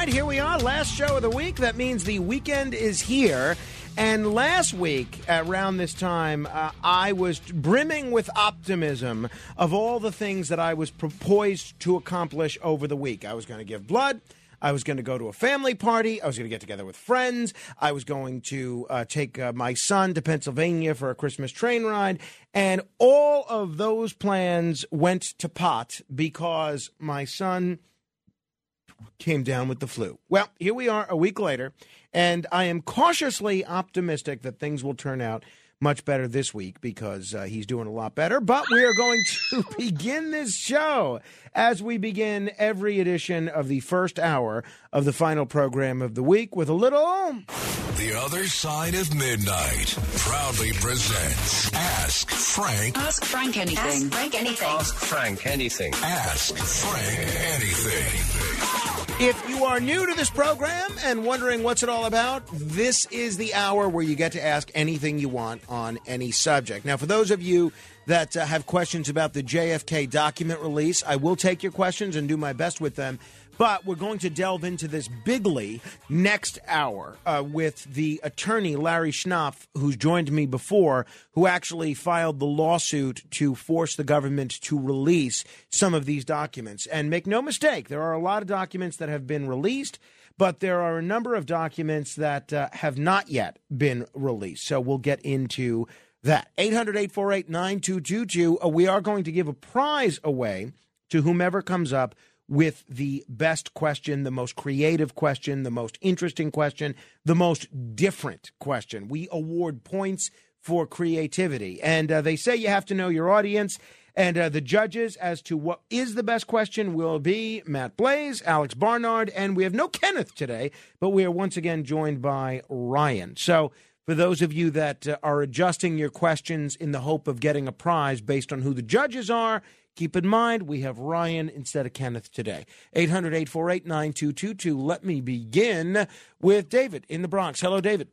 Right, here we are. Last show of the week. That means the weekend is here. And last week, around this time, uh, I was brimming with optimism of all the things that I was poised to accomplish over the week. I was going to give blood. I was going to go to a family party. I was going to get together with friends. I was going to uh, take uh, my son to Pennsylvania for a Christmas train ride. And all of those plans went to pot because my son came down with the flu. Well, here we are a week later, and I am cautiously optimistic that things will turn out much better this week because uh, he's doing a lot better. But we are going to begin this show as we begin every edition of the first hour of the final program of the week with a little. The Other Side of Midnight proudly presents Ask Frank. Ask Frank anything. Ask Frank anything. Ask Frank anything. Ask Frank anything. If you are new to this program and wondering what's it all about, this is the hour where you get to ask anything you want on any subject. Now, for those of you that uh, have questions about the JFK document release, I will take your questions and do my best with them. But we're going to delve into this bigly next hour uh, with the attorney, Larry Schnapf, who's joined me before, who actually filed the lawsuit to force the government to release some of these documents. And make no mistake, there are a lot of documents that have been released but there are a number of documents that uh, have not yet been released. So we'll get into that. 800 848 9222. Uh, we are going to give a prize away to whomever comes up with the best question, the most creative question, the most interesting question, the most different question. We award points for creativity. And uh, they say you have to know your audience. And uh, the judges as to what is the best question will be Matt Blaze, Alex Barnard, and we have no Kenneth today, but we are once again joined by Ryan. So, for those of you that uh, are adjusting your questions in the hope of getting a prize based on who the judges are, keep in mind we have Ryan instead of Kenneth today. 800 848 9222. Let me begin with David in the Bronx. Hello, David.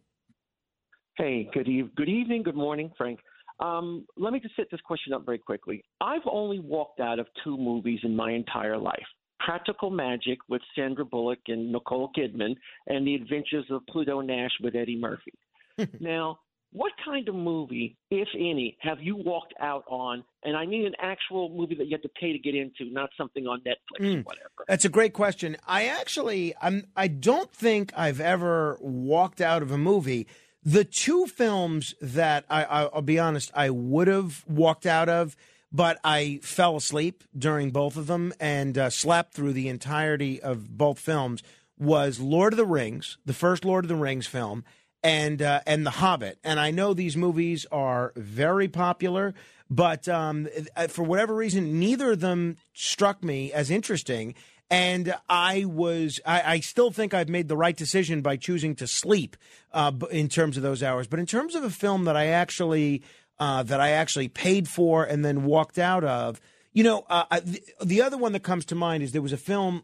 Hey, good, eve- good evening, good morning, Frank. Um, let me just set this question up very quickly. I've only walked out of two movies in my entire life. Practical Magic with Sandra Bullock and Nicole Kidman, and The Adventures of Pluto Nash with Eddie Murphy. now, what kind of movie, if any, have you walked out on? And I mean an actual movie that you have to pay to get into, not something on Netflix Mm. or whatever. That's a great question. I actually, I'm, I don't think I've ever walked out of a movie. The two films that I, I, I'll be honest, I would have walked out of, but I fell asleep during both of them and uh, slept through the entirety of both films. Was Lord of the Rings, the first Lord of the Rings film, and uh, and The Hobbit. And I know these movies are very popular, but um, uh, for whatever reason, neither of them struck me as interesting. And I was, I, I still think I've made the right decision by choosing to sleep uh, in terms of those hours. But in terms of a film that I actually, uh, that I actually paid for and then walked out of, you know, uh, the, the other one that comes to mind is there was a film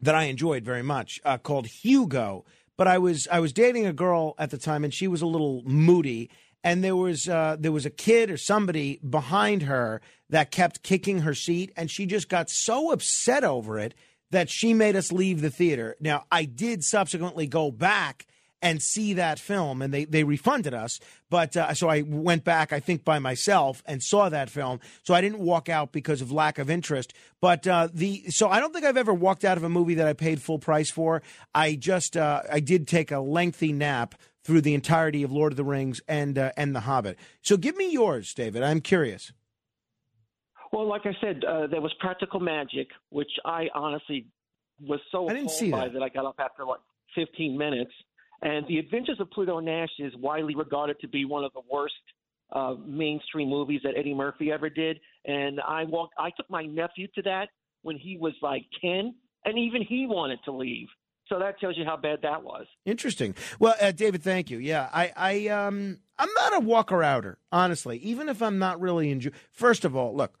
that I enjoyed very much uh, called Hugo. But I was I was dating a girl at the time, and she was a little moody. And there was uh, there was a kid or somebody behind her that kept kicking her seat, and she just got so upset over it that she made us leave the theater. Now I did subsequently go back and see that film, and they they refunded us. But uh, so I went back, I think by myself, and saw that film. So I didn't walk out because of lack of interest. But uh, the so I don't think I've ever walked out of a movie that I paid full price for. I just uh, I did take a lengthy nap through the entirety of Lord of the Rings and uh, and The Hobbit. So give me yours, David. I'm curious. Well, like I said, uh, there was Practical Magic, which I honestly was so I didn't appalled see by that. that I got up after like 15 minutes. And The Adventures of Pluto Nash is widely regarded to be one of the worst uh, mainstream movies that Eddie Murphy ever did. And I walked, I took my nephew to that when he was like 10, and even he wanted to leave. So that tells you how bad that was. Interesting. Well, uh, David, thank you. Yeah, I, I, um, I'm not a walker outer, honestly. Even if I'm not really enjoy. First of all, look,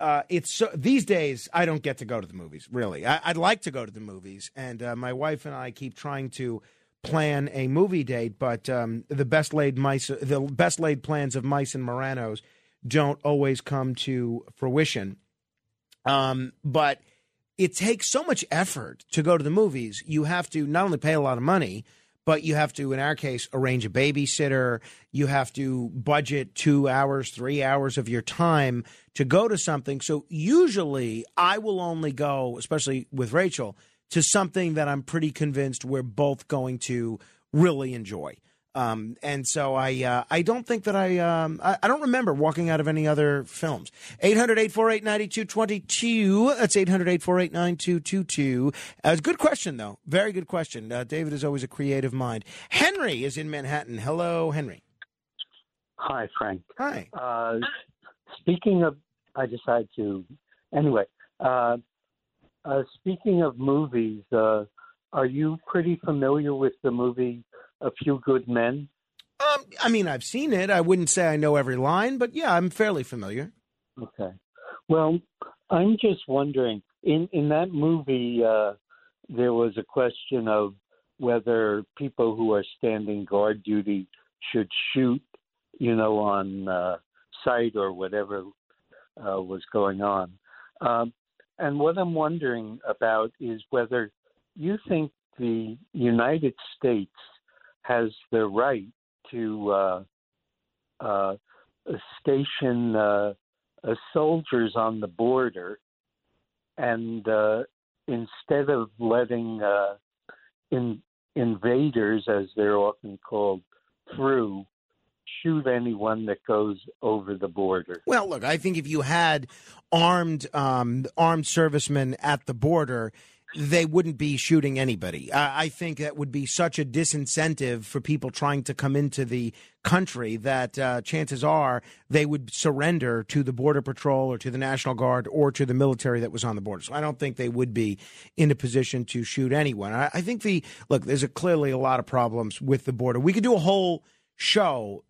uh, it's so, these days I don't get to go to the movies. Really, I, would like to go to the movies, and uh, my wife and I keep trying to plan a movie date, but um, the best laid mice, the best laid plans of mice and Moranos don't always come to fruition. Um, but it takes so much effort to go to the movies. You have to not only pay a lot of money, but you have to, in our case, arrange a babysitter. You have to budget two hours, three hours of your time to go to something. So usually I will only go, especially with Rachel, to something that I'm pretty convinced we're both going to really enjoy. Um, and so I uh, I don't think that I, um, I, I don't remember walking out of any other films. 800-848-9222. That's 800-848-9222. Uh, good question though. Very good question. Uh, David is always a creative mind. Henry is in Manhattan. Hello, Henry. Hi, Frank. Hi. Uh, speaking of, I decided to anyway. Uh, speaking of movies, uh, are you pretty familiar with the movie A Few Good Men? Um, I mean, I've seen it. I wouldn't say I know every line, but yeah, I'm fairly familiar. Okay. Well, I'm just wondering in in that movie, uh, there was a question of whether people who are standing guard duty should shoot, you know, on uh, site or whatever uh, was going on. Um, and what I'm wondering about is whether you think the United States has the right to uh, uh, station uh, soldiers on the border, and uh, instead of letting uh, in, invaders, as they're often called, through, shoot anyone that goes over the border. Well, look, I think if you had armed um, armed servicemen at the border, they wouldn't be shooting anybody. I, I think that would be such a disincentive for people trying to come into the country that uh, chances are they would surrender to the Border Patrol or to the National Guard or to the military that was on the border. So I don't think they would be in a position to shoot anyone. I, I think the look, there's a, clearly a lot of problems with the border. We could do a whole show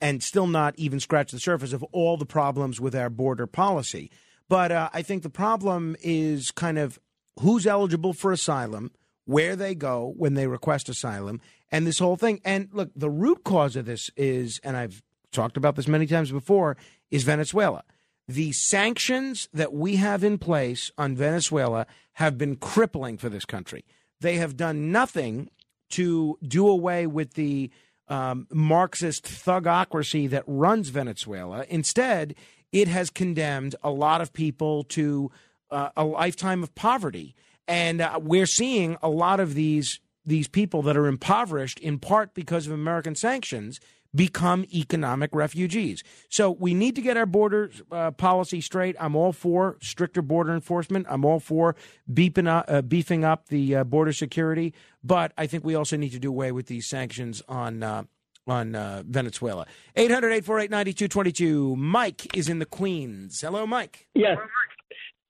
and still not even scratch the surface of all the problems with our border policy. But uh, I think the problem is kind of who's eligible for asylum, where they go when they request asylum, and this whole thing. And look, the root cause of this is, and I've talked about this many times before, is Venezuela. The sanctions that we have in place on Venezuela have been crippling for this country. They have done nothing to do away with the um, Marxist thugocracy that runs Venezuela. Instead, it has condemned a lot of people to uh, a lifetime of poverty, and uh, we're seeing a lot of these these people that are impoverished in part because of American sanctions become economic refugees. So we need to get our border uh, policy straight. I'm all for stricter border enforcement. I'm all for beeping up, uh, beefing up the uh, border security. But I think we also need to do away with these sanctions on uh, on uh, Venezuela. 800-848-9222. Mike is in the Queens. Hello, Mike. Yes.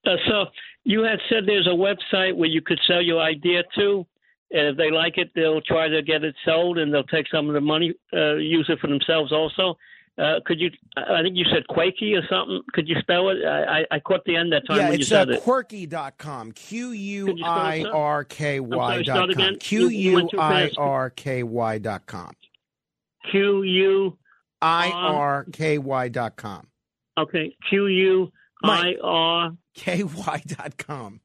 Uh, so you had said there's a website where you could sell your idea to. And if they like it, they'll try to get it sold, and they'll take some of the money, uh, use it for themselves also. Uh, could you? I think you said Quakey or something. Could you spell it? I, I caught the end that time yeah, when you said uh, it. Quirky.com. Q U I R K Y dot com. Q U I R K Y dot com. Q U I R K Y dot com. Okay. Q U I R K Y dot com.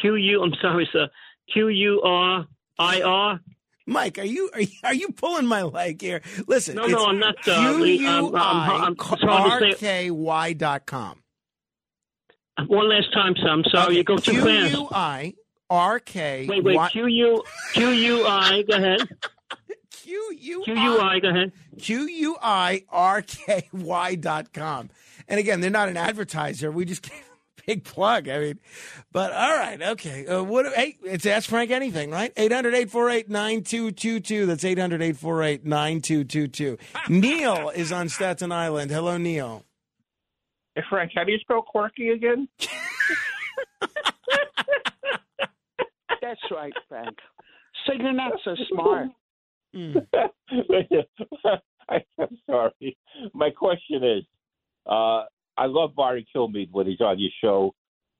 Q U. I'm sorry, sir. Q U R I R. Mike, are you, are you are you pulling my leg here? Listen, no, no, I'm not. Uh, Q U I R K Y dot com. One last time. I'm sorry. Okay. You go too fast. Q U I R K. Wait, wait. Q U Q U I. Go ahead. Q U Q U I. Go ahead. Q U I R K Y dot com. And again, they're not an advertiser. We just gave big plug. I mean, but all right, okay. Uh, what? Hey, it's Ask Frank Anything, right? 800-848-9222. That's 800-848-9222. Neil is on Staten Island. Hello, Neil. Hey, Frank, how do you spell quirky again? That's right, Frank. So you're not so smart. Mm. I, I'm sorry. My question is, uh, I love Brian Kilmeade when he's on your show.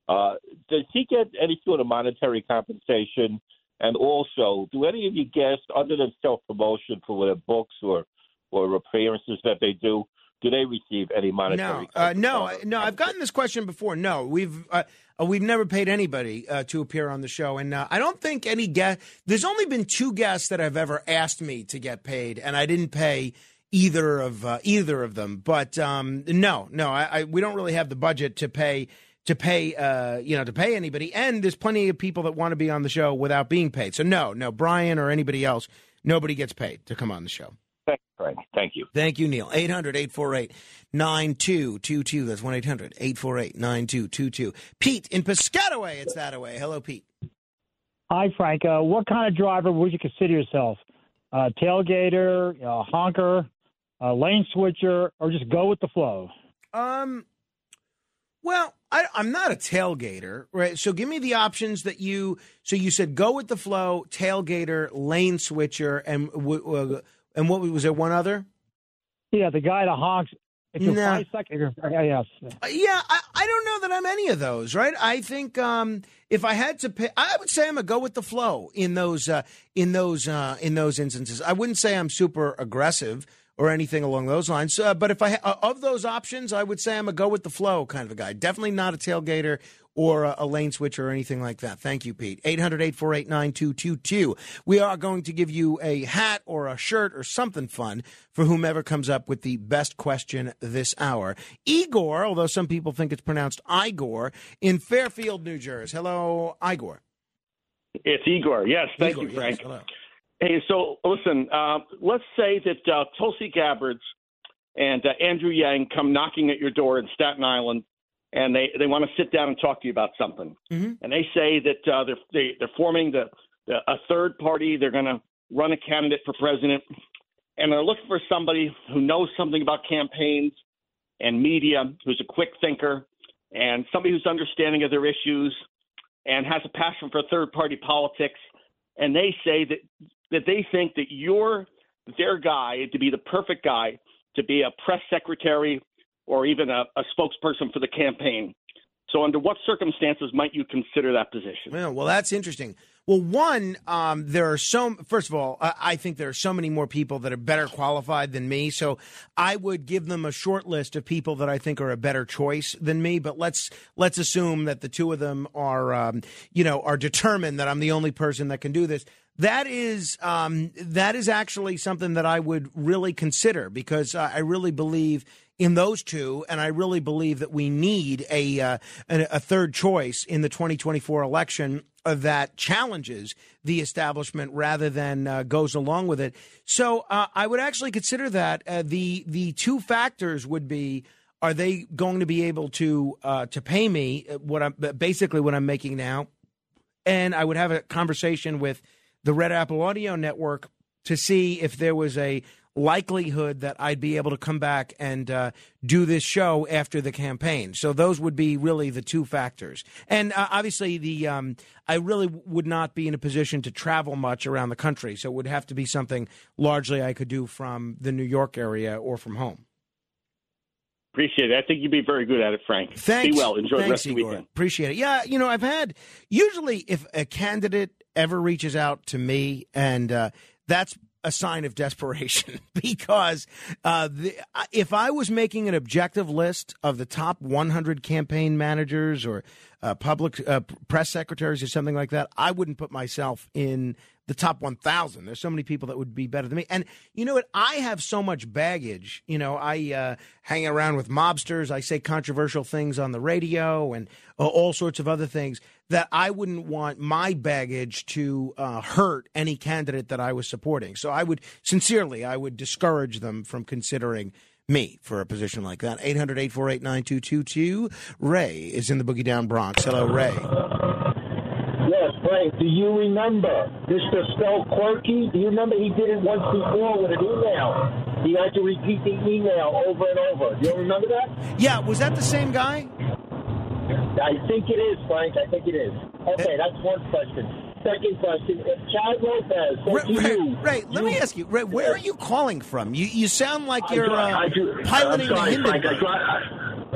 Uh, does he get any sort of monetary compensation? And also, do any of you guests, other than self promotion for their books or or appearances that they do, do they receive any monetary? No, uh, no, no. I've gotten this question before. No, we've uh, uh, we've never paid anybody uh, to appear on the show, and uh, I don't think any guest. There's only been two guests that have ever asked me to get paid, and I didn't pay either of uh, either of them. But um, no, no, I, I, we don't really have the budget to pay to pay uh, you know to pay anybody, and there's plenty of people that want to be on the show without being paid. So no, no, Brian or anybody else, nobody gets paid to come on the show. Thanks, Frank. Thank you. Thank you, Neil. 800 848 9222. That's 1 800 848 9222. Pete in Piscataway, it's that away. Hello, Pete. Hi, Frank. Uh, what kind of driver would you consider yourself? Uh, tailgater, uh, honker, uh, lane switcher, or just go with the flow? Um, well, I, I'm not a tailgater, right? So give me the options that you. So you said go with the flow, tailgater, lane switcher, and w- w- and what was there one other? Yeah, the guy that honks. If you're Nah. five seconds, yeah, yes. Uh, yeah, I, I don't know that I'm any of those, right? I think um, if I had to pick, I would say I'm a go with the flow in those uh, in those uh, in those instances. I wouldn't say I'm super aggressive or anything along those lines. Uh, but if I ha- of those options, I would say I'm a go with the flow kind of a guy. Definitely not a tailgater or a, a lane switcher or anything like that. Thank you, Pete. 800-848-9222. We are going to give you a hat or a shirt or something fun for whomever comes up with the best question this hour. Igor, although some people think it's pronounced Igor, in Fairfield, New Jersey. Hello, Igor. It's Igor. Yes, thank Igor, you, Frank. yes, hello. Hey, so listen, uh, let's say that uh, Tulsi Gabbard and uh, Andrew Yang come knocking at your door in Staten Island, and they, they want to sit down and talk to you about something. Mhm. And they say that uh, they're they, they're forming the, the a third party. They're going to run a candidate for president, and they're looking for somebody who knows something about campaigns and media, who's a quick thinker, and somebody who's understanding of their issues, and has a passion for third party politics. And they say that that they think that you're their guy to be the perfect guy to be a press secretary or even a, a spokesperson for the campaign. So, under what circumstances might you consider that position? Yeah, well, that's interesting. Well, one, um, there are so. First of all, I, I think there are so many more people that are better qualified than me. So I would give them a short list of people that I think are a better choice than me. But let's let's assume that the two of them are, um, you know, are determined that I'm the only person that can do this. That is um, that is actually something that I would really consider because uh, I really believe in those two, and I really believe that we need a uh, a, a third choice in the 2024 election that challenges the establishment rather than uh, goes along with it. So uh, I would actually consider that uh, the the two factors would be. Are they going to be able to uh, to pay me what I'm basically what I'm making now? And I would have a conversation with the Red Apple Audio Network to see if there was a likelihood that I'd be able to come back and uh, do this show after the campaign. So those would be really the two factors. And uh, obviously, the um, I really would not be in a position to travel much around the country, so it would have to be something largely I could do from the New York area or from home. Appreciate it. I think you'd be very good at it, Frank. Thanks. Be well. Enjoy the Thanks, rest of the Igor. weekend. Appreciate it. Yeah, you know, I've had usually if a candidate ever reaches out to me, and uh, that's a sign of desperation because uh, the, if I was making an objective list of the top 100 campaign managers or uh, public uh, press secretaries or something like that, I wouldn't put myself in the top 1,000. There's so many people that would be better than me. And you know what? I have so much baggage. You know, I uh, hang around with mobsters. I say controversial things on the radio and uh, all sorts of other things that I wouldn't want my baggage to uh, hurt any candidate that I was supporting. So I would, sincerely, I would discourage them from considering me for a position like that. 800 848 9222. Ray is in the Boogie Down Bronx. Hello, Ray. Yes, Frank, do you remember Mr. Spell Quirky? Do you remember he did it once before with an email? He had to repeat the email over and over. Do you remember that? Yeah, was that the same guy? I think it is, Frank. I think it is. Okay, that's one question. Second question: If Chad Lopez said Ray, to Ray, you, let me ask you, Ray, where are you calling from? You you sound like you're uh, I do- piloting I'm sorry, the Frank, I drive,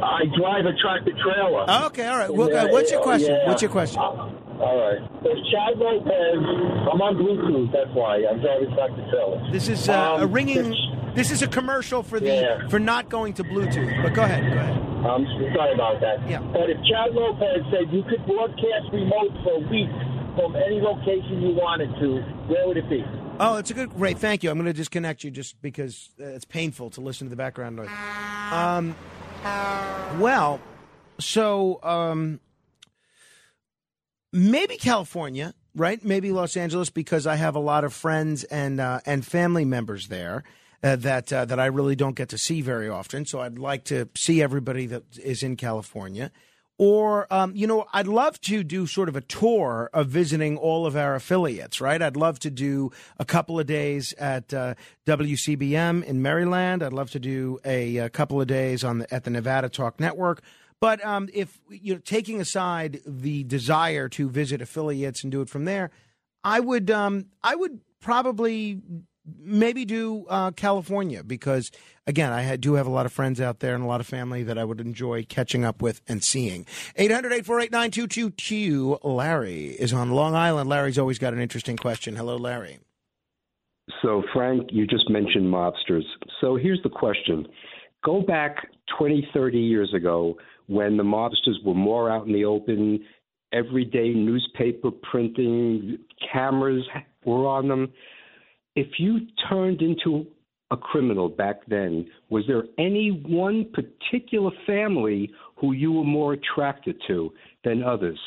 I drive a tractor trailer. Oh, okay, all right. Well, uh, what's your question? What's your question? All right. If Chad Lopez, I'm on Bluetooth. That's why I'm driving tractor trailer. This is uh, Um, a ringing. This is a commercial for the Yeah. for not going to Bluetooth. But go ahead, go ahead. I'm sorry about that. Yeah. But if Chad Lopez said you could broadcast remote for a week from any location you wanted to, where would it be? Oh, it's a good. Ray, thank you. I'm going to disconnect you just because uh, it's painful to listen to the background noise. Um, well, so um, maybe California, right? Maybe Los Angeles because I have a lot of friends and uh, and family members there. Uh, that uh, that I really don't get to see very often, so I'd like to see everybody that is in California. Or, um, you know, I'd love to do sort of a tour of visiting all of our affiliates, right? I'd love to do a couple of days at uh, WCBM in Maryland. I'd love to do a, a couple of days on the, at the Nevada Talk Network. But um, if you know, taking aside the desire to visit affiliates and do it from there, I would um, I would probably maybe do uh, California because again I do have a lot of friends out there and a lot of family that I would enjoy catching up with and seeing. 800-848-9222. Larry is on Long Island. Larry's always got an interesting question. Hello, Larry. So, Frank, you just mentioned mobsters. So, here's the question Go back 20, 30 years ago when the mobsters were more out in the open, everyday newspaper printing, cameras were on them. If you turned into a criminal back then, was there any one particular family who you were more attracted to than others?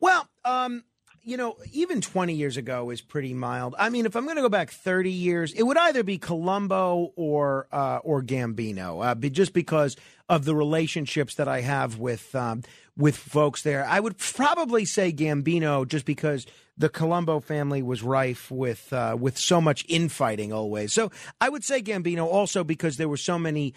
Well, um, you know, even 20 years ago is pretty mild. I mean, if I'm going to go back 30 years, it would either be Colombo or uh, or Gambino, uh, just because of the relationships that I have with um, with folks there. I would probably say Gambino, just because the Colombo family was rife with uh, with so much infighting always. So I would say Gambino also because there were so many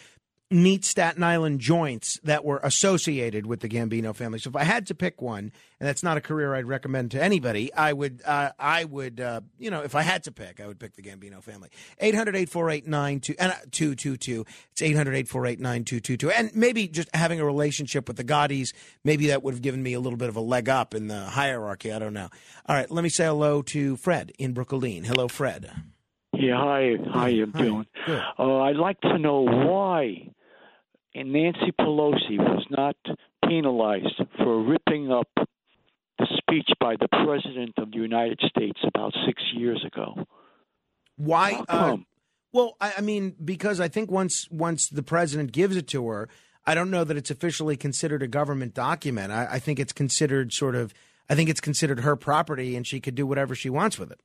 neat Staten Island joints that were associated with the Gambino family. So if I had to pick one, and that's not a career I'd recommend to anybody, I would, uh, I would, uh, you know, if I had to pick, I would pick the Gambino family. 800-848-9222, and uh, 222. It's 800-848-9222. And maybe just having a relationship with the Gottis, maybe that would have given me a little bit of a leg up in the hierarchy. I don't know. All right, let me say hello to Fred in Brooklyn. Hello, Fred. Yeah, hi. How you doing? Uh, I'd like to know why Nancy Pelosi was not penalized for ripping up the speech by the President of the United States about six years ago. Why? How Uh, well, I, I mean, because I think once once the president gives it to her, I don't know that it's officially considered a government document. I, I think it's considered sort of. I think it's considered her property, and she could do whatever she wants with it.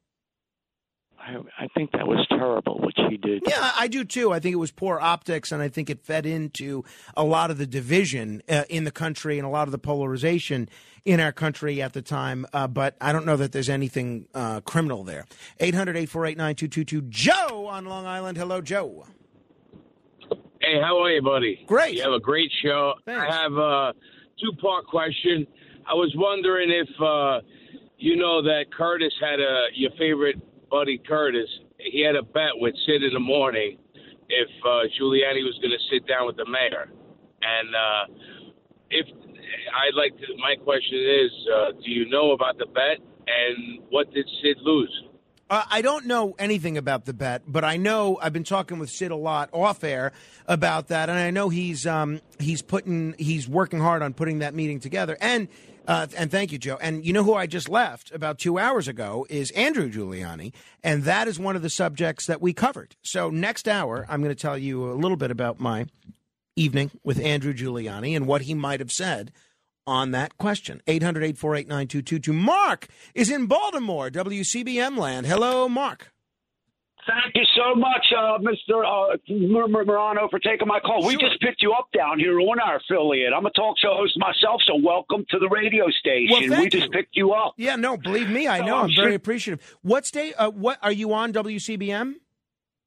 I, I think that was terrible what she did. Yeah, I do too. I think it was poor optics, and I think it fed into a lot of the division uh, in the country and a lot of the polarization in our country at the time. Uh, but I don't know that there's anything uh, criminal there. 800 848 9222. Joe on Long Island. Hello, Joe. Hey, how are you, buddy? Great. You have a great show. I have a two part question. I was wondering if uh, you know that Curtis had a your favorite buddy Curtis. He had a bet with Sid in the morning if uh, Giuliani was going to sit down with the mayor, and uh, if I'd like to. My question is, uh, do you know about the bet and what did Sid lose? Uh, I don't know anything about the bet, but I know I've been talking with Sid a lot off air about that, and I know he's um, he's putting he's working hard on putting that meeting together. And uh, and thank you, Joe. And you know who I just left about two hours ago is Andrew Giuliani, and that is one of the subjects that we covered. So next hour, I'm going to tell you a little bit about my evening with Andrew Giuliani and what he might have said on that question. 800 848 9222. Mark is in Baltimore, WCBM land. Hello, Mark. Thank you so much, uh, Mr. Uh, Mur- Mur- Murano, for taking my call. We just picked you up down here on our affiliate. I'm a talk show host myself, so welcome to the radio station. Well, we just you. picked you up. Yeah, no, believe me, I know. I'm I'm very sure- appreciative. What state? Uh, what are you on WCBM?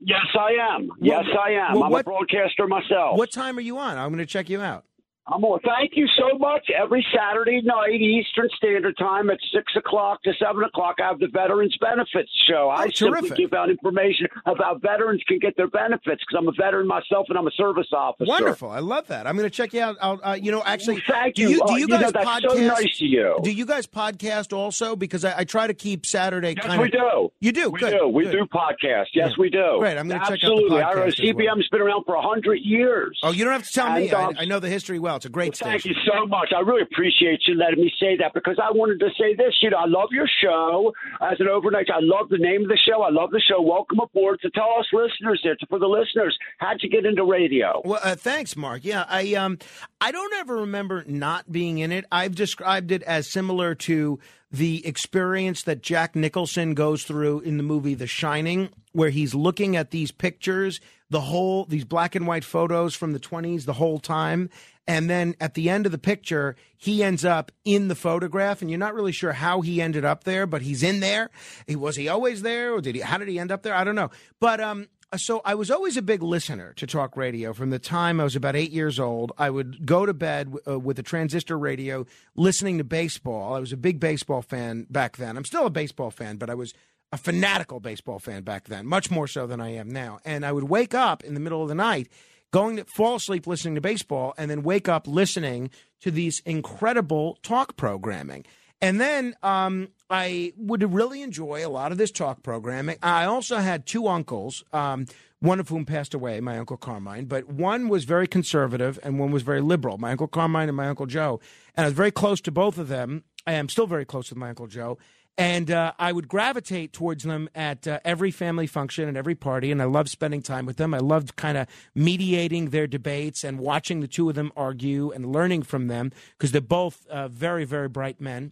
Yes, I am. Yes, I am. well, I'm what- a broadcaster myself. What time are you on? I'm going to check you out. I'm on. Thank you so much. Every Saturday night, Eastern Standard Time, at six o'clock to seven o'clock, I have the Veterans Benefits Show. I simply give out information about veterans can get their benefits because I'm a veteran myself and I'm a service officer. Wonderful. I love that. I'm going to check you out. Uh, you know, actually, Thank do you. you, Uh, do you you know, guys that's podcast? so nice of you. Do you guys podcast also? Because I, I try to keep Saturday Yes, kind we of. do. You do. We good. do. We good. do podcast. Yes, Yeah. we do. Great. I'm gonna check out the Absolutely. Podcast know as well. CBM's been around for a hundred years. Oh, you don't have to tell me. Um, I, I know the history well. It's a great Thank station. you so much. I really appreciate you letting me say that because I wanted to say this. You know, I love your show as an overnight. I love the name of the show. I love the show. Welcome aboard. To tell us listeners there, for the listeners, how'd you get into radio? Well, uh, thanks, Mark. Yeah, I um, I don't ever remember not being in it. I've described it as similar to the experience that Jack Nicholson goes through in the movie The Shining, where he's looking at these pictures, the whole these black and white photos from the twenties, the whole time, and then at the end of the picture, he ends up in the photograph, and you're not really sure how he ended up there, but he's in there. He was he always there, or did he? How did he end up there? I don't know, but um. So I was always a big listener to talk radio from the time I was about eight years old. I would go to bed uh, with a transistor radio, listening to baseball. I was a big baseball fan back then. I'm still a baseball fan, but I was a fanatical baseball fan back then, much more so than I am now. And I would wake up in the middle of the night, going to fall asleep listening to baseball, and then wake up listening to these incredible talk programming. And then um, I would really enjoy a lot of this talk programming. I also had two uncles, um, one of whom passed away, my uncle Carmine, but one was very conservative and one was very liberal, my uncle Carmine and my uncle Joe. And I was very close to both of them. I am still very close with my uncle Joe. And uh, I would gravitate towards them at uh, every family function and every party, and I loved spending time with them. I loved kind of mediating their debates and watching the two of them argue and learning from them because they're both uh, very, very bright men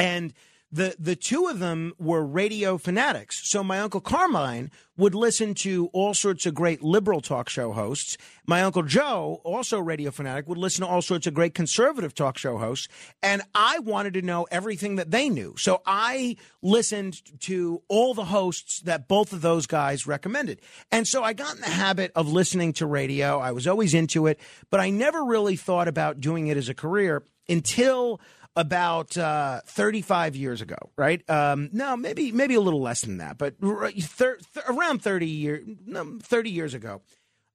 and the the two of them were radio fanatics. So my uncle Carmine would listen to all sorts of great liberal talk show hosts. My uncle Joe, also radio fanatic, would listen to all sorts of great conservative talk show hosts. And I wanted to know everything that they knew. So I listened to all the hosts that both of those guys recommended. And so I got in the habit of listening to radio. I was always into it, but I never really thought about doing it as a career until about uh, 35 years ago, right? Um, no, maybe maybe a little less than that, but r- thir- th- around 30 years, no, 30 years ago,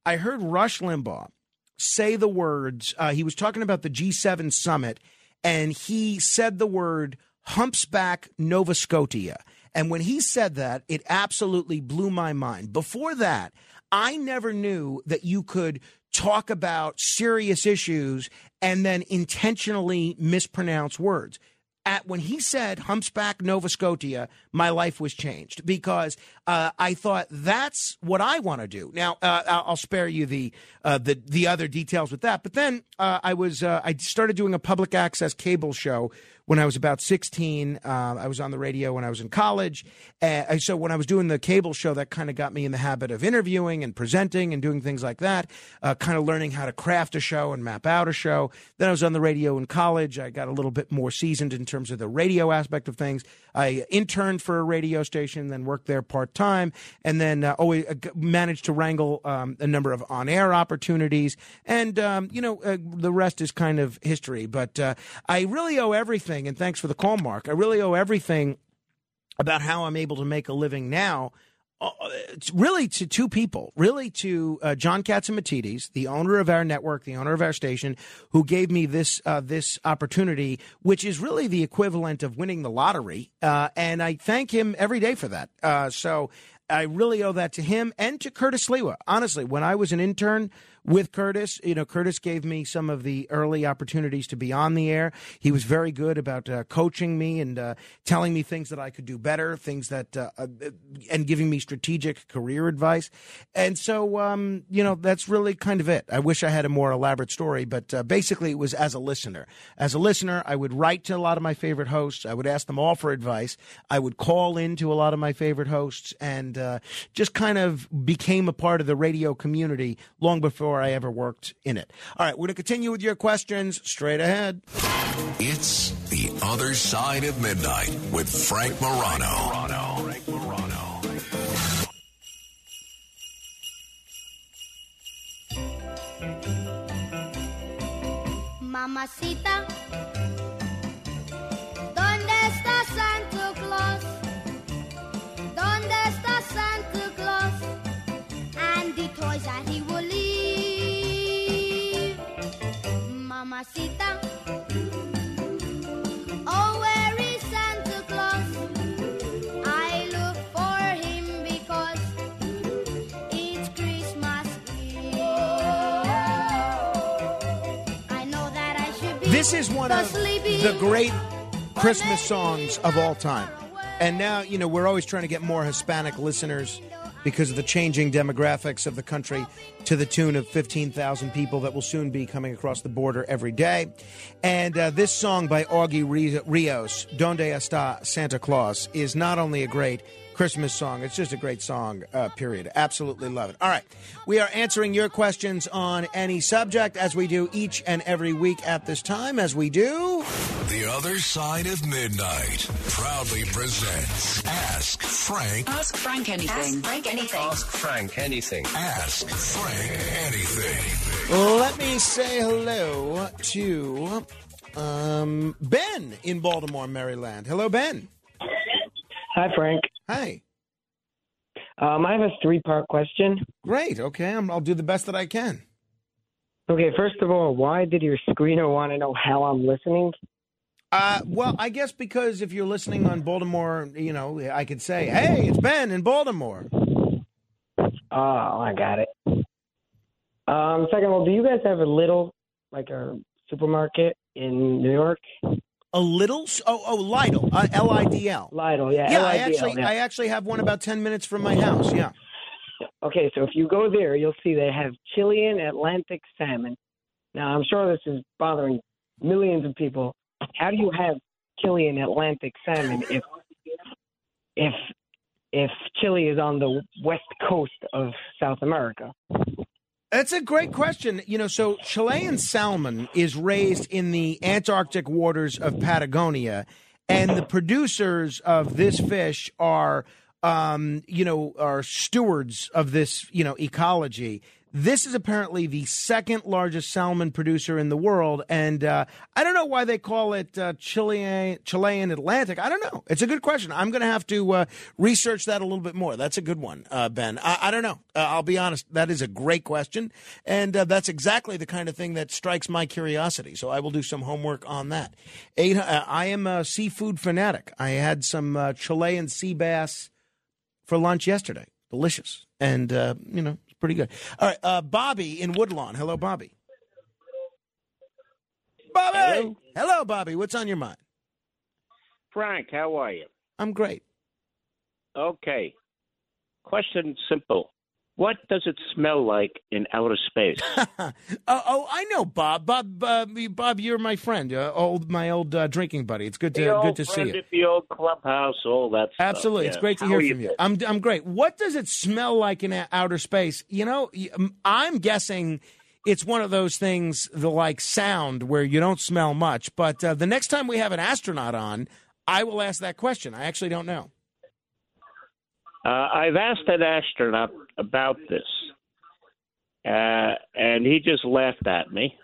I heard Rush Limbaugh say the words. Uh, he was talking about the G7 summit, and he said the word "humpsback Nova Scotia." And when he said that, it absolutely blew my mind. Before that, I never knew that you could talk about serious issues and then intentionally mispronounce words. At when he said "Humpsback Nova Scotia," my life was changed because uh, I thought that's what I want to do. Now uh, I'll spare you the uh, the the other details with that. But then uh, I was uh, I started doing a public access cable show when I was about 16. Uh, I was on the radio when I was in college. Uh, so when I was doing the cable show, that kind of got me in the habit of interviewing and presenting and doing things like that, uh, kind of learning how to craft a show and map out a show. Then I was on the radio in college. I got a little bit more seasoned in terms of the radio aspect of things. I interned for a radio station, then worked there part time, and then uh, always uh, managed to wrangle um, a number of on air opportunities. And, um, you know, uh, the rest is kind of history. But I really owe everything, and thanks for the call, Mark. I really owe everything about how I'm able to make a living now. Uh, it's really to two people, really to uh, John Catsimatidis, the owner of our network, the owner of our station, who gave me this uh, this opportunity, which is really the equivalent of winning the lottery, uh, and I thank him every day for that. Uh, so I really owe that to him and to Curtis Sliwa. Honestly, when I was an intern with Curtis, you know, Curtis gave me some of the early opportunities to be on the air. He was very good about uh, coaching me and uh, telling me things that I could do better, things that, uh, uh, and giving me strategic career advice. And so, um, you know, that's really kind of it. I wish I had a more elaborate story, but uh, basically it was as a listener. As a listener, I would write to a lot of my favorite hosts. I would ask them all for advice. I would call in to a lot of my favorite hosts and uh, just kind of became a part of the radio community long before I ever worked in it. All right, we're going to continue with your questions straight ahead. It's The Other Side of Midnight with Frank Morano. Frank Morano. Mamacita, ¿dónde está Santa Claus? ¿Dónde está Santa Claus? And the toys that he Mamacita, oh, where is Santa Claus? I look for him because it's Christmas Eve. I know that I should be This is one of the great Christmas songs of all time. And now, you know, we're always trying to get more Hispanic listeners because of the changing demographics of the country to the tune of 15,000 people that will soon be coming across the border every day. And uh, this song by Augie Rios, Donde Está Santa Claus, is not only a great Christmas song, it's just a great song, uh, period. Absolutely love it. All right. We are answering your questions on any subject as we do each and every week at this time, as we do. The Other Side of Midnight proudly presents Ask Frank. Ask Frank anything. Ask Frank anything. Ask Frank anything. Ask Frank anything. Let me say hello to um, Ben in Baltimore, Maryland. Hello, Ben. Hi, Frank. Hi. Um, I have a three part question. Great. Okay, I'm, I'll do the best that I can. Okay, first of all, why did your screener want to know how I'm listening? Uh, well, I guess because if you're listening on Baltimore, you know, I could say, "Hey, it's Ben in Baltimore." Oh, I got it. Um, second of all, do you guys have a little, like a supermarket in New York? A little? Oh, oh, Lidl. Uh, L I D L. Lidl, yeah. Yeah, I actually, yeah. I actually have one about ten minutes from my house. Yeah. Okay, so if you go there, you'll see they have Chilean Atlantic salmon. Now, I'm sure this is bothering millions of people. How do you have Chilean Atlantic salmon if if if Chile is on the west coast of South America? That's a great question. You know, so Chilean salmon is raised in the Antarctic waters of Patagonia, and the producers of this fish are, um, you know, are stewards of this, you know, ecology. This is apparently the second largest salmon producer in the world, and uh, I don't know why they call it uh, Chilean Chilean Atlantic. I don't know. It's a good question. I'm going to have to uh, research that a little bit more. That's a good one, uh, Ben. I, I don't know. Uh, I'll be honest. That is a great question, and uh, that's exactly the kind of thing that strikes my curiosity. So I will do some homework on that. Eight, I am a seafood fanatic. I had some Chilean sea bass for lunch yesterday. Delicious, and you know pretty good. All right, uh, Bobby in Woodlawn. Hello, Bobby. Bobby. Hello. Bobby. What's on your mind? Frank, how are you? I'm great. Okay. Question simple. What does it smell like in outer space? oh, oh, I know, Bob. Bob, uh, Bob, you're my friend, uh, old my old uh, drinking buddy. It's good to good to see you. the old clubhouse, all that stuff. Absolutely, it's great to How hear from you. I'm I'm great. What does it smell like in outer space? You know, I'm guessing it's one of those things, the like sound where you don't smell much. But uh, the next time we have an astronaut on, I will ask that question. I actually don't know. Uh, I've asked an astronaut about this, uh, and he just laughed at me.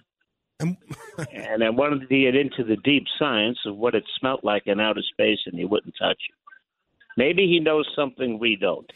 and I wanted to get into the deep science of what it smelt like in outer space, and he wouldn't touch it. Maybe he knows something we don't.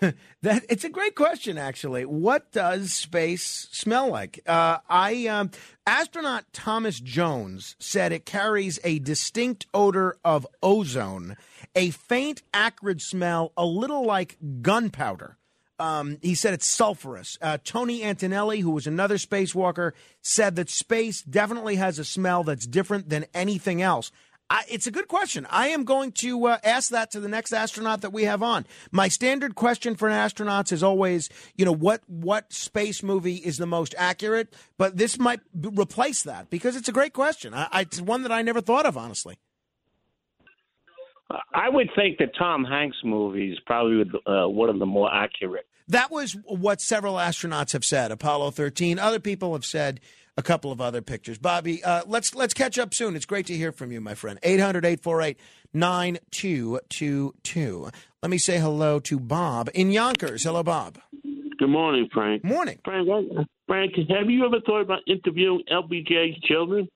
that it's a great question, actually. What does space smell like? Uh, I um, astronaut Thomas Jones said it carries a distinct odor of ozone, a faint, acrid smell, a little like gunpowder. Um, he said it's sulfurous. Uh, Tony Antonelli, who was another spacewalker, said that space definitely has a smell that's different than anything else. I, it's a good question. I am going to uh, ask that to the next astronaut that we have on. My standard question for astronauts is always, you know, what what space movie is the most accurate? But this might b- replace that because it's a great question. I, I, it's one that I never thought of, honestly. I would think that Tom Hanks movie is probably uh, one of the more accurate. That was what several astronauts have said. Apollo 13. Other people have said a couple of other pictures. Bobby, uh, let's let's catch up soon. It's great to hear from you, my friend. 800-848-9222. Let me say hello to Bob in Yonkers. Hello, Bob. Good morning, Frank. Morning. Frank, Frank, have you ever thought about interviewing LBJ's children?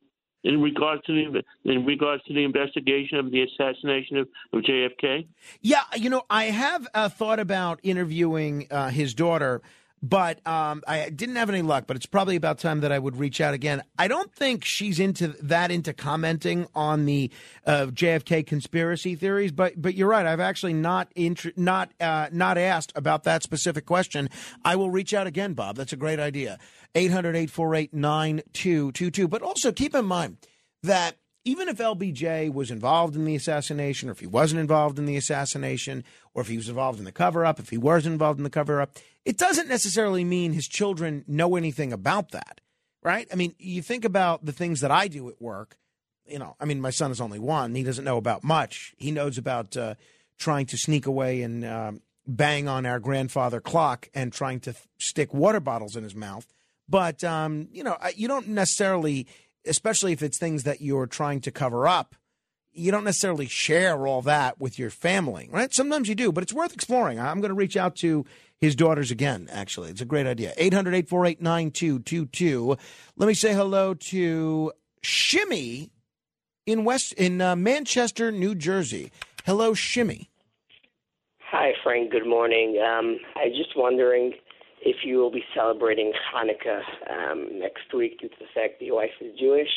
In regards to the in regards to the investigation of the assassination of, of JFK? Yeah, you know, I have uh, thought about interviewing uh, his daughter, but um, I didn't have any luck. But it's probably about time that I would reach out again. I don't think she's into that into commenting on the uh, JFK conspiracy theories. But but you're right. I've actually not not uh, not asked about that specific question. I will reach out again, Bob. That's a great idea. 800 848 9222. But also keep in mind that even if LBJ was involved in the assassination, or if he wasn't involved in the assassination, or if he was involved in the cover up, if he was involved in the cover up, it doesn't necessarily mean his children know anything about that, right? I mean, you think about the things that I do at work. You know, I mean, my son is only one. He doesn't know about much. He knows about uh, trying to sneak away and um, bang on our grandfather clock and trying to th- stick water bottles in his mouth. But, um, you know, you don't necessarily, especially if it's things that you're trying to cover up, you don't necessarily share all that with your family, right? Sometimes you do, but it's worth exploring. I'm going to reach out to his daughters again, actually. It's a great idea. 800 848 9222. Let me say hello to Shimmy in West in uh, Manchester, New Jersey. Hello, Shimmy. Hi, Frank. Good morning. Um, I just wondering if you will be celebrating Hanukkah um, next week due to the fact that your wife is Jewish,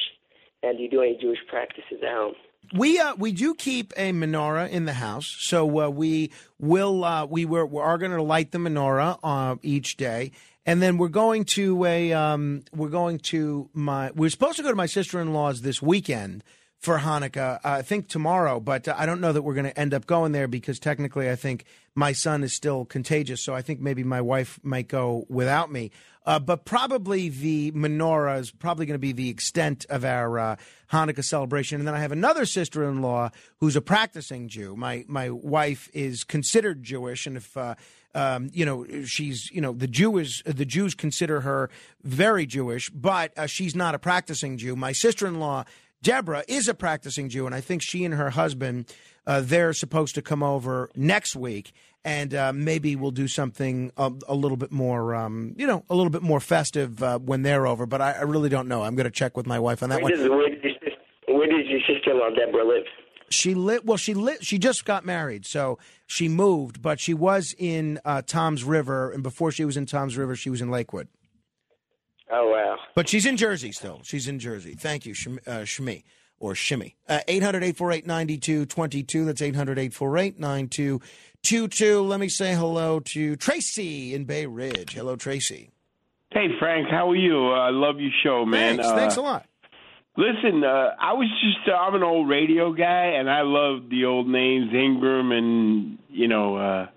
and you do any Jewish practices at home? We uh, we do keep a menorah in the house, so uh, we will uh, we were we are going to light the menorah uh, each day, and then we're going to a um, we're going to my we're supposed to go to my sister in law's this weekend for Hanukkah. I think tomorrow, but uh, I don't know that we're going to end up going there because technically, I think my son is still contagious. So I think maybe my wife might go without me. Uh, but probably the menorah is probably going to be the extent of our uh, Hanukkah celebration. And then I have another sister in law who's a practicing Jew. My my wife is considered Jewish, and if uh, um, you know, she's you know the Jews the Jews consider her very Jewish, but uh, she's not a practicing Jew. My sister in law Deborah is a practicing Jew, and I think she and her husband uh, they're supposed to come over next week, and uh, maybe we'll do something a, a little bit more, um, you know, a little bit more festive uh, when they're over. But I, I, really don't know. I'm going to check with my wife on that where one. Does, where, does, where does your sister-in-law Deborah live? She lit. Well, she lit. She just got married, so she moved. But she was in uh, Toms River, and before she was in Toms River, she was in Lakewood. Oh wow! But she's in Jersey still. She's in Jersey. Thank you, Shmi, uh, Shmi or Shimmy. Uh, 800 848 9222. That's 800 848 9222. Let me say hello to Tracy in Bay Ridge. Hello, Tracy. Hey, Frank. How are you? I love your show, man. Thanks. Thanks a lot. Listen, uh, I was just, uh, I'm an old radio guy, and I love the old names, Ingram and, you know, uh,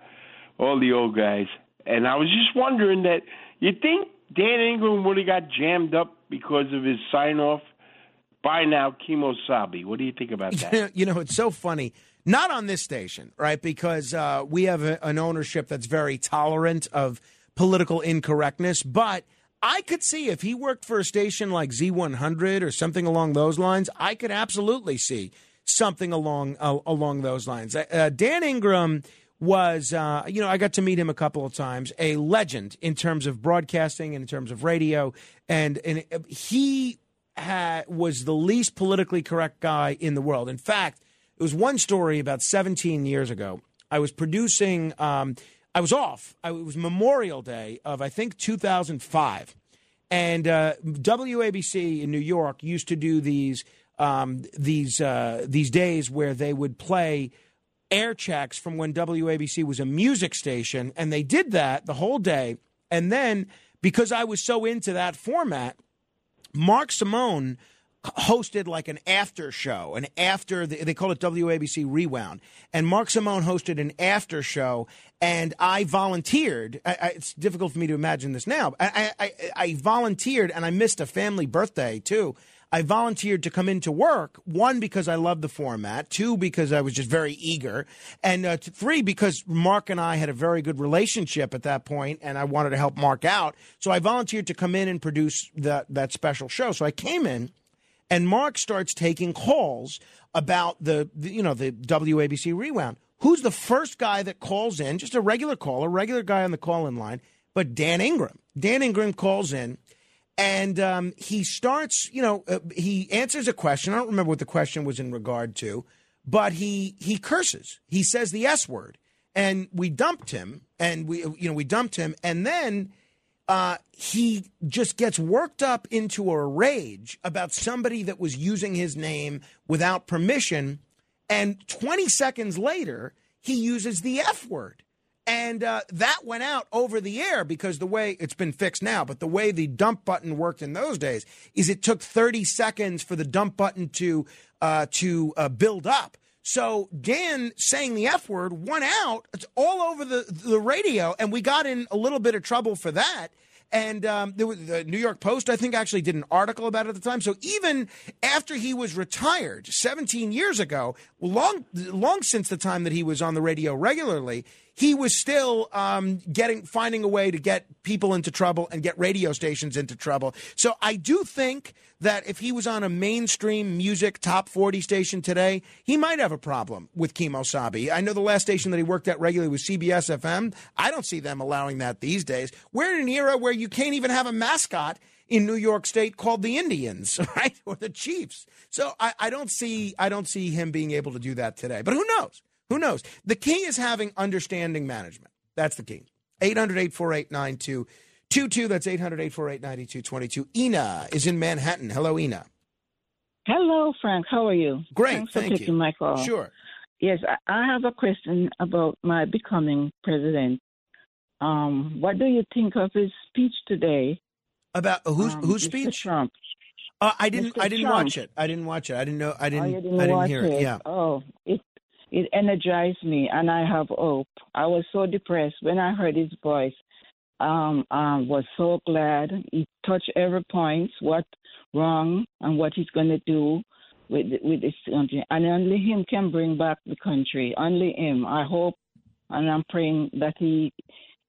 all the old guys. And I was just wondering that you think Dan Ingram would have got jammed up because of his sign off by now Kemosabe. What do you think about that? you know, it's so funny. Not on this station, right? Because uh, we have a, an ownership that's very tolerant of political incorrectness. But I could see if he worked for a station like Z100 or something along those lines, I could absolutely see something along uh, along those lines. Uh, Dan Ingram was, uh, you know, I got to meet him a couple of times, a legend in terms of broadcasting and in terms of radio, and and he had, was the least politically correct guy in the world. In fact, it was one story about 17 years ago. I was producing. Um, I was off. I, it was Memorial Day of I think 2005, and uh, WABC in New York used to do these um, these uh, these days where they would play air checks from when WABC was a music station, and they did that the whole day. And then because I was so into that format, Mark Simone hosted like an after show, an after the, they call it WABC Rewound, and Mark Simone hosted an after show, and I volunteered. I, I, it's difficult for me to imagine this now. I, I volunteered, and I missed a family birthday too. I volunteered to come into work, one, because I love the format, two, because I was just very eager, and uh, three, because Mark and I had a very good relationship at that point, and I wanted to help Mark out. So I volunteered to come in and produce that, that special show. So I came in, and Mark starts taking calls about the, the you know, the WABC rewound. Who's the first guy that calls in? Just a regular call, a regular guy on the call in line, but Dan Ingram. Dan Ingram calls in And um, he starts, you know, uh, he answers a question. I don't remember what the question was in regard to, but he he curses. He says the S word, and we dumped him, and we you know we dumped him, and then uh, he just gets worked up into a rage about somebody that was using his name without permission. And 20 seconds later, he uses the F word. And uh, that went out over the air because the way it's been fixed now, but the way the dump button worked in those days is it took 30 seconds for the dump button to uh, to uh, build up. So Dan saying the F word went out. It's all over the, the radio, and we got in a little bit of trouble for that. And um, was, the New York Post, I think, actually did an article about it at the time. So even after he was retired 17 years ago, long, long since the time that he was on the radio regularly, he was still um, getting finding a way to get people into trouble and get radio stations into trouble. So I do think that if he was on a mainstream music top 40 station today, he might have a problem with Kemosabe. I know the last station that he worked at regularly was CBS FM. I don't see them allowing that these days. We're in an era where you can't even have a mascot in New York State called the Indians, right, or the Chiefs. So I, I don't see I don't see him being able to do that today. But who knows? Who knows? The key is having understanding management. That's the key. 800 848 9222. That's 800 848 9222. Ina is in Manhattan. Hello, Ina. Hello, Frank. How are you? Great. Thanks for thank taking you. my call. Sure. Yes, I- have a question about my becoming president. Um, what do you think of his speech today? About whose Um, whose speech? Trump. Uh, I didn't. Mr. I didn't Trump. watch it. I didn't watch it. I didn't know. I Oh, didn't. you didn't I didn't hear it. Yeah. Oh, it it energized me, and I have hope. I was so depressed when I heard his voice. Um, um, was so glad he touched every point, what wrong and what he's going to do with with this country, and only him can bring back the country. Only him. I hope, and I'm praying that he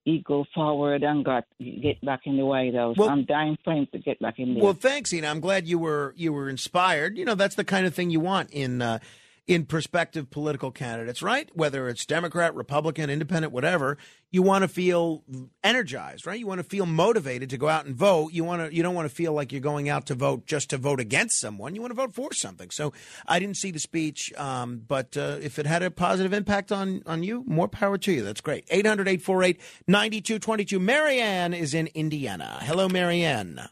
he go forward and got get back in the White House. Well- I'm dying for him to get back in there. Well, thanks, Ina. I'm glad you were you were inspired. You know, that's the kind of thing you want in uh, in prospective political candidates, right? Whether it's Democrat, Republican, Independent, whatever, you want to feel energized, right? You want to feel motivated to go out and vote. You want to you don't want to feel like you're going out to vote just to vote against someone. You want to vote for something. So I didn't see the speech, um, but uh, if it had a positive impact on on you, more power to you. That's great. 800-848-9222. Marianne is in Indiana. Hello, Marianne.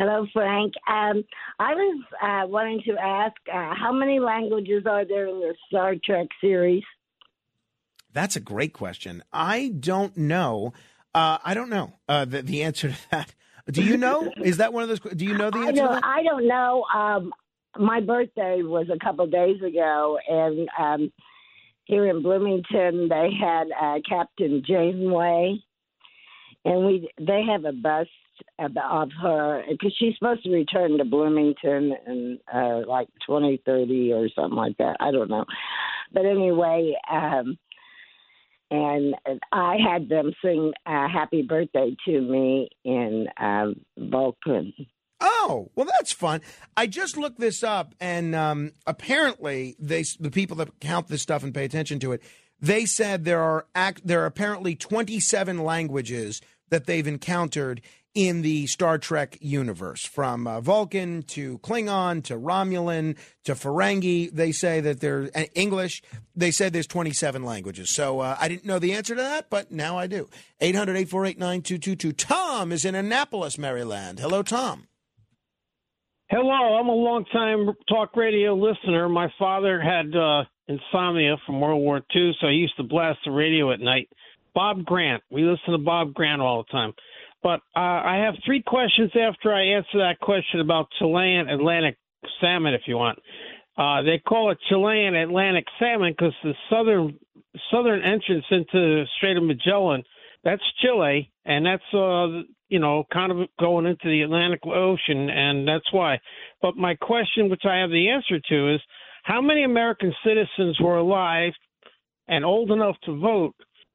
Hello, Frank. Um, I was uh, wanting to ask uh, how many languages are there in the Star Trek series? That's a great question. I don't know. Uh, I don't know uh, the, the answer to that. Do you know? Is that one of those? Do you know the answer? to don't, that? I don't know. Um, my birthday was a couple of days ago, and um, here in Bloomington, they had uh, Captain Janeway, and we they have a bust of, her because she's supposed to return to Bloomington in uh, like twenty thirty or something like that. I don't know, but anyway. Um, and I had them sing uh, "Happy Birthday" to me in um, Vulcan. Oh, well, that's fun. I just looked this up, and um, apparently, they the people that count this stuff and pay attention to it, they said there are act, there are apparently 27 languages that they've encountered in the Star Trek universe, from uh, Vulcan to Klingon to Romulan to Ferengi. They say that there's uh, English. They say there's 27 languages. So uh, I didn't know the answer to that, but now I do. 800 848 9222. Tom is in Annapolis, Maryland. Hello, Tom. Hello, I'm a longtime talk radio listener. My father had uh, insomnia from World War II, so he used to blast the radio at night. Bob Grant. We listen to Bob Grant all the time. But uh, I have three questions after I answer that question about Chilean Atlantic salmon, if you want. Uh, they call it Chilean Atlantic salmon because the southern southern entrance into the Strait of Magellan, that's Chile, and that's uh, you know kind of going into the Atlantic Ocean, and that's why. But my question, which I have the answer to, is how many American citizens were alive and old enough to vote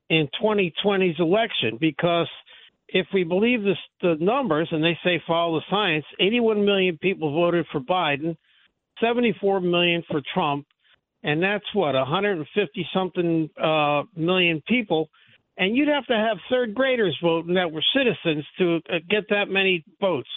in 2020's election? Because if we believe this, the numbers, and they say follow the science, 81 million people voted for Biden, 74 million for Trump, and that's what 150 something uh, million people and you'd have to have third graders voting that were citizens to uh, get that many votes.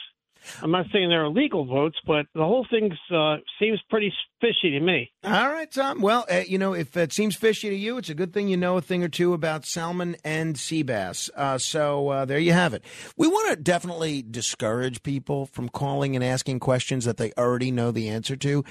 I'm not saying they're illegal votes, but the whole thing uh, seems pretty fishy to me. All right, Tom. Well, uh, you know, if it seems fishy to you, it's a good thing you know a thing or two about salmon and sea bass. Uh, so uh, there you have it. We want to definitely discourage people from calling and asking questions that they already know the answer to.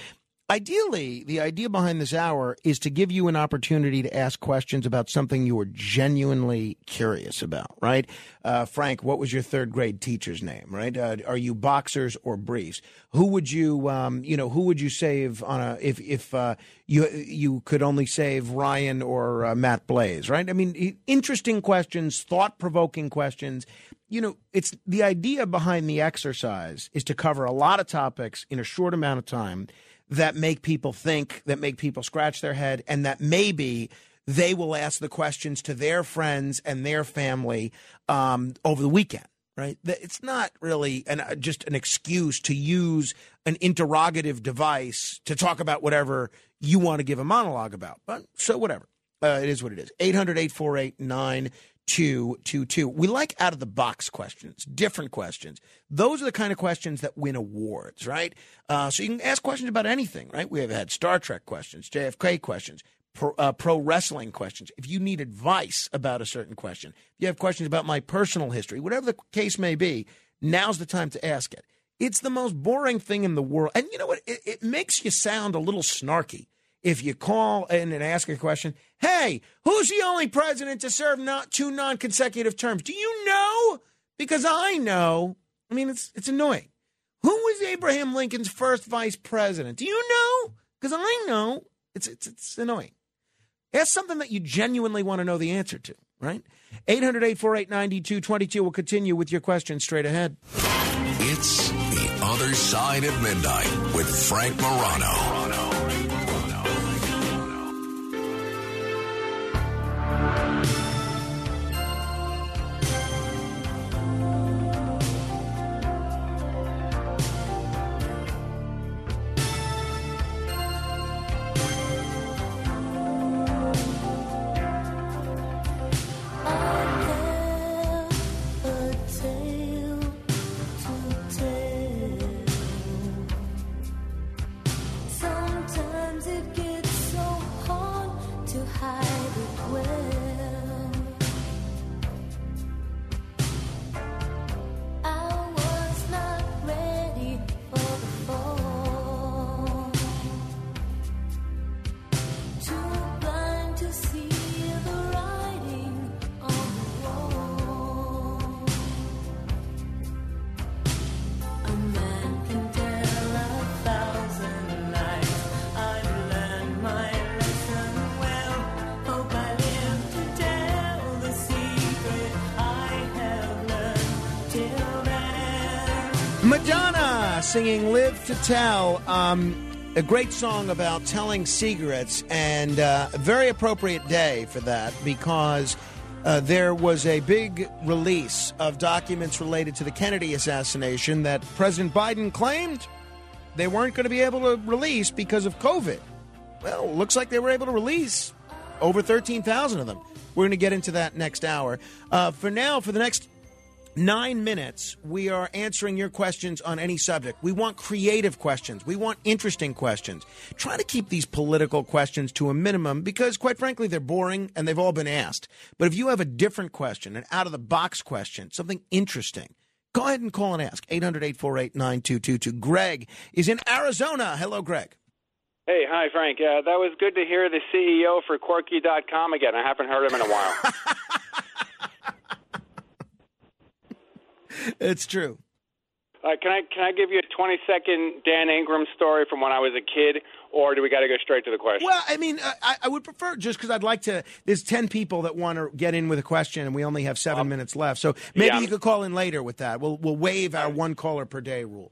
Ideally, the idea behind this hour is to give you an opportunity to ask questions about something you are genuinely curious about, right? Uh, Frank, what was your third grade teacher's name, right? Uh, are you boxers or briefs? Who would you, um, you know, who would you save on a, if, if uh, you, you could only save Ryan or uh, Matt Blaze, right? I mean, interesting questions, thought provoking questions you know, it's the idea behind the exercise is to cover a lot of topics in a short amount of time that make people think, that make people scratch their head, and that maybe they will ask the questions to their friends and their family um, over the weekend. Right? It's not really an, uh, just an excuse to use an interrogative device to talk about whatever you want to give a monologue about. But so whatever. Uh, it is what it is. 800 848 222. We like out of the box questions, different questions. Those are the kind of questions that win awards, right? Uh, so you can ask questions about anything, right? We have had Star Trek questions, JFK questions, pro, uh, pro wrestling questions. If you need advice about a certain question, if you have questions about my personal history, whatever the case may be, now's the time to ask it. It's the most boring thing in the world. And you know what? It, it makes you sound a little snarky if you call in and ask a question, hey, who's the only president to serve not two non-consecutive terms? Do you know? Because I know. I mean, it's it's annoying. Who was Abraham Lincoln's first vice president? Do you know? Because I know. It's, it's it's annoying. Ask something that you genuinely want to know the answer to, right? 800 848 9222 will continue with your question straight ahead. It's The Other Side of Midnight with Frank Morano. Singing Live to Tell. Um, a great song about telling secrets, and uh, a very appropriate day for that because uh, there was a big release of documents related to the Kennedy assassination that President Biden claimed they weren't going to be able to release because of COVID. Well, looks like they were able to release over 13,000 of them. We're going to get into that next hour. Uh, for now, for the next nine minutes, we are answering your questions on any subject. We want creative questions. We want interesting questions. Try to keep these political questions to a minimum because, quite frankly, they're boring and they've all been asked. But if you have a different question, an out of the box question, something interesting, go ahead and call and ask. 800 848 9222. Greg is in Arizona. Hello, Greg. Hey, hi, Frank. Uh, that was good to hear the CEO for Quirky.com again. I haven't heard him in a while. it's true. Uh, can I can I give you a twenty second Dan Ingram story from when I was a kid, or do we got to go straight to the question? Well, I mean, I, I would prefer just because I'd like to. There's ten people that want to get in with a question, and we only have seven um, minutes left. So maybe yeah, you could call in later with that. We'll we'll waive our one caller per day rule.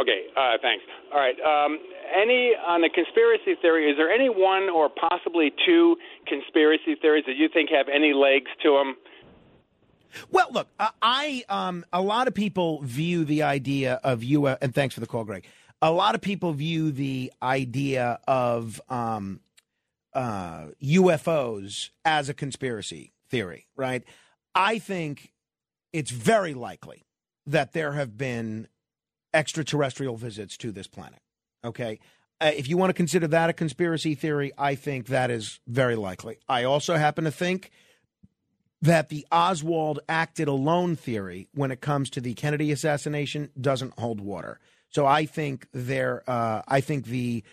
Okay, uh, thanks. All right. Um, any on the conspiracy theory? Is there any one or possibly two conspiracy theories that you think have any legs to them? Well, look, I um, a lot of people view the idea of you, and thanks for the call, Greg. A lot of people view the idea of um, uh, UFOs as a conspiracy theory, right? I think it's very likely that there have been extraterrestrial visits to this planet. Okay. Uh, if you want to consider that a conspiracy theory, I think that is very likely. I also happen to think that the Oswald acted alone theory when it comes to the Kennedy assassination doesn't hold water. So I think there, uh, I think the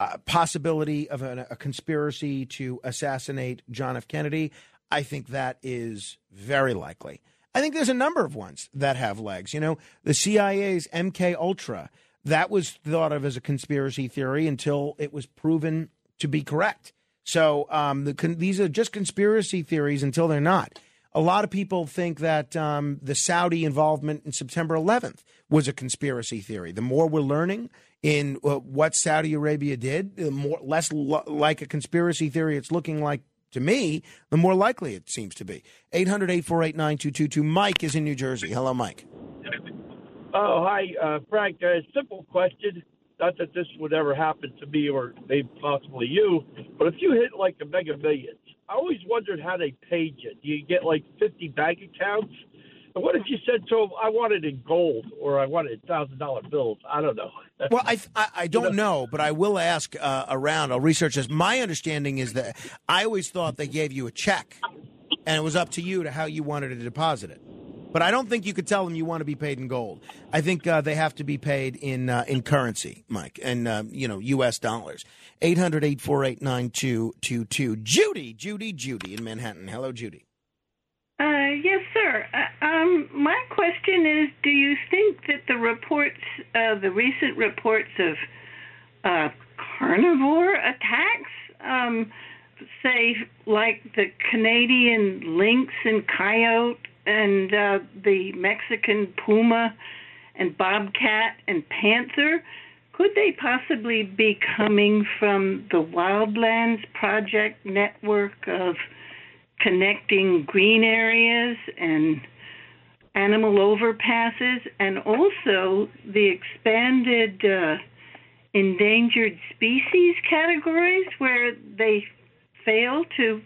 uh, possibility of an, a conspiracy to assassinate John F. Kennedy, I think that is very likely. I think there's a number of ones that have legs. You know, the CIA's MK Ultra that was thought of as a conspiracy theory until it was proven to be correct. So um, the, con- these are just conspiracy theories until they're not. A lot of people think that um, the Saudi involvement in September 11th was a conspiracy theory. The more we're learning in uh, what Saudi Arabia did, the more less lo- like a conspiracy theory it's looking like to me, the more likely it seems to be. 800 848 9222. Mike is in New Jersey. Hello, Mike. Oh, hi, uh, Frank. A simple question. Not that this would ever happen to me or maybe possibly you, but if you hit like a mega millions, I always wondered how they paid you. Do you get like 50 bank accounts? And what if you said to them, I want it in gold or I want it thousand dollar bills? I don't know. Well, I I, I don't know, but I will ask uh, around. I'll research this. My understanding is that I always thought they gave you a check, and it was up to you to how you wanted to deposit it. But I don't think you could tell them you want to be paid in gold. I think uh, they have to be paid in uh, in currency, Mike, and uh, you know U.S. dollars. 800-848-9222. Judy, Judy, Judy in Manhattan. Hello, Judy. Uh, yes, sir. Uh, um, my question is: Do you think that the reports, uh, the recent reports of carnivore attacks, um, say like the Canadian lynx and coyote and uh, the Mexican puma and bobcat and panther, could they possibly be coming from the Wildlands Project network of connecting green areas and animal overpasses, and also the expanded uh, endangered species categories where they fail to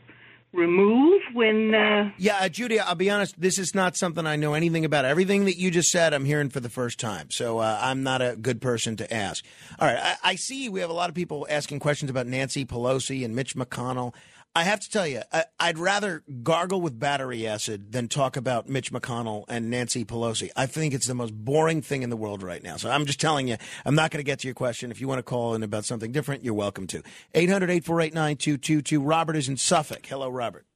remove when. Uh... Yeah, uh, Judy, I'll be honest. This is not something I know anything about. Everything that you just said, I'm hearing for the first time. So uh, I'm not a good person to ask. All right, I, I, see we have a lot of people asking questions about Nancy Pelosi and Mitch McConnell. I have to tell you, I, would rather gargle with battery acid than talk about Mitch McConnell and Nancy Pelosi. I think it's the most boring thing in the world right now. So I'm just telling you, I'm not going to get to your question. If you want to call in about something different, you're welcome to. 800 848 9222. Robert is in Suffolk. Hello, Robert.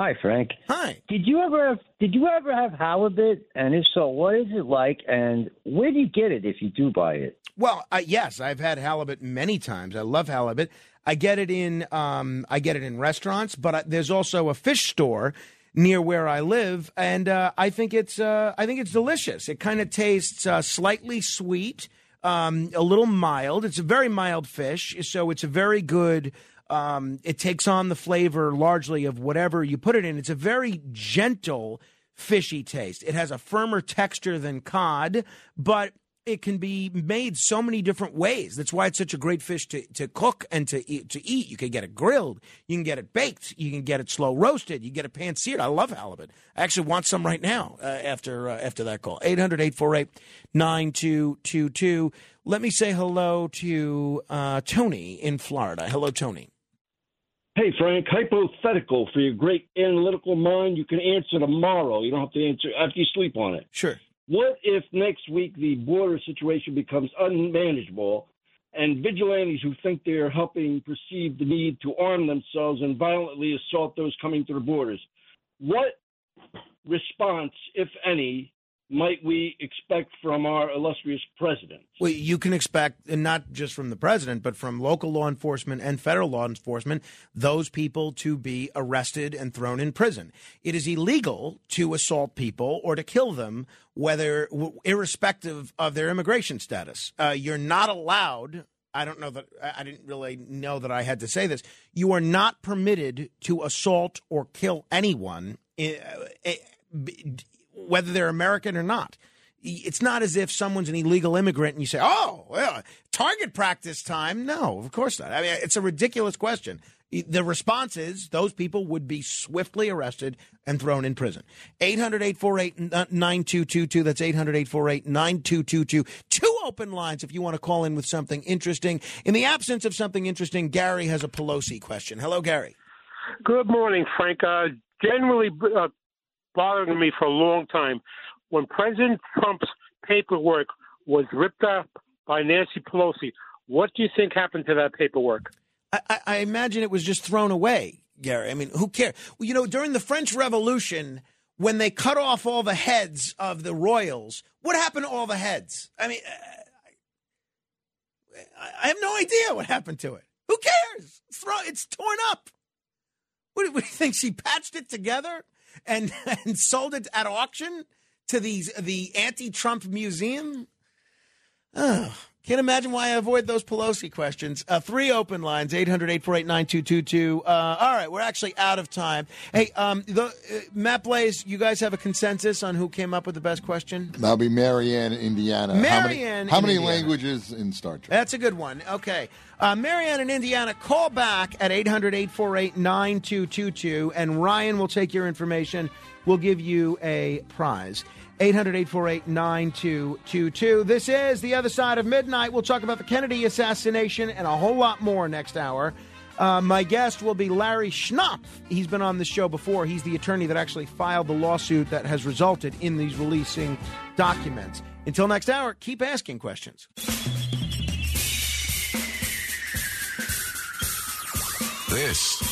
Hi, Frank. Hi. Did you ever have Did you ever have halibut? And if so, what is it like? And where do you get it if you do buy it? Well, uh, yes, I've had halibut many times. I love halibut. I get it in um, I get it in restaurants, but I, there's also a fish store near where I live, and uh, I think it's uh, I think it's delicious. It kind of tastes uh, slightly sweet, um, a little mild. It's a very mild fish, so it's a very good. Um, it takes on the flavor largely of whatever you put it in. It's a very gentle fishy taste. It has a firmer texture than cod, but it can be made so many different ways. That's why it's such a great fish to, to cook and to eat, to eat. You can get it grilled, you can get it baked, you can get it slow roasted, you get it pan seared. I love halibut. I actually want some right now uh, after uh, after that call. 800-848-9222. Let me say hello to uh, Tony in Florida. Hello, Tony. Hey, Frank, hypothetical for your great analytical mind. You can answer tomorrow. You don't have to answer after you sleep on it. Sure. What if next week the border situation becomes unmanageable and vigilantes who think they are helping perceive the need to arm themselves and violently assault those coming to the borders? What response, if any, might we expect from our illustrious president? Well, you can expect, and not just from the president, but from local law enforcement and federal law enforcement, those people to be arrested and thrown in prison. It is illegal to assault people or to kill them, whether irrespective of their immigration status. Uh, you're not allowed. I don't know that I didn't really know that I had to say this. You are not permitted to assault or kill anyone. Eh, eh, whether they're American or not. it's not as if someone's an illegal immigrant and you say, "Oh, well, target practice time." No, of course not. I mean, it's a ridiculous question. The response is those people would be swiftly arrested and thrown in prison. 800-848-9222. That's 800-848-9222. Two open lines if you want to call in with something interesting. In the absence of something interesting, Gary has a Pelosi question. Hello, Gary. Good morning, Frank. Uh, generally uh, bothering me for a long time. When President Trump's paperwork was ripped up by Nancy Pelosi, what do you think happened to that paperwork? I, I imagine it was just thrown away, Gary. I mean, who cares? Well, you know, during the French Revolution, when they cut off all the heads of the royals, what happened to all the heads? I mean, I have no idea what happened to it. Who cares? Throw, it's torn up. What, what do you think? She patched it together and, and sold it at auction to these the anti-Trump museum? Oh, can't imagine why I avoid those Pelosi questions. Uh, three open lines, 800-848-9222. Uh, all right, we're actually out of time. Hey, um, the, uh, Matt Blaze, you guys have a consensus on who came up with the best question? That'll be Marianne, Indiana. Marianne How many, how many languages in Star Trek? That's a good one. Okay. Uh, Marianne in Indiana, call back at 800 848 9222, and Ryan will take your information. We'll give you a prize. 800 848 9222. This is The Other Side of Midnight. We'll talk about the Kennedy assassination and a whole lot more next hour. Uh, my guest will be Larry Schnapf. He's been on the show before. He's the attorney that actually filed the lawsuit that has resulted in these releasing documents. Until next hour, keep asking questions. This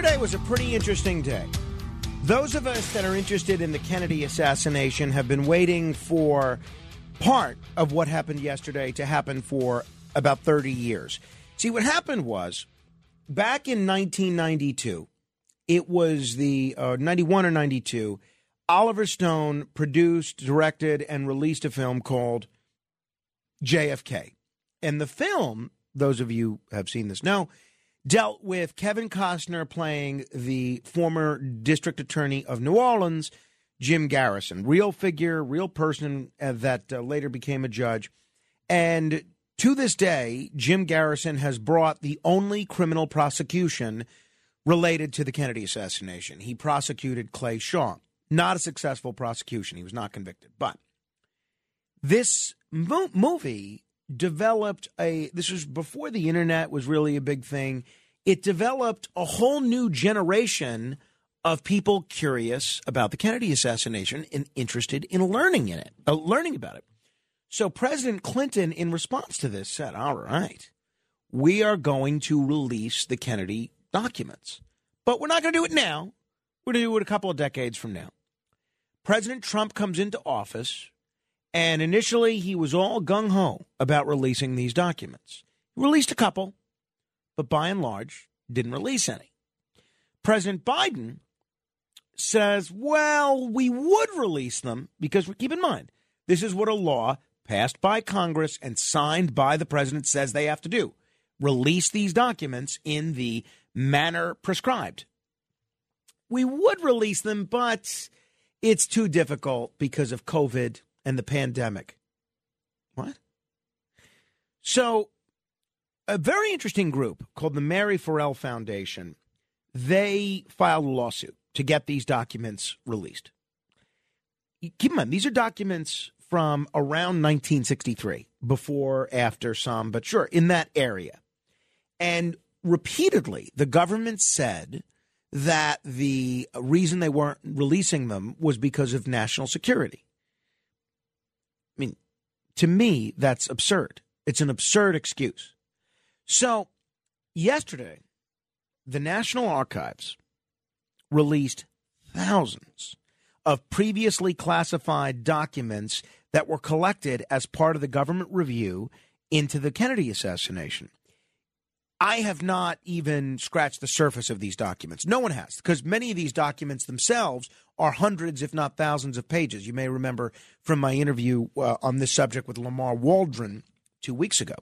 Yesterday was a pretty interesting day. Those of us that are interested in the Kennedy assassination have been waiting for part of what happened yesterday to happen for about 30 years. See, what happened was back in 1992, it was the uh, 91 or 92, Oliver Stone produced, directed, and released a film called JFK. And the film, those of you have seen this know, dealt with Kevin Costner playing the former district attorney of New Orleans, Jim Garrison, real figure, real person uh, that uh, later became a judge. And to this day, Jim Garrison has brought the only criminal prosecution related to the Kennedy assassination. He prosecuted Clay Shaw. Not a successful prosecution. He was not convicted. But this mo- movie developed a this was before the internet was really a big thing. It developed a whole new generation of people curious about the kennedy assassination and interested in learning in it uh, learning about it. So president clinton in response to this said all right we are going to release the kennedy documents but we're not going to do it now. We're going to do it a couple of decades from now. President trump comes into office and initially, he was all gung ho about releasing these documents. He released a couple, but by and large, didn't release any. President Biden says, well, we would release them because keep in mind, this is what a law passed by Congress and signed by the president says they have to do release these documents in the manner prescribed. We would release them, but it's too difficult because of COVID and the pandemic. What? So, a very interesting group called the Mary Ferrell Foundation, they filed a lawsuit to get these documents released. Keep in mind, these are documents from around 1963, before, after some, but sure, in that area. And repeatedly, the government said that the reason they weren't releasing them was because of national security. To me, that's absurd. It's an absurd excuse. So, yesterday, the National Archives released thousands of previously classified documents that were collected as part of the government review into the Kennedy assassination. I have not even scratched the surface of these documents. No one has, because many of these documents themselves are hundreds, if not thousands, of pages. You may remember from my interview uh, on this subject with Lamar Waldron two weeks ago.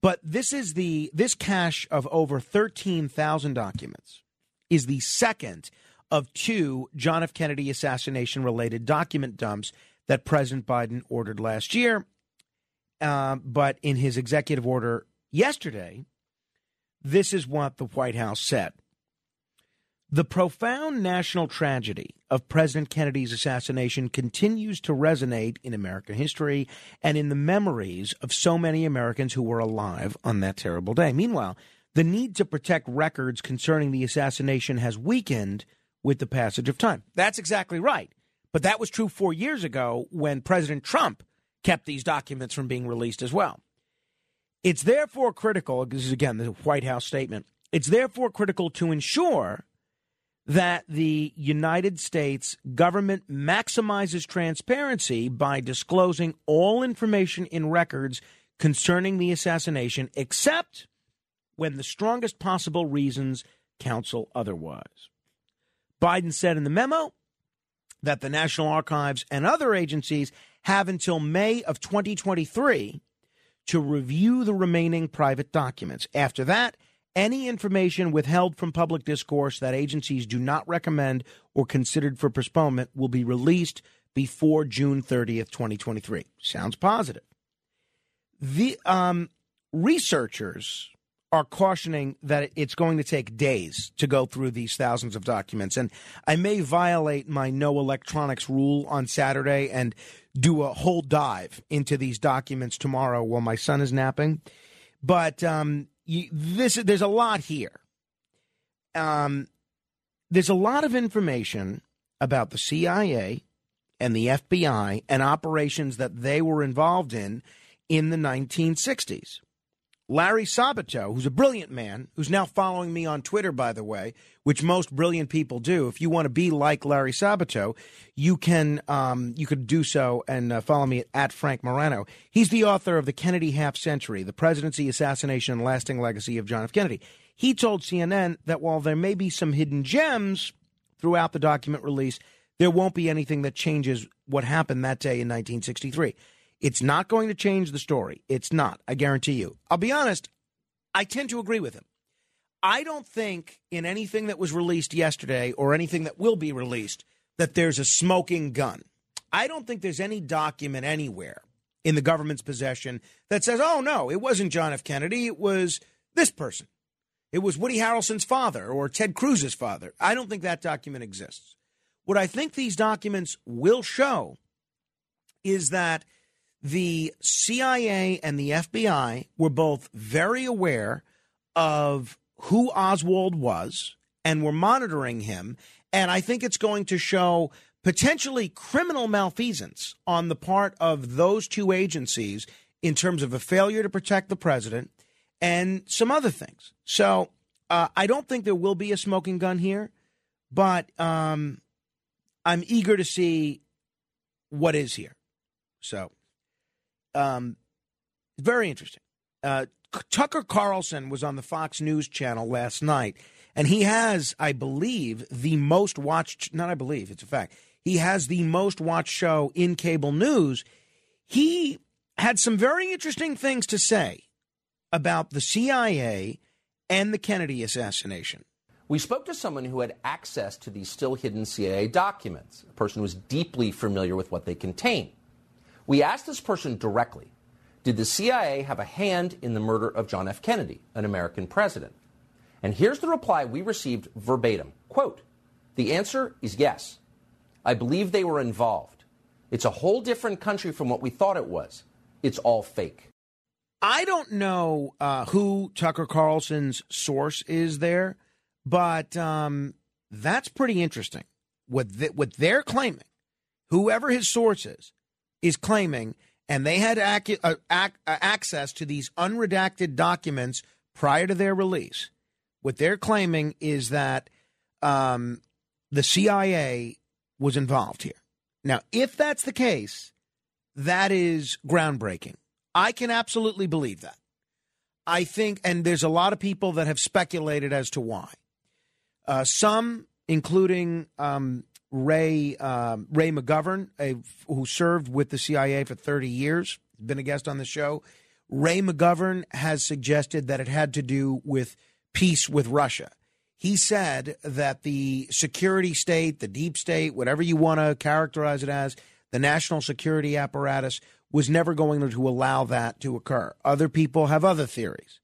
But this is the this cache of over thirteen thousand documents is the second of two John F. Kennedy assassination related document dumps that President Biden ordered last year. Uh, but in his executive order yesterday, this is what the White House said. The profound national tragedy of President Kennedy's assassination continues to resonate in American history and in the memories of so many Americans who were alive on that terrible day. Meanwhile, the need to protect records concerning the assassination has weakened with the passage of time. That's exactly right. But that was true four years ago when President Trump kept these documents from being released as well. It's therefore critical, this is again the White House statement, it's therefore critical to ensure that the United States government maximizes transparency by disclosing all information in records concerning the assassination, except when the strongest possible reasons counsel otherwise. Biden said in the memo that the National Archives and other agencies have until May of 2023 to review the remaining private documents. After that, any information withheld from public discourse that agencies do not recommend or considered for postponement will be released before June 30th, 2023. Sounds positive. The um, researchers are cautioning that it's going to take days to go through these thousands of documents. And I may violate my no electronics rule on Saturday and do a whole dive into these documents tomorrow while my son is napping. But um, you, this there's a lot here. Um, there's a lot of information about the CIA and the FBI and operations that they were involved in in the 1960s. Larry Sabato, who's a brilliant man, who's now following me on Twitter, by the way, which most brilliant people do. If you want to be like Larry Sabato, you can um, you could do so and uh, follow me at, Frank Morano. He's the author of The Kennedy Half Century: The Presidency, Assassination, and Lasting Legacy of John F. Kennedy. He told CNN that while there may be some hidden gems throughout the document release, there won't be anything that changes what happened that day in 1963. It's not going to change the story. It's not. I guarantee you. I'll be honest. I tend to agree with him. I don't think in anything that was released yesterday or anything that will be released that there's a smoking gun. I don't think there's any document anywhere in the government's possession that says, oh, no, it wasn't John F. Kennedy. It was this person. It was Woody Harrelson's father or Ted Cruz's father. I don't think that document exists. What I think these documents will show is that the CIA and the FBI were both very aware of who Oswald was and were monitoring him. And I think it's going to show potentially criminal malfeasance on the part of those two agencies in terms of a failure to protect the president and some other things. So uh, I don't think there will be a smoking gun here, but um, I'm eager to see what is here. So um, very interesting. Uh, Tucker Carlson was on the Fox News channel last night, and he has, I believe, the most watched, not I believe, it's a fact, he has the most watched show in cable news. He had some very interesting things to say about the CIA and the Kennedy assassination. We spoke to someone who had access to these still hidden CIA documents, a person who was deeply familiar with what they contain. We asked this person directly Did the CIA have a hand in the murder of John F. Kennedy, an American president? And here's the reply we received verbatim quote, The answer is yes. I believe they were involved. It's a whole different country from what we thought it was. It's all fake. I don't know uh, who Tucker Carlson's source is there, but um, that's pretty interesting. What, what they're claiming, whoever his source is, is claiming, and they had ac- uh, ac- uh, access to these unredacted documents prior to their release. What they're claiming is that um, the CIA was involved here. Now, if that's the case, that is groundbreaking. I can absolutely believe that. I think, and there's a lot of people that have speculated as to why. Uh, some, including um, Ray um, Ray McGovern, a, who served with the CIA for 30 years, been a guest on the show. Ray McGovern has suggested that it had to do with peace with Russia. He said that the security state, the deep state, whatever you want to characterize it as, the national security apparatus was never going to allow that to occur. Other people have other theories.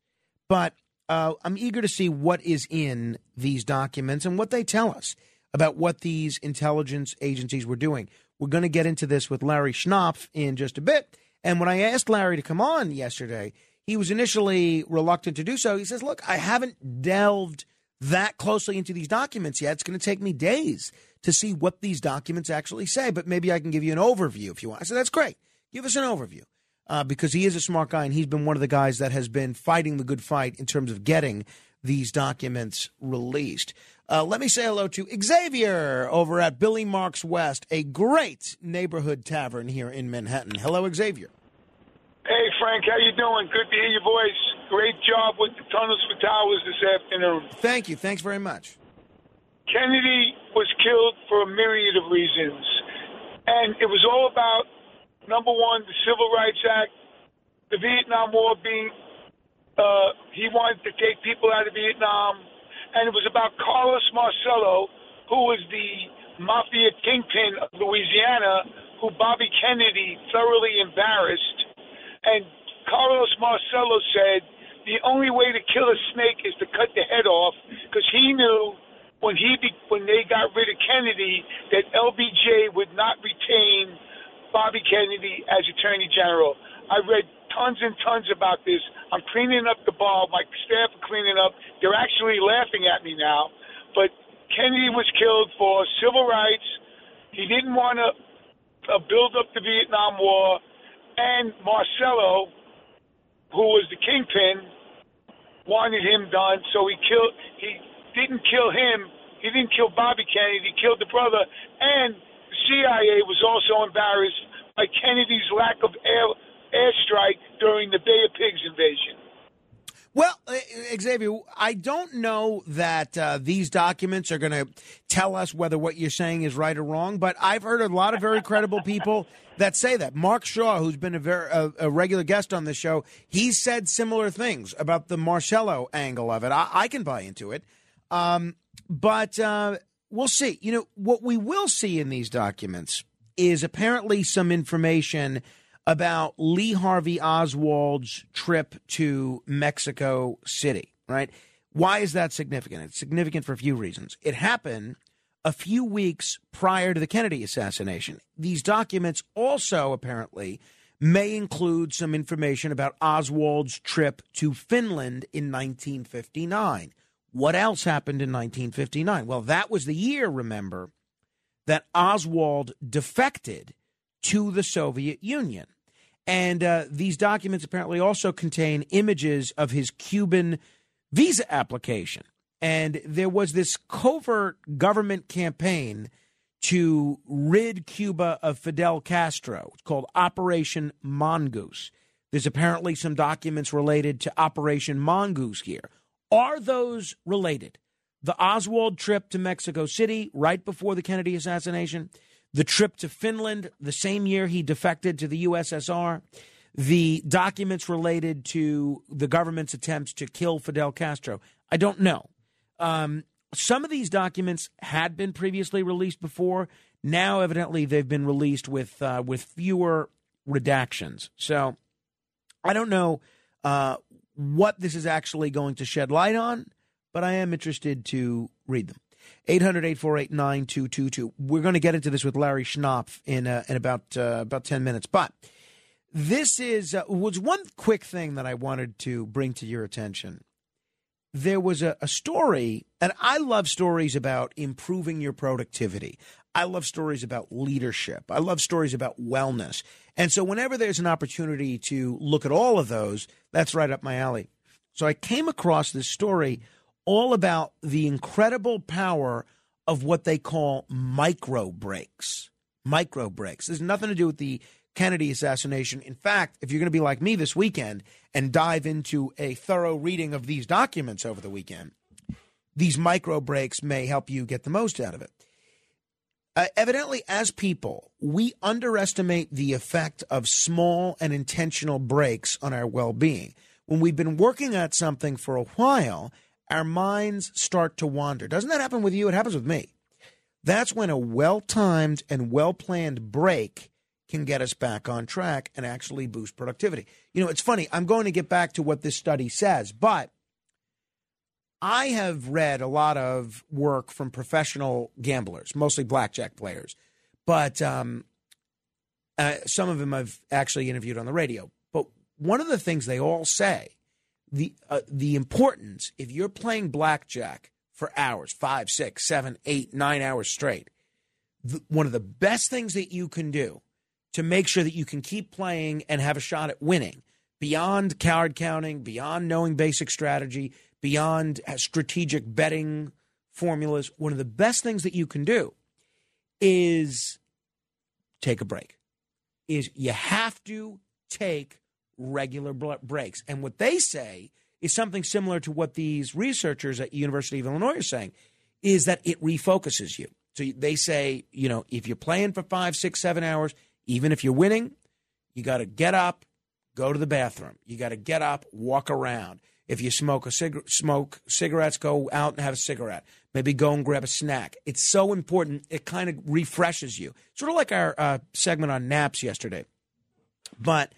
But uh, I'm eager to see what is in these documents and what they tell us about what these intelligence agencies were doing. We're going to get into this with Larry Schnapf in just a bit. And when I asked Larry to come on yesterday, he was initially reluctant to do so. He says, Look, I haven't delved that closely into these documents yet. It's going to take me days to see what these documents actually say, but maybe I can give you an overview if you want. I said, That's great. Give us an overview. Uh, because he is a smart guy and he's been one of the guys that has been fighting the good fight in terms of getting these documents released. Uh, let me say hello to Xavier over at Billymark's West, a great neighborhood tavern here in Manhattan. Hello, Xavier. Hey, Frank, how you doing? Good to hear your voice. Great job with the tunnels for towers this afternoon. Thank you. Thanks very much. Kennedy was killed for a myriad of reasons, and it was all about number one, the Civil Rights Act, the Vietnam War being. Uh, he wanted to take people out of Vietnam and it was about Carlos Marcello, who was the mafia kingpin of Louisiana, who Bobby Kennedy thoroughly embarrassed. And Carlos Marcello said the only way to kill a snake is to cut the head off, because he knew when he be, when they got rid of Kennedy that LBJ would not retain Bobby Kennedy as Attorney General. I read tons and tons about this. I'm cleaning up the ball. My staff are cleaning up. They're actually laughing at me now. But Kennedy was killed for civil rights. He didn't want to uh, build up the Vietnam War. And Marcello, who was the kingpin, wanted him done. So he killed. He didn't kill him. He didn't kill Bobby Kennedy. He killed the brother. And the CIA was also embarrassed by Kennedy's lack of air airstrike during the Bay of Pigs invasion. Well, uh, Xavier, I don't know that uh, these documents are going to tell us whether what you're saying is right or wrong, but I've heard a lot of very credible people that say that. Mark Shaw, who's been a, very, a, a regular guest on this show, he said similar things about the Marcello angle of it. I, I can buy into it. Um, but uh, we'll see. You know, what we will see in these documents is apparently some information – about Lee Harvey Oswald's trip to Mexico City, right? Why is that significant? It's significant for a few reasons. It happened a few weeks prior to the Kennedy assassination. These documents also apparently may include some information about Oswald's trip to Finland in 1959. What else happened in 1959? Well, that was the year, remember, that Oswald defected to the Soviet Union. And uh, these documents apparently also contain images of his Cuban visa application. And there was this covert government campaign to rid Cuba of Fidel Castro. It's called Operation Mongoose. There's apparently some documents related to Operation Mongoose here. Are those related? The Oswald trip to Mexico City right before the Kennedy assassination, the trip to Finland the same year he defected to the USSR, the documents related to the government's attempts to kill Fidel Castro. I don't know. Um, some of these documents had been previously released before. Now, evidently, they've been released with uh, with fewer redactions. So, I don't know uh, what this is actually going to shed light on, but I am interested to read them. 800 848 9222. We're going to get into this with Larry Schnapf in, uh, in about, uh, about 10 minutes. But this is uh, was one quick thing that I wanted to bring to your attention. There was a, a story, and I love stories about improving your productivity. I love stories about leadership. I love stories about wellness. And so, whenever there's an opportunity to look at all of those, that's right up my alley. So, I came across this story all about the incredible power of what they call micro breaks. Micro breaks. There's nothing to do with the Kennedy assassination. In fact, if you're going to be like me this weekend and dive into a thorough reading of these documents over the weekend, these micro breaks may help you get the most out of it. Uh, evidently, as people, we underestimate the effect of small and intentional breaks on our well being. When we've been working at something for a while, our minds start to wander. Doesn't that happen with you? It happens with me. That's when a well timed and well planned break can get us back on track and actually boost productivity. You know, it's funny. I'm going to get back to what this study says, but I have read a lot of work from professional gamblers, mostly blackjack players, but um, uh, some of them I've actually interviewed on the radio. But one of the things they all say the uh, the importance if you're playing blackjack for hours, five, six, seven, eight, nine hours straight. The, one of the best things that you can do to make sure that you can keep playing and have a shot at winning beyond card counting, beyond knowing basic strategy, beyond strategic betting formulas, one of the best things that you can do is take a break. Is you have to take regular breaks. And what they say is something similar to what these researchers at University of Illinois are saying is that it refocuses you. So they say, you know, if you're playing for five, six, seven hours, even if you're winning, you got to get up, go to the bathroom. You got to get up, walk around. If you smoke a cig- smoke cigarettes, go out and have a cigarette. Maybe go and grab a snack. It's so important. It kind of refreshes you, sort of like our uh, segment on naps yesterday. But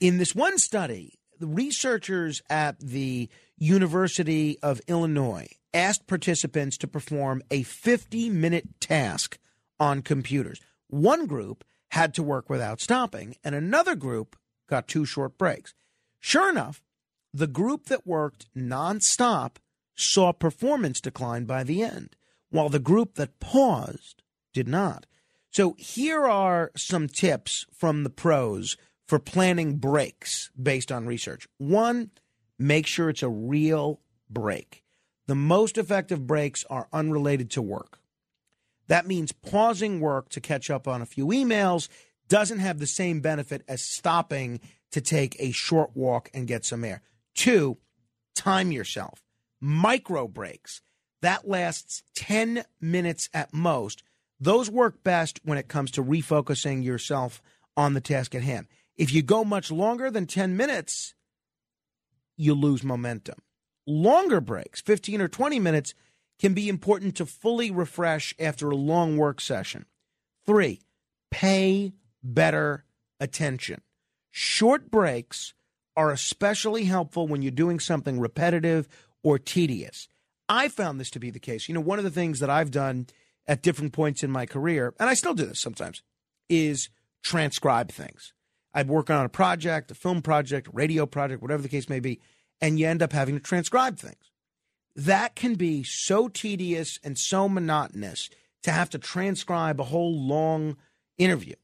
in this one study, the researchers at the University of Illinois asked participants to perform a 50 minute task on computers. One group had to work without stopping, and another group got two short breaks. Sure enough, the group that worked nonstop saw performance decline by the end, while the group that paused did not. So here are some tips from the pros for planning breaks based on research. One, make sure it's a real break. The most effective breaks are unrelated to work. That means pausing work to catch up on a few emails doesn't have the same benefit as stopping to take a short walk and get some air. Two, time yourself. Micro breaks. That lasts 10 minutes at most. Those work best when it comes to refocusing yourself on the task at hand. If you go much longer than 10 minutes, you lose momentum. Longer breaks, 15 or 20 minutes, can be important to fully refresh after a long work session. Three, pay better attention. Short breaks are especially helpful when you're doing something repetitive or tedious. I found this to be the case. You know, one of the things that I've done at different points in my career, and I still do this sometimes, is transcribe things. I'd work on a project, a film project, radio project, whatever the case may be, and you end up having to transcribe things. That can be so tedious and so monotonous to have to transcribe a whole long interview.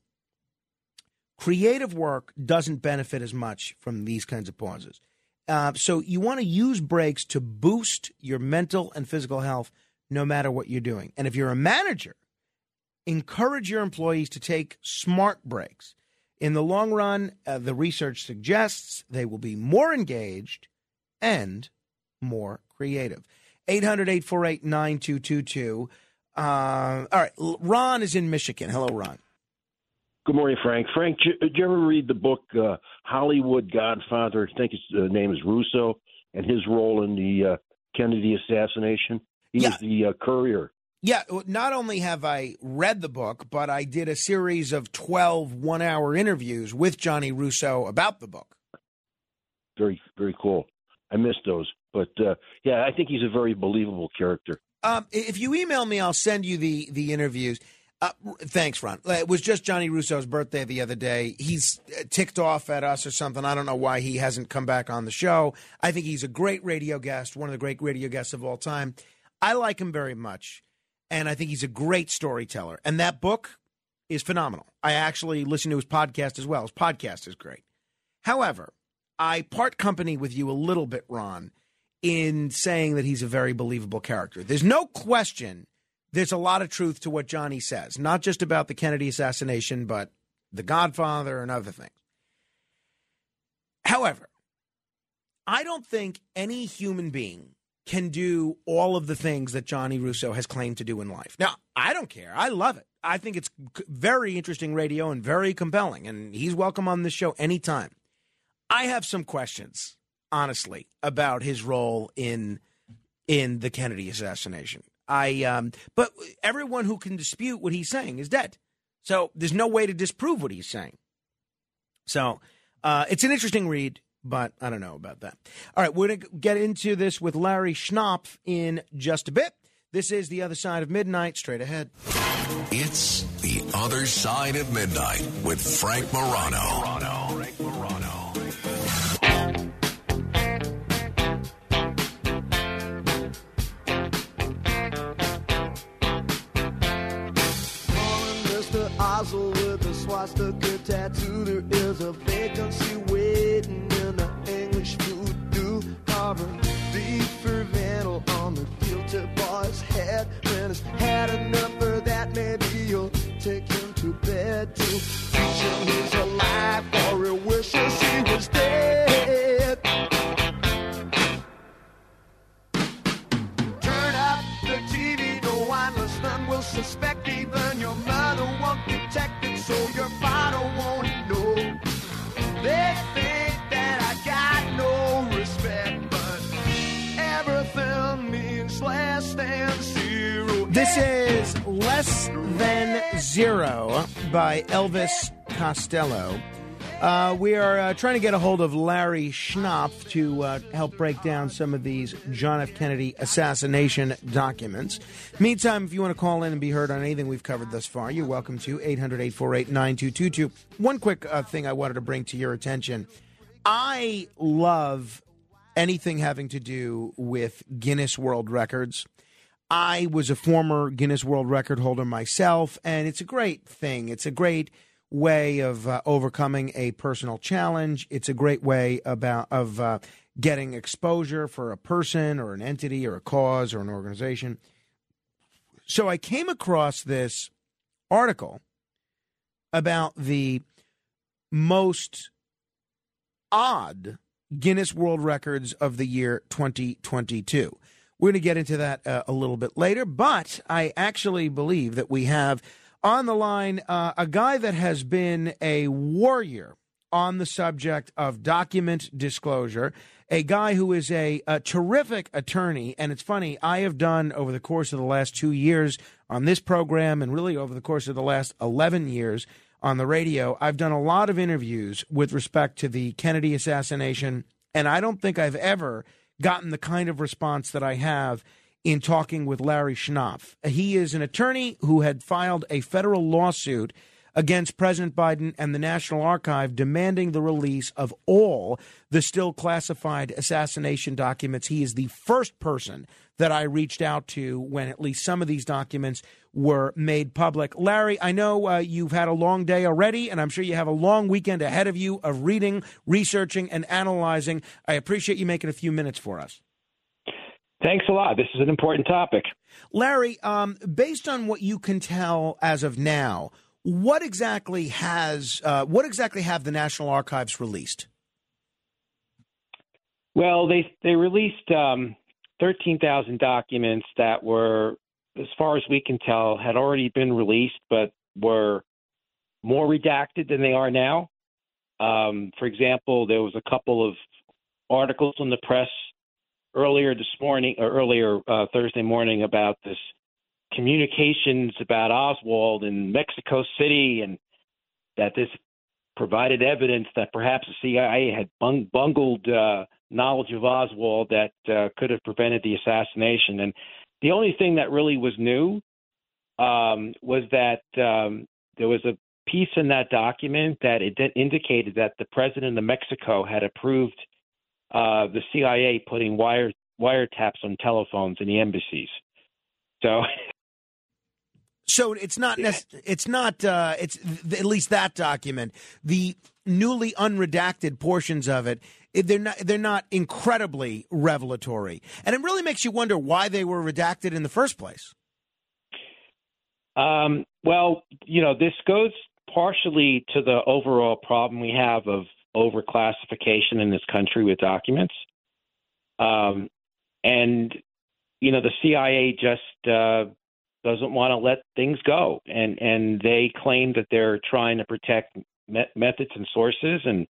Creative work doesn't benefit as much from these kinds of pauses. Uh, so you want to use breaks to boost your mental and physical health no matter what you're doing. And if you're a manager, encourage your employees to take smart breaks. In the long run, uh, the research suggests they will be more engaged and more creative. 800 848 9222. Uh, all right. Ron is in Michigan. Hello, Ron. Good morning, Frank. Frank, did you ever read the book uh, Hollywood Godfather? I think his uh, name is Russo, and his role in the uh, Kennedy assassination. He Yeah. was the uh, courier. Yeah, not only have I read the book, but I did a series of 12 one hour interviews with Gianni Russo about the book. Very, very cool. I missed those, but uh, yeah, I think he's a very believable character. Um, if you email me, I'll send you the the interviews. Uh, thanks, Ron. Uh, It was just Gianni Russo's birthday the other day. He's uh, ticked off at us or something. I don't know why he hasn't come back on the show. I think he's a great radio guest, one of the great radio guests of all time. I like him very much, and I think he's a great storyteller. And that book is phenomenal. I actually listen to his podcast as well. His podcast is great. However, I part company with you a little bit, Ron, in saying that he's a very believable character. There's no question there's a lot of truth to what Gianni says, not just about the Kennedy assassination, but The Godfather and other things. However, I don't think any human being can do all of the things that Gianni Russo has claimed to do in life. Now, I don't care. I love it. I think it's very interesting radio and very compelling, and he's welcome on this show anytime. I have some questions, honestly, about his role in in the Kennedy assassination. I um, but everyone who can dispute what he's saying is dead. So there's no way to disprove what he's saying. So uh, it's an interesting read, but I don't know about that. All right, we're going to get into this with Larry Schnapf in just a bit. This is The Other Side of Midnight, straight ahead. It's The Other Side of Midnight with Frank Morano. Frank Morano. Oswald with a swastika he's had enough of that, maybe you'll take him to bed to Costello. Uh, we are uh, trying to get a hold of Larry Schnapf to uh, help break down some of these John F. Kennedy assassination documents. Meantime, if you want to call in and be heard on anything we've covered thus far, you're welcome to 800 848 9222. One quick uh, thing I wanted to bring to your attention I love anything having to do with Guinness World Records. I was a former Guinness World Record holder myself, and it's a great thing. It's a great way of uh, overcoming a personal challenge. It's a great way about of uh, getting exposure for a person or an entity or a cause or an organization. So I came across this article about the most odd Guinness World Records of the year 2022. We're going to get into that uh, a little bit later, but I actually believe that we have on the line uh, a guy that has been a warrior on the subject of document disclosure, a guy who is a, a terrific attorney. And it's funny, I have done over the course of the last two years on this program and really over the course of the last 11 years on the radio, I've done a lot of interviews with respect to the Kennedy assassination. And I don't think I've ever gotten the kind of response that I have in talking with Larry Schnapf. He is an attorney who had filed a federal lawsuit against President Biden and the National Archive demanding the release of all the still classified assassination documents. He is the first person that I reached out to when at least some of these documents were made public. Larry, I know uh, you've had a long day already, and I'm sure you have a long weekend ahead of you of reading, researching, and analyzing. I appreciate you making a few minutes for us. Thanks a lot. This is an important topic. Larry, um, based on what you can tell as of now, what exactly has uh, what exactly have the National Archives released? Well, they they released um, thirteen thousand documents that were, as far as we can tell, had already been released, but were more redacted than they are now. Um, for example, there was a couple of articles in the press earlier this morning or earlier uh, Thursday morning about this communications about Oswald in Mexico City and that this provided evidence that perhaps the CIA had bung- bungled uh, knowledge of Oswald that uh, could have prevented the assassination. And the only thing that really was new um, was that um, there was a piece in that document that it indicated that the president of Mexico had approved uh, the CIA putting wire wiretaps on telephones in the embassies. So So it's not nec- it's not uh, it's th- at least that document the newly unredacted portions of it they're not they're not incredibly revelatory and it really makes you wonder why they were redacted in the first place. Um, well, you know, this goes partially to the overall problem we have of overclassification in this country with documents. Um, and, you know, the CIA just uh, doesn't want to let things go. And, and they claim that they're trying to protect me- methods and sources. And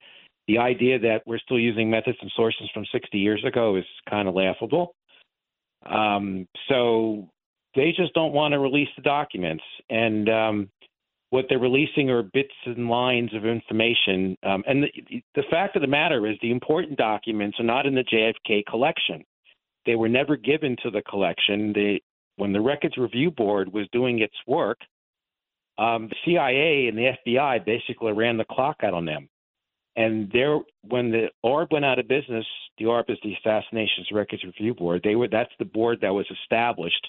the idea that we're still using methods and sources from 60 years ago is kind of laughable. Um, so they just don't want to release the documents. And um, what they're releasing are bits and lines of information. Um, and the, the fact of the matter is, the important documents are not in the JFK collection. They were never given to the collection. They, when the Records Review Board was doing its work, um, the CIA and the FBI basically ran the clock out on them. And there, when the ARB went out of business, the ARB is the Assassinations Records Review Board. They were that's the board that was established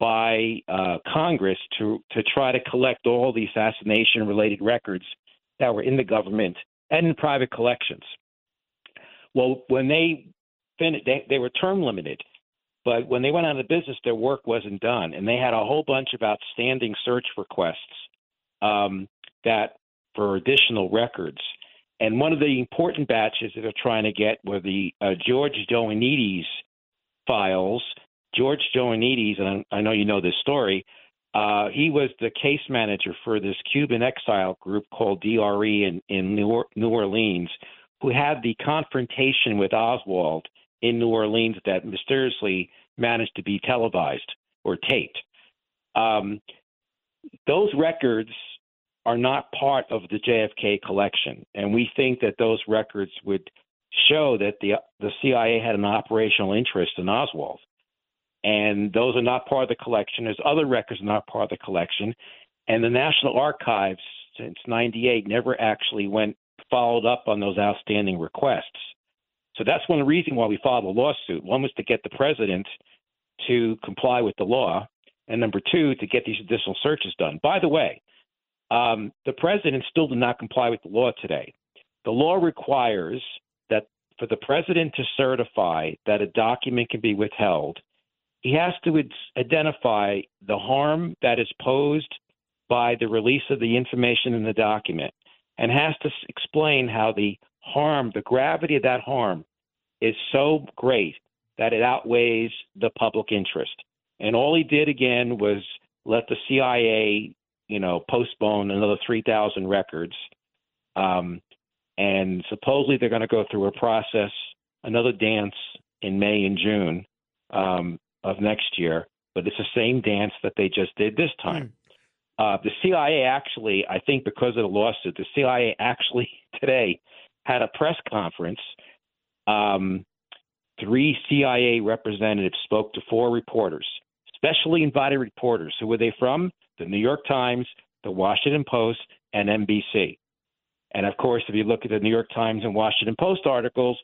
by uh, Congress to to try to collect all the assassination related records that were in the government and in private collections. Well, when they finished, they, they were term limited, but when they went out of business, their work wasn't done, and they had a whole bunch of outstanding search requests um, that for additional records. And one of the important batches that they're trying to get were the uh, George Joannides files. George Joannides, and I know you know this story, uh, he was the case manager for this Cuban exile group called DRE in, in New, or- New Orleans, who had the confrontation with Oswald in New Orleans that mysteriously managed to be televised or taped. Um, those records are not part of the JFK collection, and we think that those records would show that the the CIA had an operational interest in Oswald, and those are not part of the collection. There's other records not part of the collection, and the National Archives since '98 never actually went followed up on those outstanding requests. So that's one reason why we filed a lawsuit. One was to get the president to comply with the law, and number two, to get these additional searches done. By the way, um, the president still did not comply with the law today. The law requires that for the president to certify that a document can be withheld, he has to identify the harm that is posed by the release of the information in the document and has to explain how the harm, the gravity of that harm, is so great that it outweighs the public interest. And all he did again was let the CIA, you know, postpone another 3,000 records. Um, and supposedly they're going to go through a process, another dance in May and June um, of next year. But it's the same dance that they just did this time. Uh, the CIA actually, I think, because of the lawsuit, the CIA actually today had a press conference. Um, three CIA representatives spoke to four reporters, specially invited reporters. Who were they from? The New York Times, the Washington Post, and NBC. And of course, if you look at the New York Times and Washington Post articles,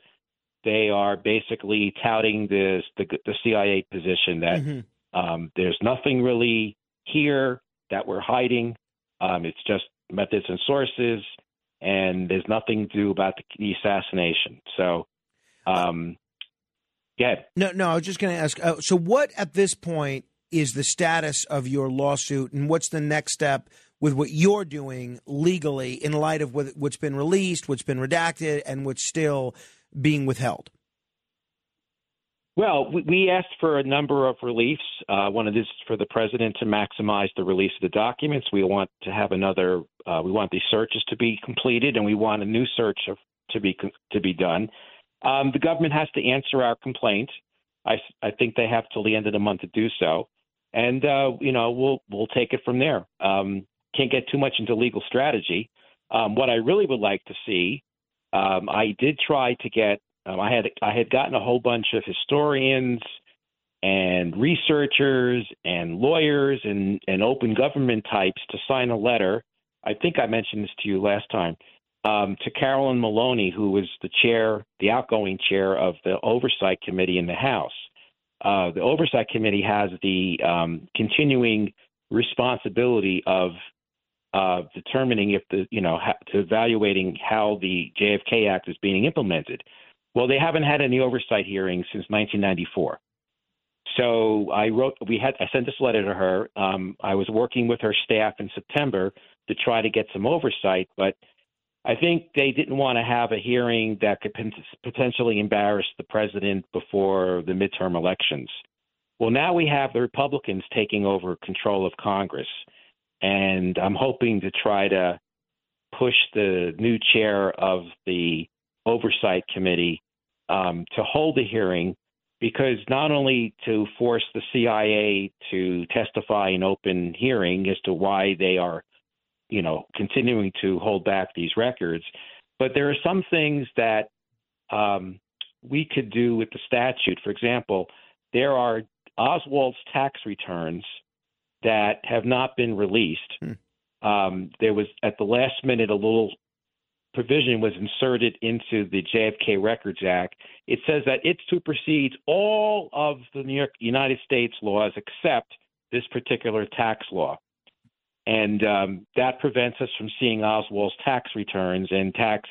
they are basically touting this, the, the CIA position that Mm-hmm. um, there's nothing really here that we're hiding. Um, it's just methods and sources, and there's nothing to do about the, the assassination. So, um, yeah. No, no, I was just going to ask. Uh, so, what at this point is the status of your lawsuit, and what's the next step with what you're doing legally in light of what, what's been released, what's been redacted, and what's still being withheld? Well, we- asked for a number of reliefs. Uh, one of this for the president to maximize the release of the documents. We want to have another. Uh, we want the searches to be completed, and we want a new search of, to be to be done. Um, the government has to answer our complaint. I, I think they have till the end of the month to do so, and uh, you know we'll we'll take it from there. Um, can't get too much into legal strategy. Um, what I really would like to see, um, I did try to get. Um, I had I had gotten a whole bunch of historians and researchers and lawyers and, and open government types to sign a letter. I think I mentioned this to you last time um, to Carolyn Maloney, who was the chair, the outgoing chair of the Oversight Committee in the House. Uh, the Oversight Committee has the um, continuing responsibility of uh, determining if the, you know, ha- to evaluating how the JFK Act is being implemented. Well, they haven't had any oversight hearings since 1994. So I wrote, we had, I sent this letter to her. Um, I was working with her staff in September to try to get some oversight, but I think they didn't want to have a hearing that could potentially embarrass the president before the midterm elections. Well, now we have the Republicans taking over control of Congress, and I'm hoping to try to push the new chair of the Oversight Committee um, to hold a hearing because not only to force the CIA to testify in open hearing as to why they are, you know, continuing to hold back these records, but there are some things that um, we could do with the statute. For example, there are Oswald's tax returns that have not been released. Um, there was at the last minute a little provision was inserted into the JFK Records Act. It says that it supersedes all of the New York United States laws except this particular tax law. And um, that prevents us from seeing Oswald's tax returns and tax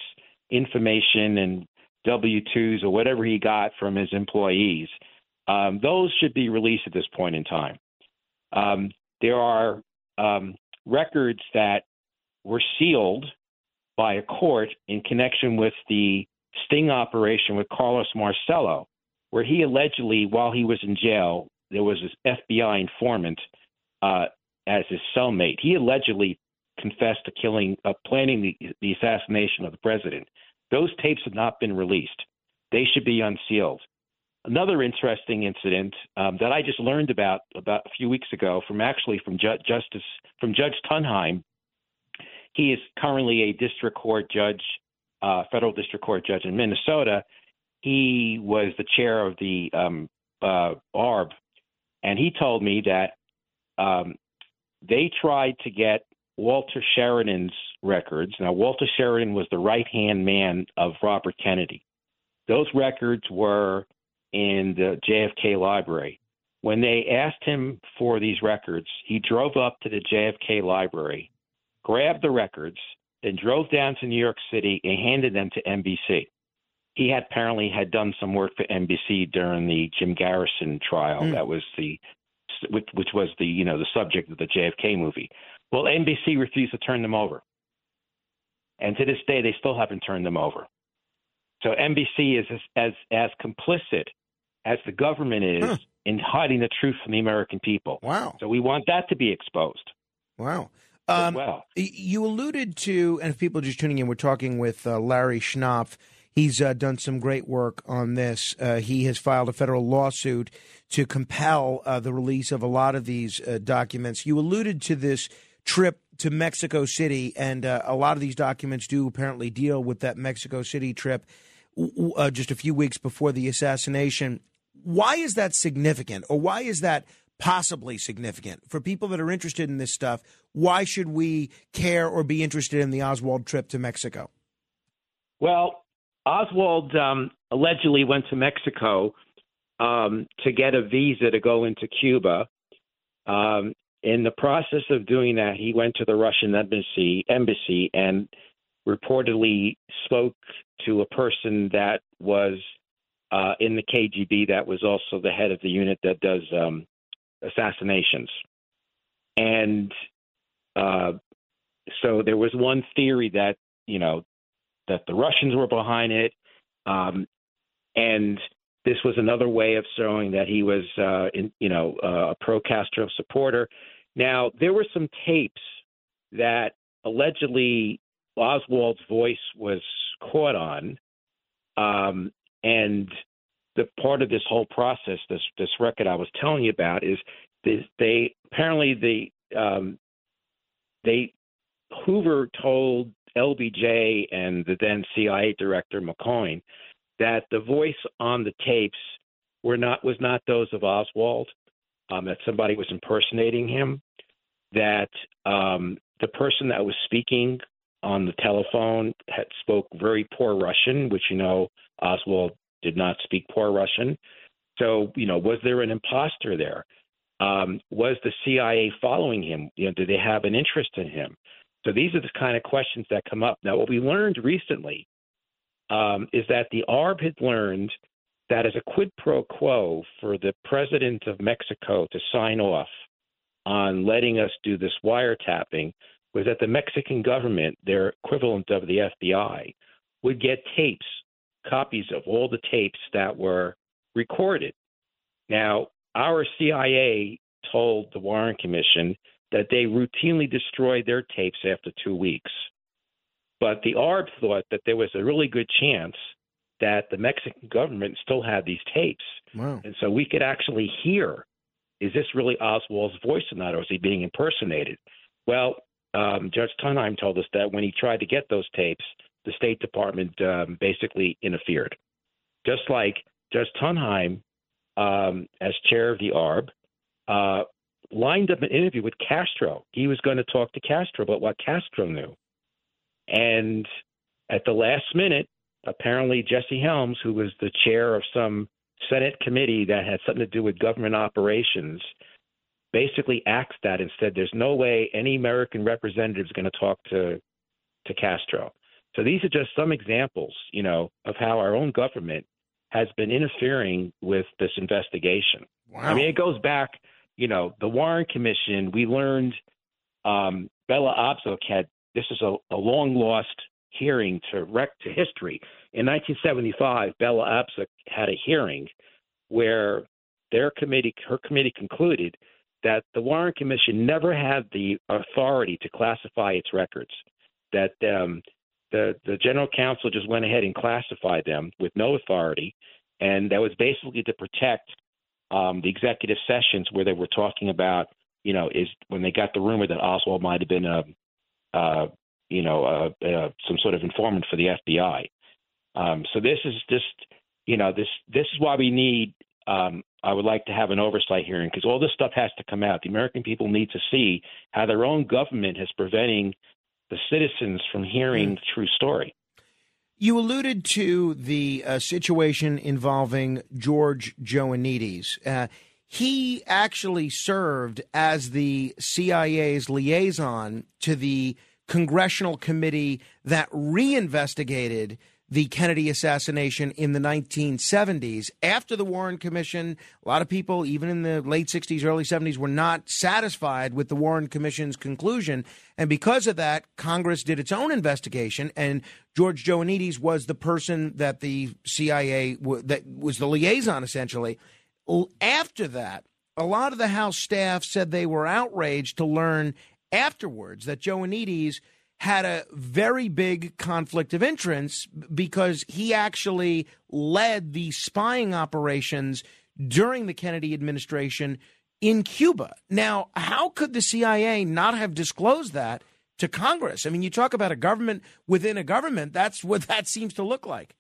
information and W 2s or whatever he got from his employees. Um, those should be released at this point in time. Um, there are um, records that were sealed by a court in connection with the sting operation with Carlos Marcello, where he allegedly, while he was in jail, there was this FBI informant uh, as his cellmate. He allegedly confessed to killing, uh, planning the, the assassination of the president. Those tapes have not been released. They should be unsealed. Another interesting incident um, that I just learned about about a few weeks ago from actually from Ju- Justice from Judge Tunheim. He is currently a district court judge, uh, federal district court judge in Minnesota. He was the chair of the um, uh, ARB, and he told me that um, they tried to get Walter Sheridan's records. Now, Walter Sheridan was the right hand man of Robert Kennedy. Those records were in the JFK library. When they asked him for these records, he drove up to the JFK library, grabbed the records, then drove down to New York City and handed them to NBC. He had apparently had done some work for NBC during the Jim Garrison trial. Hmm. That was the which, which was the you know the subject of the JFK movie. Well, NBC refused to turn them over, and to this day they still haven't turned them over. So NBC is as as, as complicit as the government is in hiding the truth from the American people. Wow. So we want that to be exposed. Wow. Um, well. You alluded to, and if people are just tuning in, we're talking with uh, Larry Schnapf. He's uh, done some great work on this. Uh, he has filed a federal lawsuit to compel uh, the release of a lot of these uh, documents. You alluded to this trip to Mexico City, and uh, a lot of these documents do apparently deal with that Mexico City trip uh, just a few weeks before the assassination. Why is that significant, or why is that possibly significant for people that are interested in this stuff? Why should we care or be interested in the Oswald trip to Mexico? Well, Oswald um, allegedly went to Mexico um, to get a visa to go into Cuba. Um, in the process of doing that, he went to the Russian embassy, embassy and reportedly spoke to a person that was uh, in the KGB that was also the head of the unit that does um, assassinations. And uh, so there was one theory that, you know, that the Russians were behind it. Um, and this was another way of showing that he was, uh, in, you know, uh, a pro Castro supporter. Now, there were some tapes that allegedly Oswald's voice was caught on. Um, and the part of this whole process, this this record I was telling you about, is this, they apparently the um, they Hoover told LBJ and the then CIA director McCone that the voice on the tapes were not was not those of Oswald, um, that somebody was impersonating him, that um, the person that was speaking on the telephone had spoke very poor Russian, which you know Oswald did not speak poor Russian. So you know, was there an imposter there? Um, was the CIA following him? You know, did they have an interest in him? So these are the kind of questions that come up. Now, what we learned recently um, is that the ARB had learned that as a quid pro quo for the president of Mexico to sign off on letting us do this wiretapping was that the Mexican government, their equivalent of the FBI, would get tapes, copies of all the tapes that were recorded. Now, our CIA told the Warren Commission that they routinely destroyed their tapes after two weeks. But the ARB thought that there was a really good chance that the Mexican government still had these tapes. Wow. And so we could actually hear is this really Oswald's voice or not, or is he being impersonated? Well, um, Judge Tunheim told us that when he tried to get those tapes, the State Department um, basically interfered. Just like Judge Tunheim, um, as chair of the ARB, uh, lined up an interview with Castro. He was going to talk to Castro about what Castro knew. And at the last minute, apparently Jesse Helms, who was the chair of some Senate committee that had something to do with government operations, basically axed that and said there's no way any American representative is going to talk to to Castro. So these are just some examples, you know, of how our own government has been interfering with this investigation. I mean, it goes back, you know, the Warren Commission. We learned um, Bella Abzug had this is a, a long lost hearing to wreck to history. In 1975, Bella Abzug had a hearing where their committee, her committee, concluded that the Warren Commission never had the authority to classify its records. That um, the the general counsel just went ahead and classified them with no authority, and that was basically to protect um, the executive sessions where they were talking about, you know, is when they got the rumor that Oswald might have been a, uh, you know, uh, uh, some sort of informant for the FBI. Um, so this is just, you know, this this is why we need. Um, I would like to have an oversight hearing because all this stuff has to come out. The American people need to see how their own government is preventing the citizens from hearing the true story. You alluded to the uh, situation involving George Joannides. Uh, he actually served as the CIA's liaison to the congressional committee that reinvestigated the Kennedy assassination in the 1970s. After the Warren Commission, a lot of people, even in the late 60s, early 70s, were not satisfied with the Warren Commission's conclusion. And because of that, Congress did its own investigation, and George Joannides was the person that the CIA, that was the liaison essentially. After that, a lot of the House staff said they were outraged to learn afterwards that Joannides – had a very big conflict of interest because he actually led the spying operations during the Kennedy administration in Cuba. Now, how could the CIA not have disclosed that to Congress? I mean, you talk about a government within a government, that's what that seems to look like.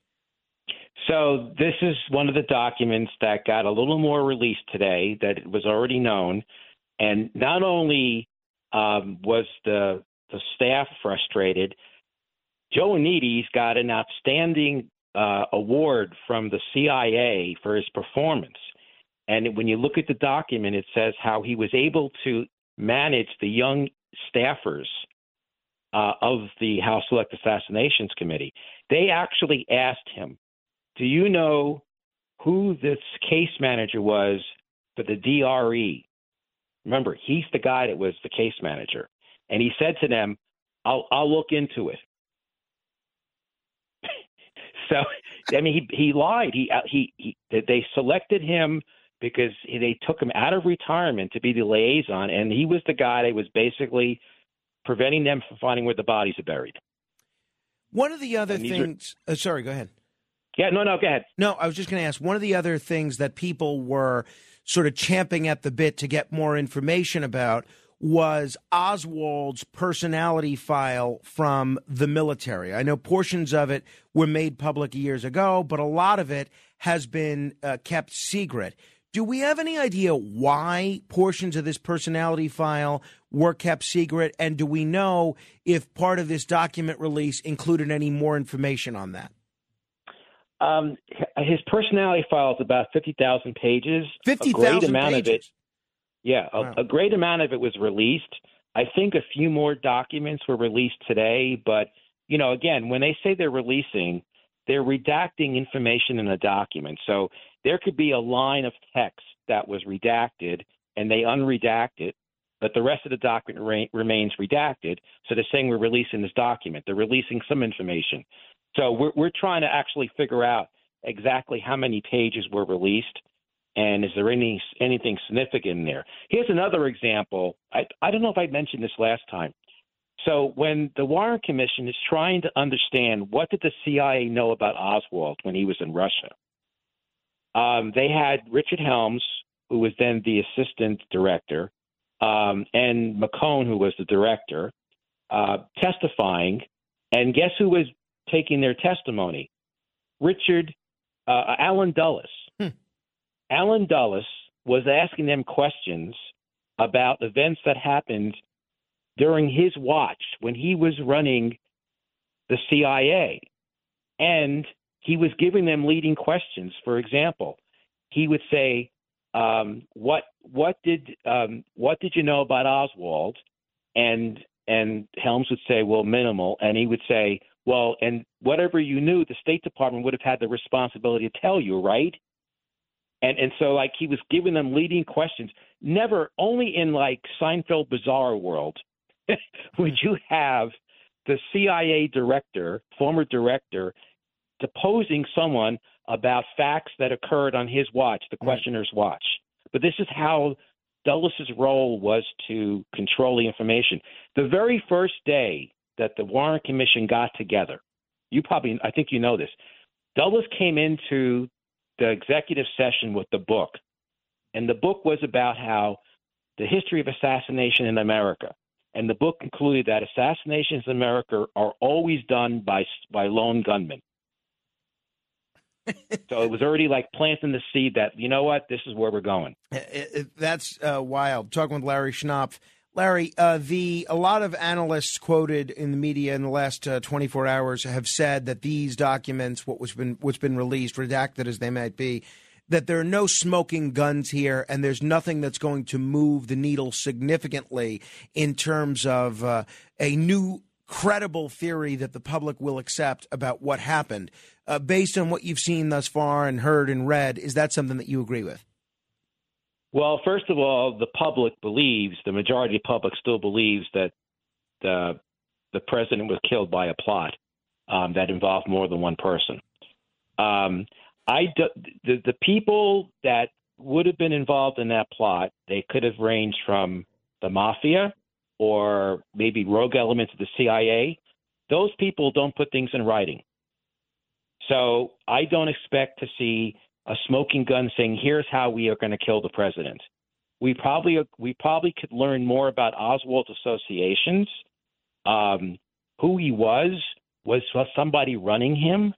So, this is one of the documents that got a little more released today that was already known. And not only um, was the the staff frustrated. Joannides got an outstanding uh, award from the CIA for his performance. And when you look at the document, it says how he was able to manage the young staffers uh, of the House Select Assassinations Committee. They actually asked him, Do you know who this case manager was for the DRE? Remember, he's the guy that was the case manager and he said to them, "I'll I'll look into it." so, I mean, he he lied. He uh, he, he they selected him because they took him out of retirement to be the liaison, and he was the guy that was basically preventing them from finding where the bodies are buried. One of the other things. Are, uh, sorry, go ahead. Yeah, no, no, go ahead. No, I was just going to ask. One of the other things that people were sort of champing at the bit to get more information about was Oswald's personality file from the military. I know portions of it were made public years ago, but a lot of it has been uh, kept secret. Do we have any idea why portions of this personality file were kept secret? And do we know if part of this document release included any more information on that? Um, his personality file is about 50,000 pages. 50,000 pages? Of it, yeah, a, wow. a great amount of it was released. I think a few more documents were released today, but you know, again, when they say they're releasing, they're redacting information in a document. So there could be a line of text that was redacted and they unredact it, but the rest of the document re- remains redacted. So they're saying we're releasing this document. They're releasing some information. So we're, we're trying to actually figure out exactly how many pages were released and is there any anything significant in there. Here's another example. I, I don't know if I mentioned this last time. So when the Warren Commission is trying to understand what did the CIA know about Oswald when he was in Russia, um, they had Richard Helms, who was then the assistant director, um, and McCone, who was the director, uh, testifying. And guess who was taking their testimony? Richard uh, Alan Dulles. Allen Dulles was asking them questions about events that happened during his watch when he was running the CIA. And he was giving them leading questions. For example, he would say, um, "What what did um, what did you know about Oswald?" And and Helms would say, "Well, minimal." And he would say, "Well, and whatever you knew, the State Department would have had the responsibility to tell you, right?" And and so like he was giving them leading questions. Never only in like Seinfeld Bizarro World would hmm. you have the CIA director, former director, deposing someone about facts that occurred on his watch, the hmm. questioner's watch. But this is how Dulles' role was to control the information. The very first day that the Warren Commission got together, you probably, I think you know this, Dulles came into the executive session with the book. And the book was about how the history of assassination in America. And the book concluded that assassinations in America are always done by by lone gunmen. so it was already like planting the seed that you know what this is where we're going. It- it- that's uh, wild. Talking with Larry Schnapf. Larry, uh, the a lot of analysts quoted in the media in the last uh, 24 hours have said that these documents, what was been what's been released, redacted as they might be, that there are no smoking guns here, and there's nothing that's going to move the needle significantly in terms of uh, a new credible theory that the public will accept about what happened. Uh, based on what you've seen thus far and heard and read, is that something that you agree with? Well, first of all, the public believes the majority of the public still believes that the the president was killed by a plot um, that involved more than one person. Um, I do, the the people that would have been involved in that plot, they could have ranged from the mafia or maybe rogue elements of the CIA. Those people don't put things in writing. So I don't expect to see a smoking gun saying, "Here's how we are going to kill the president." We probably we probably could learn more about Oswald's associations, um, who he was, was somebody running him,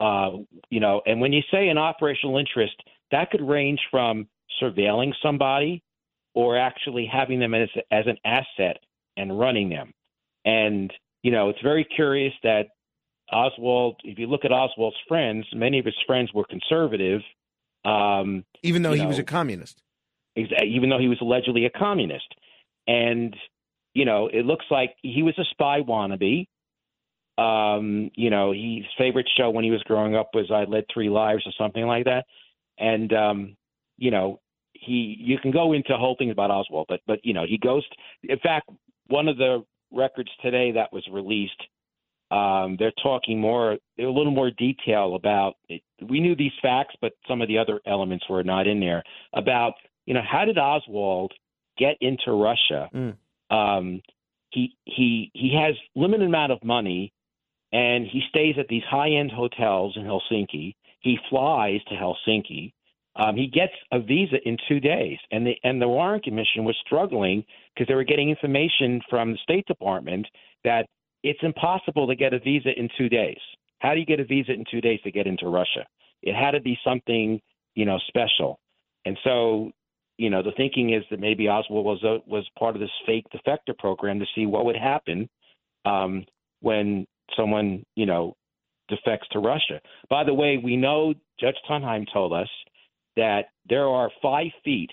uh, you know. And when you say an operational interest, that could range from surveilling somebody or actually having them as as an asset and running them. And you know, it's very curious that Oswald, if you look at Oswald's friends, many of his friends were conservative. Um, Even though he was a communist. even though he was allegedly a communist. And, you know, it looks like he was a spy wannabe. Um, you know, his favorite show when he was growing up was I Led Three Lives or something like that. And, um, you know, he, you can go into whole things about Oswald, but, but, you know, he goes, in fact, one of the records today that was released, um, they're talking more, a little more detail about it. We knew these facts, but some of the other elements were not in there about, you know, how did Oswald get into Russia? Um, he he he has limited amount of money, and he stays at these high end hotels in Helsinki. He flies to Helsinki. Um, he gets a visa in two days, and the and the Warren Commission was struggling because they were getting information from the State Department that it's impossible to get a visa in two days. How do you get a visa in two days to get into Russia? It had to be something you know special, and so you know the thinking is that maybe Oswald was a, was part of this fake defector program to see what would happen um, when someone you know defects to Russia. By the way, we know Judge Tunheim told us that there are five feet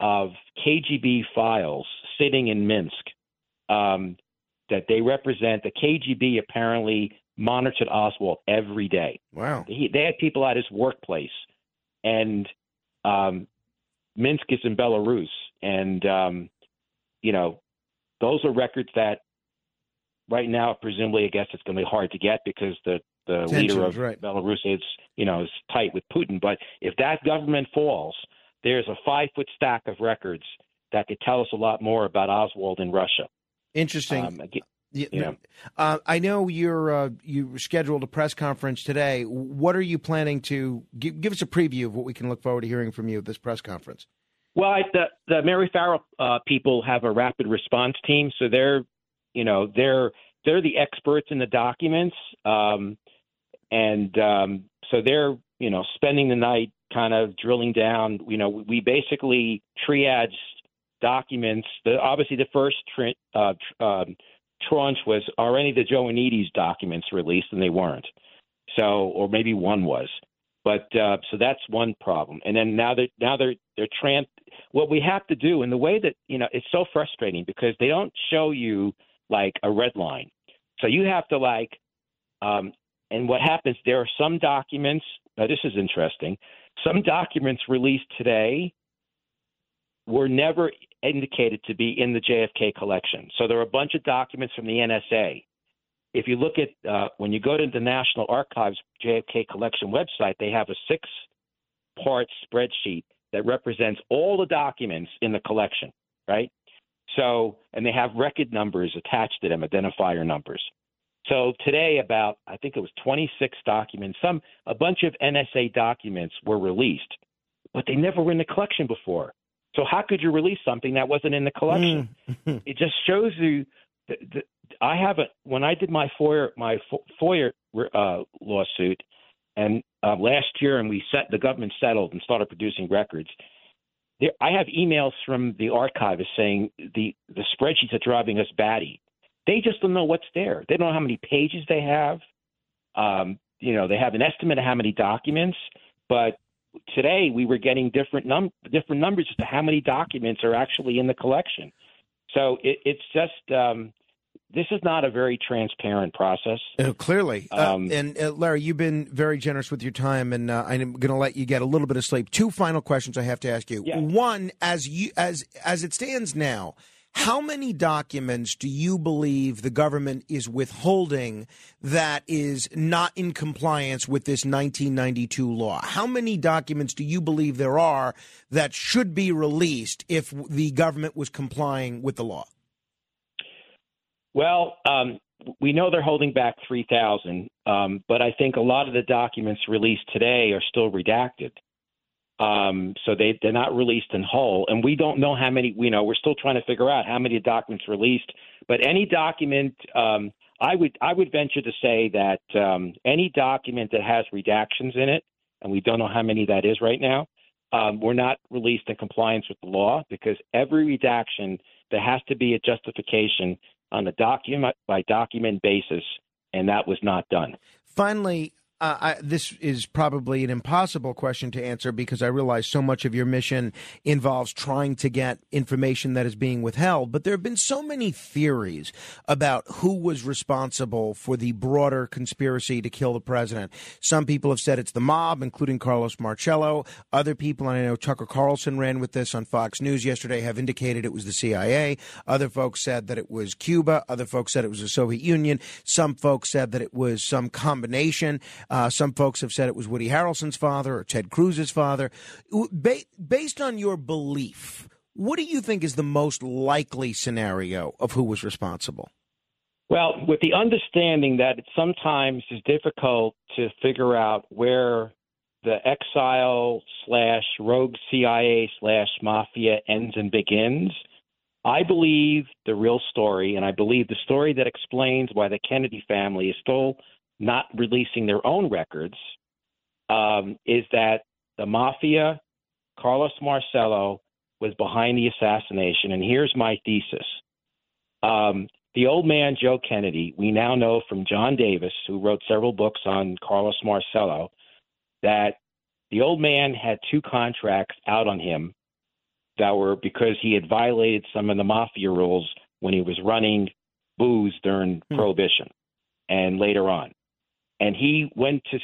of KGB files sitting in Minsk um, that they represent. The KGB apparently monitored Oswald every day. Wow. He, they had people at his workplace, and um, Minsk is in Belarus, and um, you know those are records that right now, presumably, I guess it's going to be hard to get because the the leader of right. Belarus is you know is tight with Putin. But if that government falls, there's a five foot stack of records that could tell us a lot more about Oswald in Russia. Interesting. Um, ag- Yeah, uh, I know you're uh, you scheduled a press conference today. What are you planning to give, give us a preview of what we can look forward to hearing from you at this press conference? Well, I, the the Mary Ferrell uh, people have a rapid response team, so they're you know they're they're the experts in the documents, um, and um, so they're you know spending the night kind of drilling down. You know, we basically triage documents. The obviously the first tri- uh, tr- um, tranche was are any of the Joannides documents released, and they weren't. So, or maybe one was. But uh, so that's one problem. And then now they're now they're they're tran What we have to do, and the way that you know, it's so frustrating because they don't show you like a red line. So you have to like, um, and what happens? There are some documents. Now this is interesting. Some documents released today were never indicated to be in the JFK collection. So there are a bunch of documents from the NSA. If you look at uh, when you go to the National Archives JFK collection website, they have a six part spreadsheet that represents all the documents in the collection, right? So, and they have record numbers attached to them, identifier numbers. So today, about I think it was 26 documents, some a bunch of NSA documents were released, but they never were in the collection before. So how could you release something that wasn't in the collection? it just shows you. That, I haven't when I did my FOIA my Fo- FOIA uh, lawsuit, and uh, last year, and we set the government settled and started producing records. There, I have emails from the archivist saying the the spreadsheets are driving us batty. They just don't know what's there. They don't know how many pages they have. Um, you know, they have an estimate of how many documents, but today we were getting different num different numbers as to how many documents are actually in the collection. So it, it's just um, this is not a very transparent process. Uh, clearly. Uh, Um, and uh, Larry, you've been very generous with your time, and uh, I'm going to let you get a little bit of sleep. Two final questions I have to ask you. One, as you as as it stands now, how many documents do you believe the government is withholding that is not in compliance with this 1992 law? How many documents do you believe there are that should be released if the government was complying with the law? Well, um, we know they're holding back 3,000, um, but I think a lot of the documents released today are still redacted. Um, so they, they're not released in whole. And we don't know how many, you know, we're still trying to figure out how many documents released. But any document, um, I would I would venture to say that um, any document that has redactions in it, and we don't know how many that is right now, um, were not released in compliance with the law because every redaction there has to be a justification on a document by document basis, and that was not done. Finally, uh, I, this is probably an impossible question to answer because I realize so much of your mission involves trying to get information that is being withheld. But there have been so many theories about who was responsible for the broader conspiracy to kill the president. Some people have said it's the mob, including Carlos Marcello. Other people, and I know Tucker Carlson ran with this on Fox News yesterday, have indicated it was the CIA. Other folks said that it was Cuba. Other folks said it was the Soviet Union. Some folks said that it was some combination. Uh, some folks have said it was Woody Harrelson's father or Ted Cruz's father. Ba- based on your belief, what do you think is the most likely scenario of who was responsible? Well, with the understanding that it sometimes is difficult to figure out where the exile slash rogue CIA slash mafia ends and begins, I believe the real story, and I believe the story that explains why the Kennedy family is still not releasing their own records, um, is that the mafia, Carlos Marcello, was behind the assassination. And here's my thesis. Um, the old man, Joe Kennedy, we now know from John Davis, who wrote several books on Carlos Marcello, that the old man had two contracts out on him that were because he had violated some of the mafia rules when he was running booze during Prohibition and later on. And he went to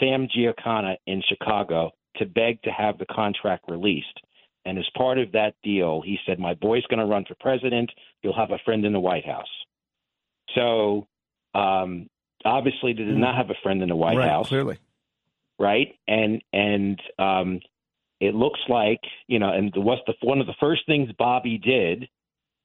Sam Giancana in Chicago to beg to have the contract released. And as part of that deal, he said, "My boy's going to run for president. You'll have a friend in the White House." So um, obviously, they did not have a friend in the White Right, House clearly. right? And and um, it looks like you know, and what's the one of the first things Bobby did,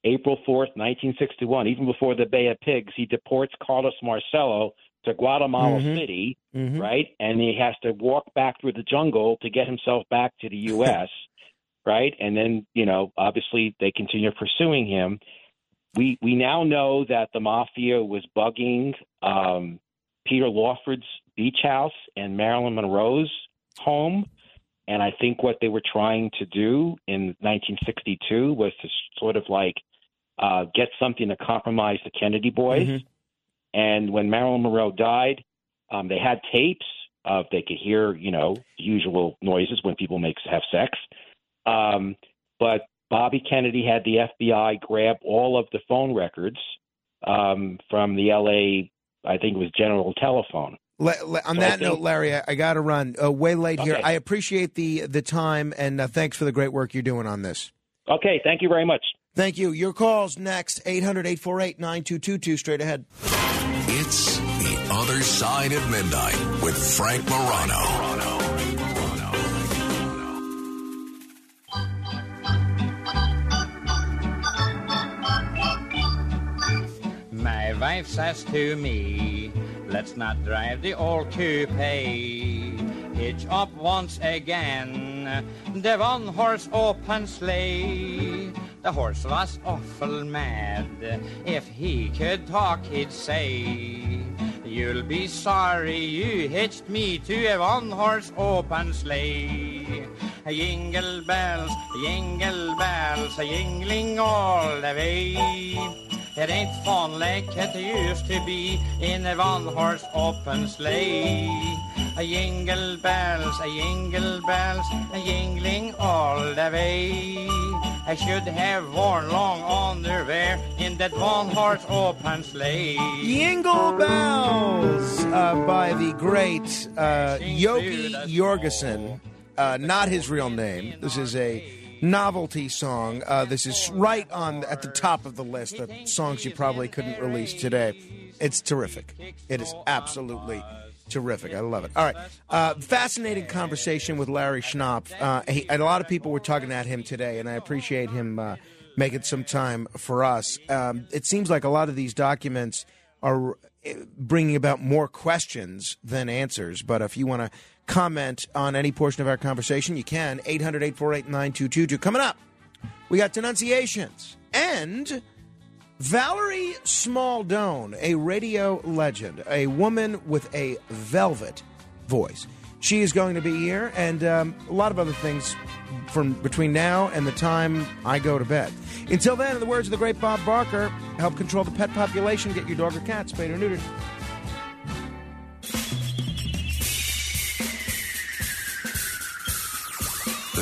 April fourth, nineteen sixty one, even before the Bay of Pigs, he deports Carlos Marcello to Guatemala Mhm. City, Mhm. right? And he has to walk back through the jungle to get himself back to the U.S. right? And then you know, obviously, they continue pursuing him. We we now know that the mafia was bugging um, Peter Lawford's beach house and Marilyn Monroe's home. And I think what they were trying to do in 1962 was to sort of like uh, get something to compromise the Kennedy boys. Mm-hmm. And when Marilyn Monroe died, um, they had tapes of they could hear, you know, the usual noises when people make have sex. Um, but Bobby Kennedy had the FBI grab all of the phone records um, from the L.A. I think it was General Telephone. Le- le- on So that think- note, Larry, I, I got to run. Uh, way late here. I appreciate the the time and uh, thanks for the great work you're doing on this. Okay, thank you very much. Thank you. Your calls next 800 848 9222 straight ahead. It's The Other Side of Midnight with Frank Morano. My wife says to me, let's not drive the old coupe. Hitch up once again, the one horse open sleigh. The horse was awful mad. If he could talk, he'd say, You'll be sorry you hitched me to a one horse open sleigh. Jingle bells, jingle bells, jingling all the way. It ain't fun like it used to be in a one horse open sleigh. A jingle bells, a jingle bells, a jingling all the way. I should have worn long underwear in that one horse open sleigh. Jingle Bells uh, by the great uh, Yogi Yorgesson. Uh, not his real name. This is a novelty song. Uh, this is right on at the top of the list of songs you probably couldn't release today. It's terrific. It is absolutely terrific. I love it. All right. Uh, fascinating conversation with Larry Schnapf. Uh, he, and a lot of people were tugging at him today, and I appreciate him uh, making some time for us. Um, it seems like a lot of these documents are eh, bringing about more questions than answers. But if you want to comment on any portion of our conversation, you can. 800 848 9222. Coming up, we got denunciations and Valerie Smaldone, a radio legend, a woman with a velvet voice. She is going to be here, and um, a lot of other things from between now and the time I go to bed. Until then, in the words of the great Bob Barker, help control the pet population. Get your dog or cat spayed or neutered.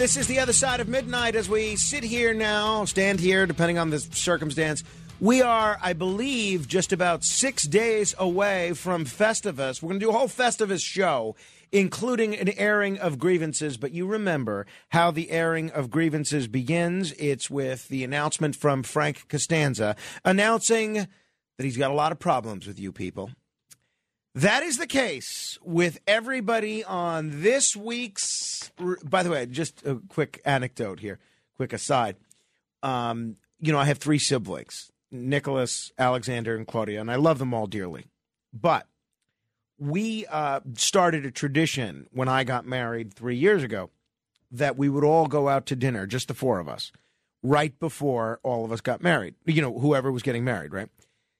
This is the other side of midnight as we sit here now, stand here, depending on the circumstance. We are, I believe, just about six days away from Festivus. We're going to do a whole Festivus show, including an airing of grievances. But you remember how the airing of grievances begins. It's with the announcement from Frank Costanza announcing that he's got a lot of problems with you people. That is the case with everybody on this week's. By the way, just a quick anecdote here, quick aside. Um, you know, I have three siblings Nicholas, Alexander, and Claudia, and I love them all dearly. But we uh, started a tradition when I got married three years ago that we would all go out to dinner, just the four of us, right before all of us got married. You know, whoever was getting married, right?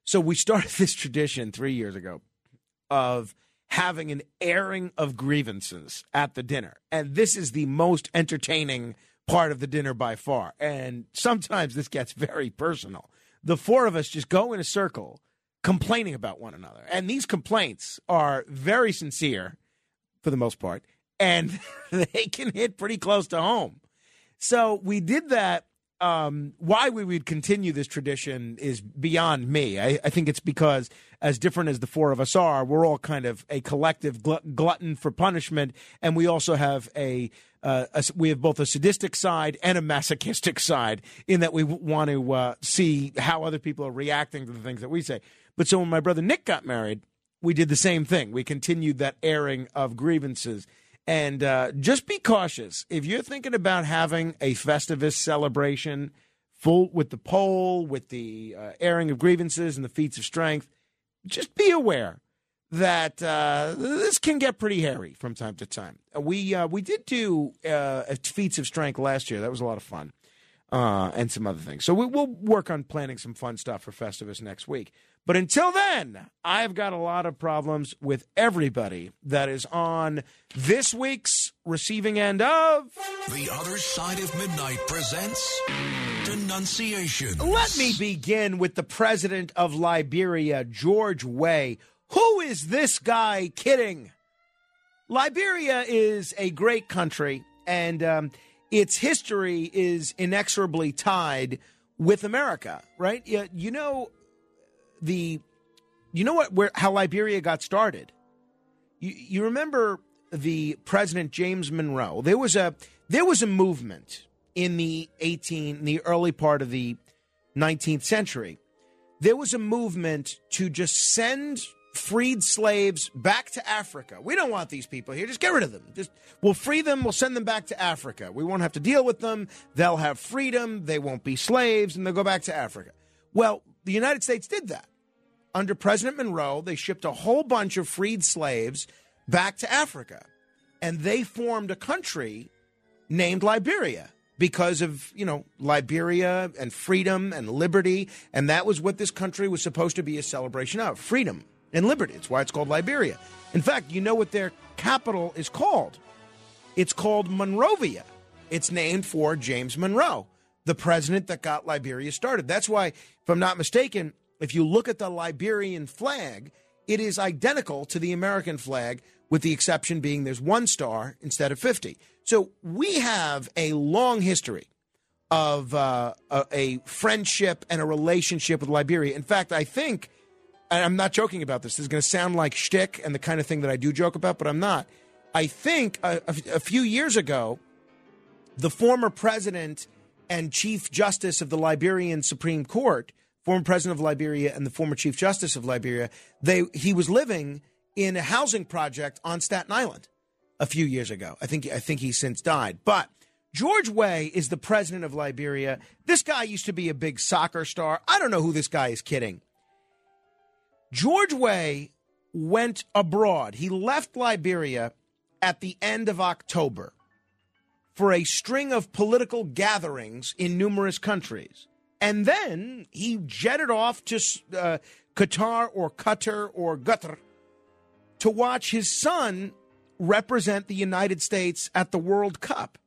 So we started this tradition three years ago of having an airing of grievances at the dinner. And this is the most entertaining part of the dinner by far. And sometimes this gets very personal. The four of us just go in a circle complaining about one another. And these complaints are very sincere for the most part, and they can hit pretty close to home. So we did that. Um, why we would continue this tradition is beyond me. I, I, think it's because, as different as the four of us are, we're all kind of a collective glut- glutton for punishment, and we also have a, uh, a, we have both a sadistic side and a masochistic side in that we want to uh, see how other people are reacting to the things that we say. But so when my brother Nick got married, we did the same thing. We continued that airing of grievances. And uh, just be cautious. If you're thinking about having a Festivus celebration full with the pole, with the uh, airing of grievances and the feats of strength, just be aware that uh, this can get pretty hairy from time to time. We uh, we did do uh, feats of strength last year. That was a lot of fun, uh, and some other things. So we, will work on planning some fun stuff for Festivus next week. But until then, I've got a lot of problems with everybody that is on this week's receiving end of. The Other Side of Midnight presents Denunciation. Let me begin with the president of Liberia, George Weah. Who is this guy kidding? Liberia is a great country, and um, its history is inexorably tied with America, right? You know, the you know what where how Liberia got started. You you remember the President James Monroe? There was a there was a movement in the 18 in the early part of the 19th century. There was a movement to just send freed slaves back to Africa. We don't want these people here. Just get rid of them. Just we'll free them, we'll send them back to Africa. We won't have to deal with them. They'll have freedom, they won't be slaves and they'll go back to Africa. Well, the United States did that under President Monroe, they shipped a whole bunch of freed slaves back to Africa. And they formed a country named Liberia because of, you know, Liberia and freedom and liberty. And that was what this country was supposed to be a celebration of freedom and liberty. It's why it's called Liberia. In fact, you know what their capital is called? It's called Monrovia. It's named for James Monroe, the president that got Liberia started. That's why, if I'm not mistaken, if you look at the Liberian flag, it is identical to the American flag, with the exception being there's one star instead of 50. So we have a long history of uh, a, a, friendship and a relationship with Liberia. In fact, I think, I'm not joking about this, this is going to sound like shtick and the kind of thing that I do joke about, but I'm not. I think a, a, a few years ago, the former president and chief justice of the Liberian Supreme Court former president of Liberia and the former chief justice of Liberia, they he was living in a housing project on Staten Island a few years ago. I think I think he's since died. But George Weah is the president of Liberia. This guy used to be a big soccer star. I don't know who this guy is kidding. George Weah went abroad. He left Liberia at the end of October for a string of political gatherings in numerous countries. And then he jetted off to uh, Qatar or Qatar or Qatar to watch his son represent the United States at the World Cup.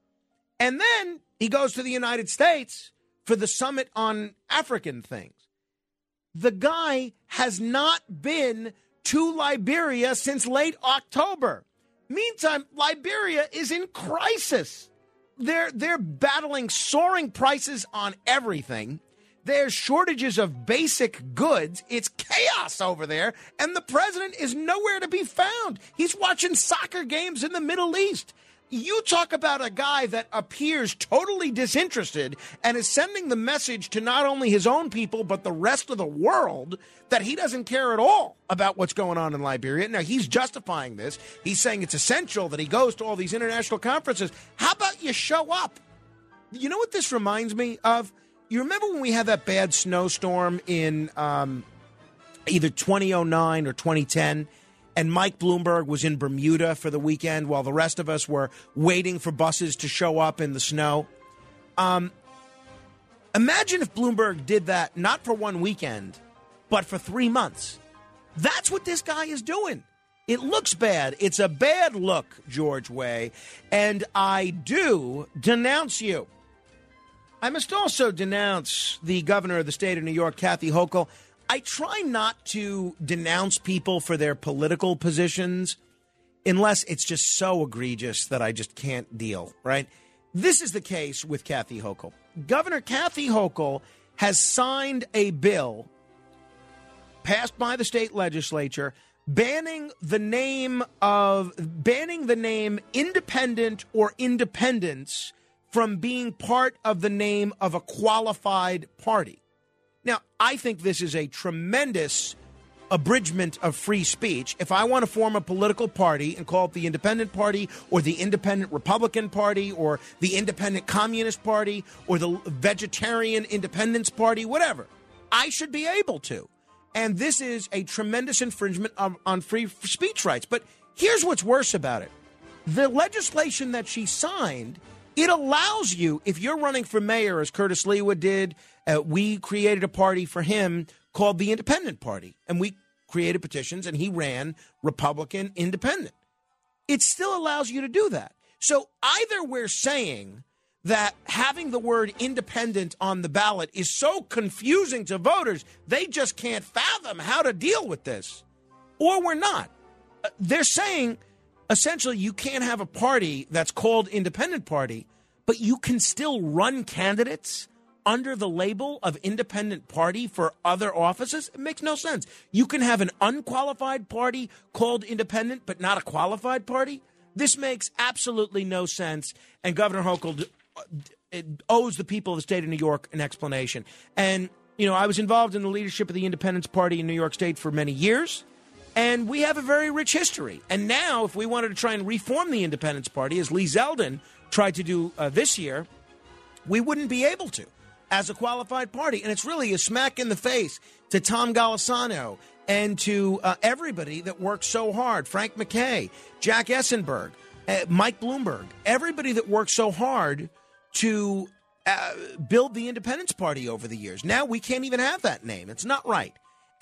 And then he goes to the United States for the summit on African things. The guy has not been to Liberia since late October. Meantime, Liberia is in crisis they're they're battling soaring prices on everything. There's shortages of basic goods. It's chaos over there, and the president is nowhere to be found. He's watching soccer games in the Middle East. You talk about a guy that appears totally disinterested and is sending the message to not only his own people, but the rest of the world that he doesn't care at all about what's going on in Liberia. Now, he's justifying this. He's saying it's essential that he goes to all these international conferences. How about you show up? You know what this reminds me of? You remember when we had that bad snowstorm in um, either 2009 or 2010? And Mike Bloomberg was in Bermuda for the weekend while the rest of us were waiting for buses to show up in the snow. Um, imagine if Bloomberg did that not for one weekend, but for three months. That's what this guy is doing. It looks bad. It's a bad look, George Weah, and I do denounce you. I must also denounce the governor of the state of New York, Kathy Hochul. I try not to denounce people for their political positions unless it's just so egregious that I just can't deal, right? This is the case with Kathy Hochul. Governor Kathy Hochul has signed a bill passed by the state legislature banning the name of banning the name independent or independence from being part of the name of a qualified party. Now, I think this is a tremendous abridgment of free speech. If I want to form a political party and call it the Independent Party or the Independent Republican Party or the Independent Communist Party or the Vegetarian Independence Party, whatever, I should be able to. And this is a tremendous infringement of, on free speech rights. But here's what's worse about it the legislation that she signed. It allows you, if you're running for mayor, as Curtis Sliwa did, uh, we created a party for him called the Independent Party. And we created petitions, and he ran Republican Independent. It still allows you to do that. So either we're saying that having the word independent on the ballot is so confusing to voters, they just can't fathom how to deal with this. Or we're not. Uh, They're saying essentially you can't have a party that's called independent party, but you can still run candidates under the label of independent party for other offices. It makes no sense. You can have an unqualified party called independent, but not a qualified party. This makes absolutely no sense. And Governor Hochul it uh, uh, owes the people of the state of New York an explanation. And, you know, I was involved in the leadership of the Independence Party in New York State for many years, and we have a very rich history. And now, if we wanted to try and reform the Independence Party, as Lee Zeldin tried to do uh, this year, we wouldn't be able to as a qualified party. And it's really a smack in the face to Tom Golisano and to uh, everybody that worked so hard Frank McKay, Jack Essenberg, uh, Mike Bloomberg, everybody that worked so hard to uh, build the Independence Party over the years. Now we can't even have that name. It's not right.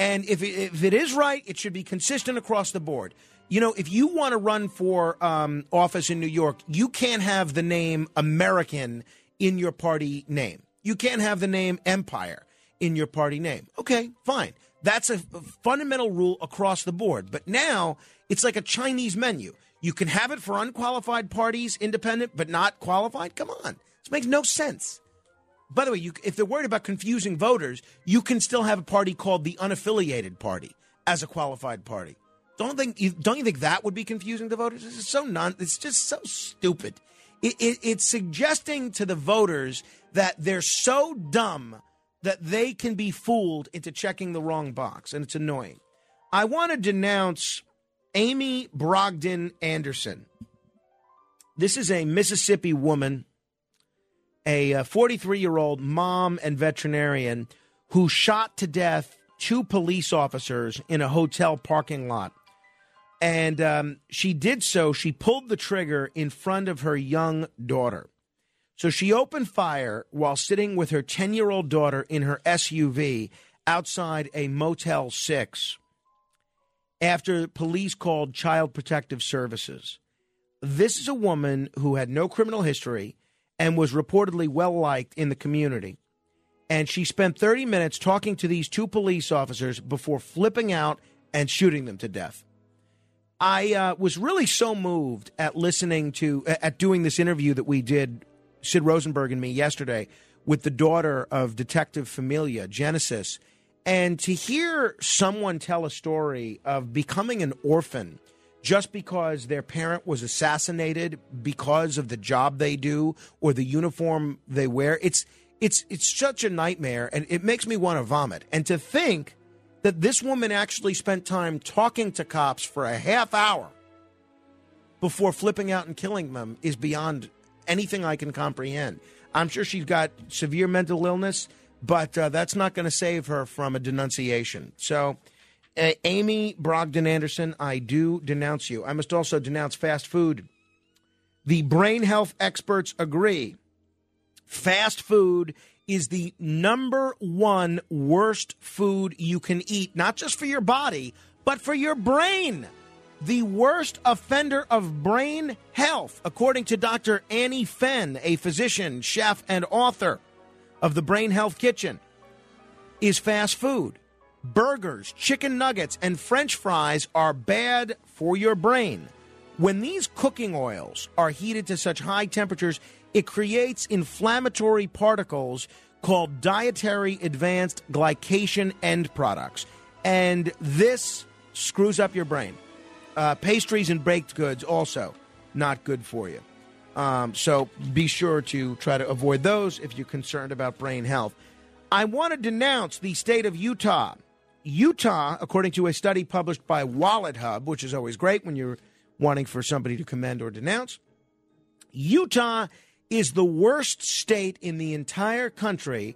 And if it, if it is right, it should be consistent across the board. You know, if you want to run for um, office in New York, you can't have the name American in your party name. You can't have the name Empire in your party name. Okay, fine. That's a fundamental rule across the board. But now it's like a Chinese menu. You can have it for unqualified parties, independent, but not qualified. Come on. This makes no sense. By the way, you, if they're worried about confusing voters, you can still have a party called the unaffiliated party as a qualified party. Don't think you, don't you think that would be confusing to voters? Is so non. It's just so stupid. It, it, it's suggesting to the voters that they're so dumb that they can be fooled into checking the wrong box, and it's annoying. I want to denounce Amy Brogdon Anderson. This is a Mississippi woman, a 43 year old mom and veterinarian who shot to death two police officers in a hotel parking lot. And um, she did so, she pulled the trigger in front of her young daughter. So she opened fire while sitting with her 10 year old daughter in her SUV outside a Motel 6 after police called Child Protective Services. This is a woman who had no criminal history and was reportedly well liked in the community. And she spent 30 minutes talking to these two police officers before flipping out and shooting them to death. I uh, was really so moved at listening to, at doing this interview that we did, Sid Rosenberg and me yesterday, with the daughter of Detective Familia, Genesis. And to hear someone tell a story of becoming an orphan just because their parent was assassinated because of the job they do or the uniform they wear, it's it's it's such a nightmare and it makes me want to vomit. And to think that this woman actually spent time talking to cops for a half hour before flipping out and killing them is beyond anything I can comprehend. I'm sure she's got severe mental illness, but uh, that's not going to save her from a denunciation. So, uh, Amy Brogdon Anderson, I do denounce you. I must also denounce fast food. The brain health experts agree fast food is the number one worst food you can eat, not just for your body, but for your brain. The worst offender of brain health, according to Dr. Annie Fenn, a physician, chef, and author of the Brain Health Kitchen, is fast food. Burgers, chicken nuggets, and french fries are bad for your brain. When these cooking oils are heated to such high temperatures, it creates inflammatory particles called dietary advanced glycation end products. And this screws up your brain. Uh, pastries and baked goods also not good for you. Um, so be sure to try to avoid those if you're concerned about brain health. I want to denounce the state of Utah. Utah, according to a study published by Wallet Hub, which is always great when you're wanting for somebody to commend or denounce, Utah is the worst state in the entire country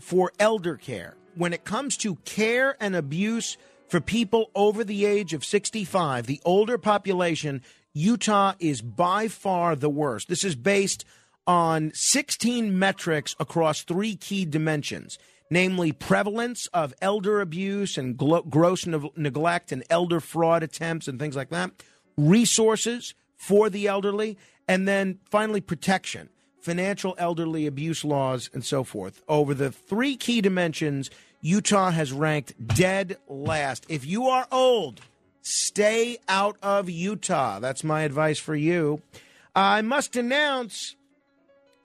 for elder care. When it comes to care and abuse for people over the age of 65, the older population, Utah is by far the worst. This is based on 16 metrics across three key dimensions namely prevalence of elder abuse and gross ne- neglect and elder fraud attempts and things like that, resources for the elderly, and then finally protection, financial elderly abuse laws, and so forth. Over the three key dimensions, Utah has ranked dead last. If you are old, stay out of Utah. That's my advice for you. I must announce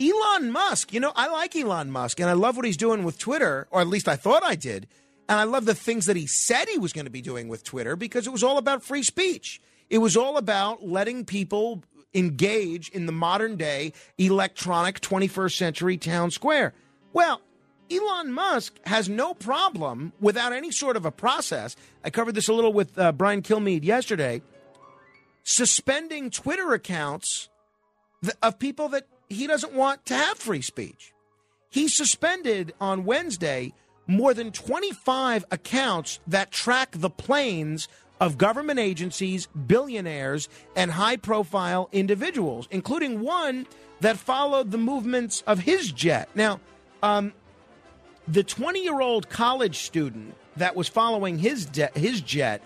Elon Musk. You know, I like Elon Musk and I love what he's doing with Twitter, or at least I thought I did. And I love the things that he said he was going to be doing with Twitter because it was all about free speech. It was all about letting people engage in the modern day electronic 21st century town square. Well, Elon Musk has no problem without any sort of a process. I covered this a little with uh, Brian Kilmeade yesterday. Suspending Twitter accounts of people that he doesn't want to have free speech. He suspended on Wednesday more than 25 accounts that track the planes of government agencies, billionaires, and high profile individuals, including one that followed the movements of his jet. Now, um, the 20 year old college student that was following his, de- his jet,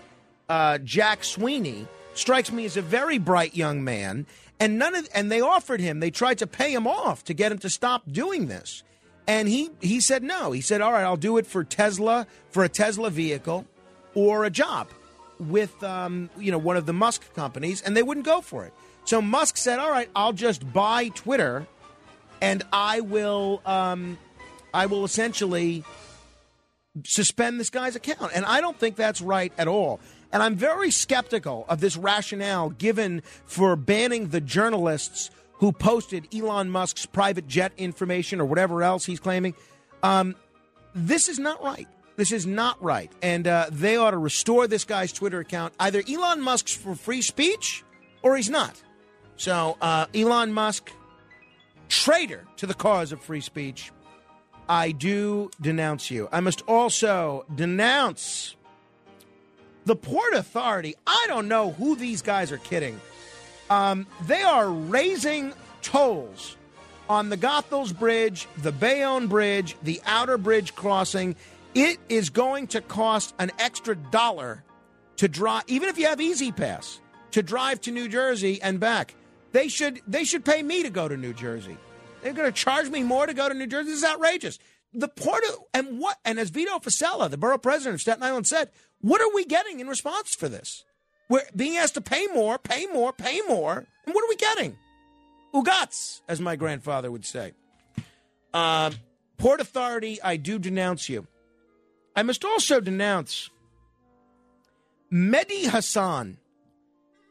uh, Jack Sweeney, strikes me as a very bright young man. And none of, and they offered him, they tried to pay him off to get him to stop doing this. And he, he said no. He said, all right, I'll do it for Tesla, for a Tesla vehicle or a job with, um, you know, one of the Musk companies. And they wouldn't go for it. So Musk said, all right, I'll just buy Twitter and I will, um, I will essentially suspend this guy's account. And I don't think that's right at all. And I'm very skeptical of this rationale given for banning the journalists who posted Elon Musk's private jet information or whatever else he's claiming. Um, this is not right. This is not right. And uh, they ought to restore this guy's Twitter account. Either Elon Musk's for free speech or he's not. So, uh, Elon Musk, traitor to the cause of free speech, I do denounce you. I must also denounce the Port Authority, I don't know who these guys are kidding. Um, they are raising tolls on the Goethals Bridge, the Bayonne Bridge, the Outer Bridge crossing. It is going to cost an extra dollar to drive, even if you have E-ZPass, to drive to New Jersey and back. They should they should pay me to go to New Jersey. They're going to charge me more to go to New Jersey. This is outrageous. The port of, and what and as Vito Fossella, the borough president of Staten Island, said, what are we getting in response for this? We're being asked to pay more, pay more, pay more. And what are we getting? Ugats, as my grandfather would say. Uh, Port Authority, I do denounce you. I must also denounce Mehdi Hasan.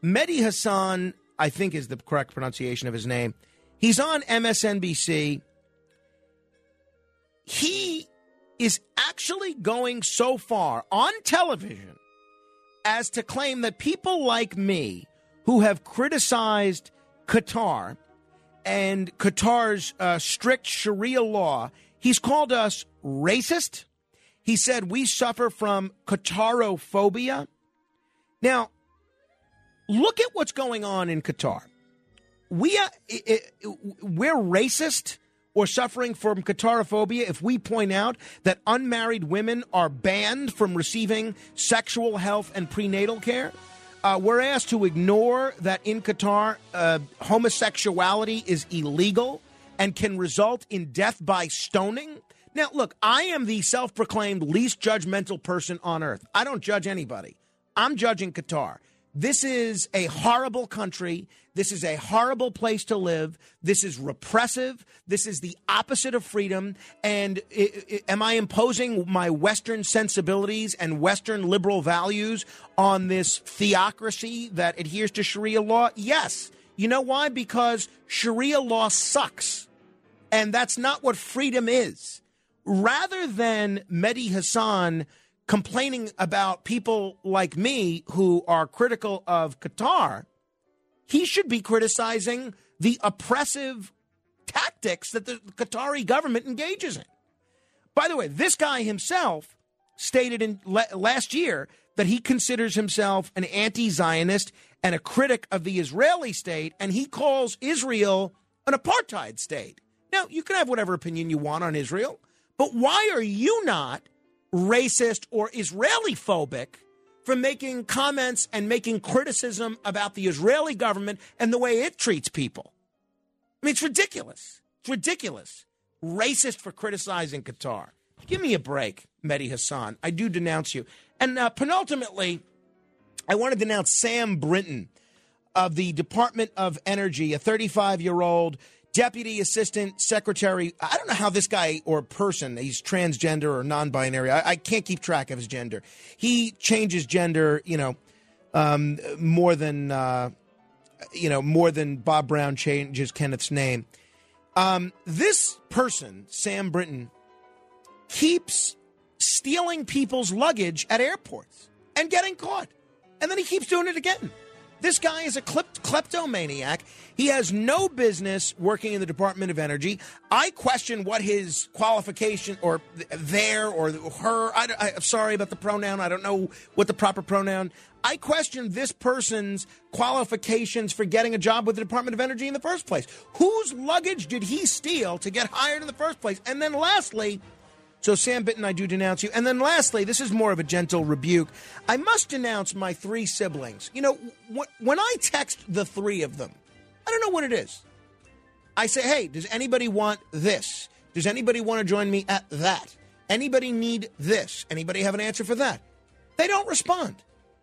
Mehdi Hasan, I think is the correct pronunciation of his name. He's on MSNBC. He is actually going so far on television as to claim that people like me who have criticized Qatar and Qatar's uh, strict Sharia law, he's called us racist. He said we suffer from Qatarophobia. Now, look at what's going on in Qatar. We it, it, we're racist or suffering from Qataraphobia if we point out that unmarried women are banned from receiving sexual health and prenatal care? Uh, we're asked to ignore that in Qatar, uh, homosexuality is illegal and can result in death by stoning. Now, look, I am the self proclaimed least judgmental person on earth. I don't judge anybody. I'm judging Qatar. This is a horrible country. This is a horrible place to live. This is repressive. This is the opposite of freedom. And i i am I imposing my Western sensibilities and Western liberal values on this theocracy that adheres to Sharia law? Yes. You know why? Because Sharia law sucks. And that's not what freedom is. Rather than Mehdi Hasan complaining about people like me who are critical of Qatar, he should be criticizing the oppressive tactics that the Qatari government engages in. By the way, this guy himself stated in last year that he considers himself an anti-Zionist and a critic of the Israeli state, and he calls Israel an apartheid state. Now, you can have whatever opinion you want on Israel, but why are you not racist or Israeli phobic for making comments and making criticism about the Israeli government and the way it treats people. I mean, it's ridiculous. It's ridiculous. Racist for criticizing Qatar. Give me a break, Mehdi Hasan. I do denounce you. And uh, penultimately, I want to denounce Sam Brinton of the Department of Energy, a 35 year old deputy assistant secretary. I don't know how this guy or person, he's transgender or non binary. I, I, can't keep track of his gender. He changes gender, you know, um, more than, uh, you know, more than Bob Brown changes Kenneth's name. Um, this person, Sam Brinton, keeps stealing people's luggage at airports and getting caught. And then he keeps doing it again. This guy is a kleptomaniac. He has no business working in the Department of Energy. I question what his qualification or their or her. I, am sorry about the pronoun. I don't know what the proper pronoun. I question this person's qualifications for getting a job with the Department of Energy in the first place. Whose luggage did he steal to get hired in the first place? And then lastly, so, Sam Brinton, I do denounce you. And then lastly, this is more of a gentle rebuke. I must denounce my three siblings. You know, when I text the three of them, I don't know what it is. I say, hey, does anybody want this? Does anybody want to join me at that? Anybody need this? Anybody have an answer for that? They don't respond.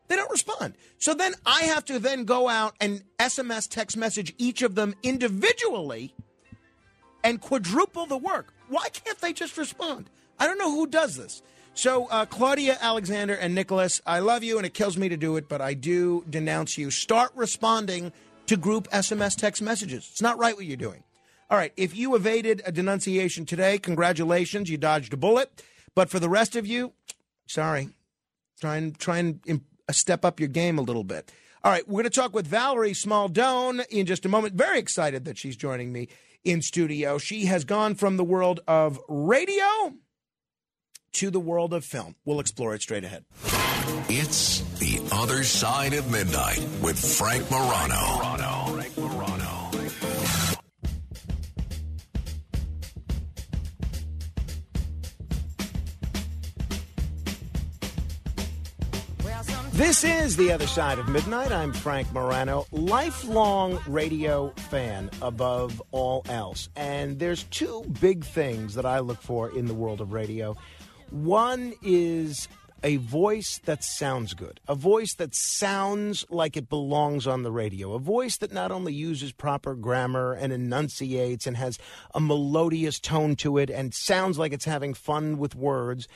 They don't respond. So then I have to then go out and SMS text message each of them individually and quadruple the work. Why can't they just respond? I don't know who does this. So, uh, Claudia, Alexander, and Nicholas, I love you, and it kills me to do it, but I do denounce you. Start responding to group SMS text messages. It's not right what you're doing. All right, if you evaded a denunciation today, congratulations, you dodged a bullet. But for the rest of you, sorry. Try and try and imp- uh, step up your game a little bit. All right, we're going to talk with Valerie Smaldone in just a moment. Very excited that she's joining me in studio. She has gone from the world of radio to the world of film. We'll explore it straight ahead. It's The Other Side of Midnight with Frank Morano. Frank Morano. This is The Other Side of Midnight. I'm Frank Morano, lifelong radio fan above all else. And there's two big things that I look for in the world of radio one is a voice that sounds good, a voice that sounds like it belongs on the radio, a voice that not only uses proper grammar and enunciates and has a melodious tone to it and sounds like it's having fun with words.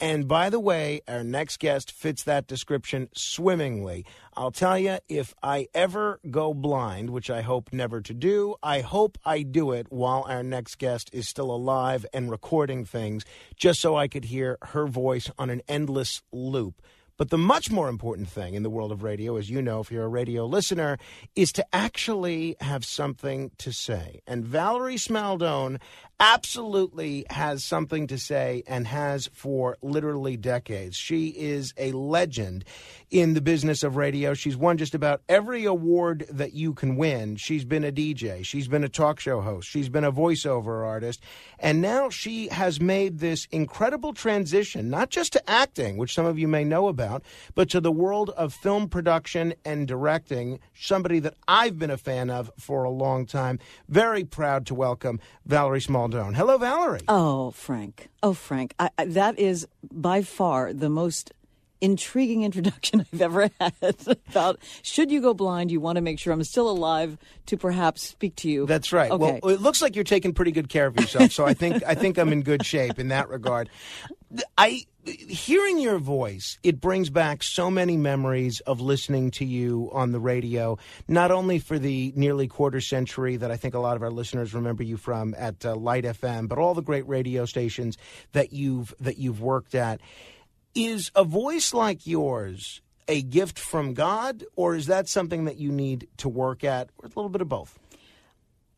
And by the way, our next guest fits that description swimmingly. I'll tell you, if I ever go blind, which I hope never to do, I hope I do it while our next guest is still alive and recording things, just so I could hear her voice on an endless loop. But the much more important thing in the world of radio, as you know, if you're a radio listener, is to actually have something to say. And Valerie Smaldone absolutely has something to say and has for literally decades. She is a legend in the business of radio. She's won just about every award that you can win. She's been a DJ, she's been a talk show host, she's been a voiceover artist, and now she has made this incredible transition, not just to acting, which some of you may know about, but to the world of film production and directing, somebody that I've been a fan of for a long time. Very proud to welcome Valerie Hello, Valerie. Oh, Frank. Oh, Frank. I, I, that is by far the most intriguing introduction I've ever had about should you go blind, you want to make sure I'm still alive to perhaps speak to you. That's right. Okay. Well, it looks like you're taking pretty good care of yourself, so I think I think I'm in good shape in that regard. I hearing your voice, it brings back so many memories of listening to you on the radio, not only for the nearly quarter century that I think a lot of our listeners remember you from at uh, Lite FM, but all the great radio stations that you've that you've worked at. Is a voice like yours a gift from God, or is that something that you need to work at, or a little bit of both?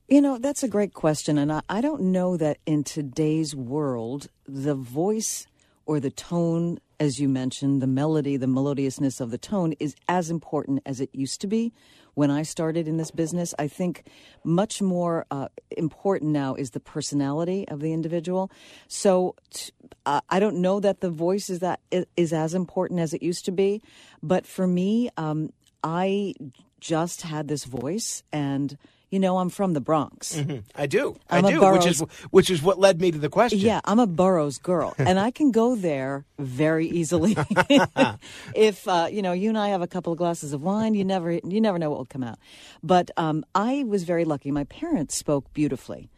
You know, that's a great question. And I, I don't know that in today's world, the voice or the tone, as you mentioned, the melody, the melodiousness of the tone is as important as it used to be when I started in this business. I think much more uh, important now is the personality of the individual. So t- uh, I don't know that the voice is that is as important as it used to be, but for me, um, I just had this voice and you know, I'm from the Bronx. Mm-hmm. I do. I'm I do, Burroughs- which is which is what led me to the question. Yeah, I'm a Burroughs girl, and I can go there very easily. if uh, you know, you and I have a couple of glasses of wine, you never you never know what will come out. But um, I was very lucky. My parents spoke beautifully.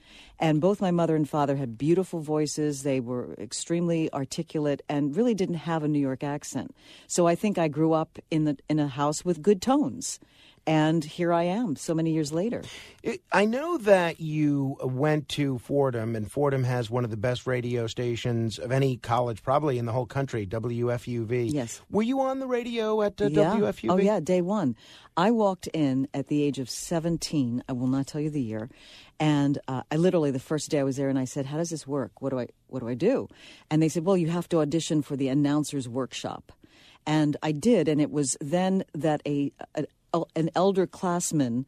And both my mother and father had beautiful voices. They were extremely articulate and really didn't have a New York accent. So I think I grew up in the in a house with good tones. And here I am so many years later. It- I know that you went to Fordham, and Fordham has one of the best radio stations of any college, probably in the whole country, WFUV. Yes. Were you on the radio at uh, yeah. WFUV? Oh, yeah, day one. I walked in at the age of 17. I will not tell you the year. And uh, I literally, the first day I was there, and I said, How does this work? What do I, what do, I do? And they said, Well, you have to audition for the announcer's workshop. And I did, and it was then that a, a an elder classman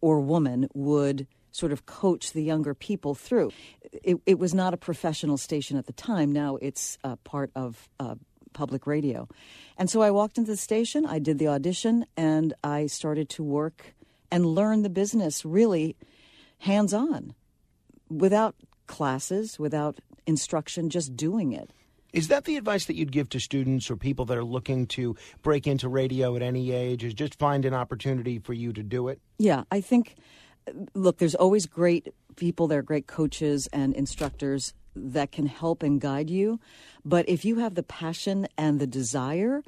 or woman would sort of coach the younger people through. It, it was not a professional station at the time. Now it's uh, part of uh, public radio. And so I walked into the station, I did the audition, and I started to work and learn the business really hands on without classes, without instruction, just doing it. Is that the advice that you'd give to students or people that are looking to break into radio at any age? Is just find an opportunity for you to do it? Yeah, I think, look, there's always great people, there are great coaches and instructors that can help and guide you. But if you have the passion and the desire,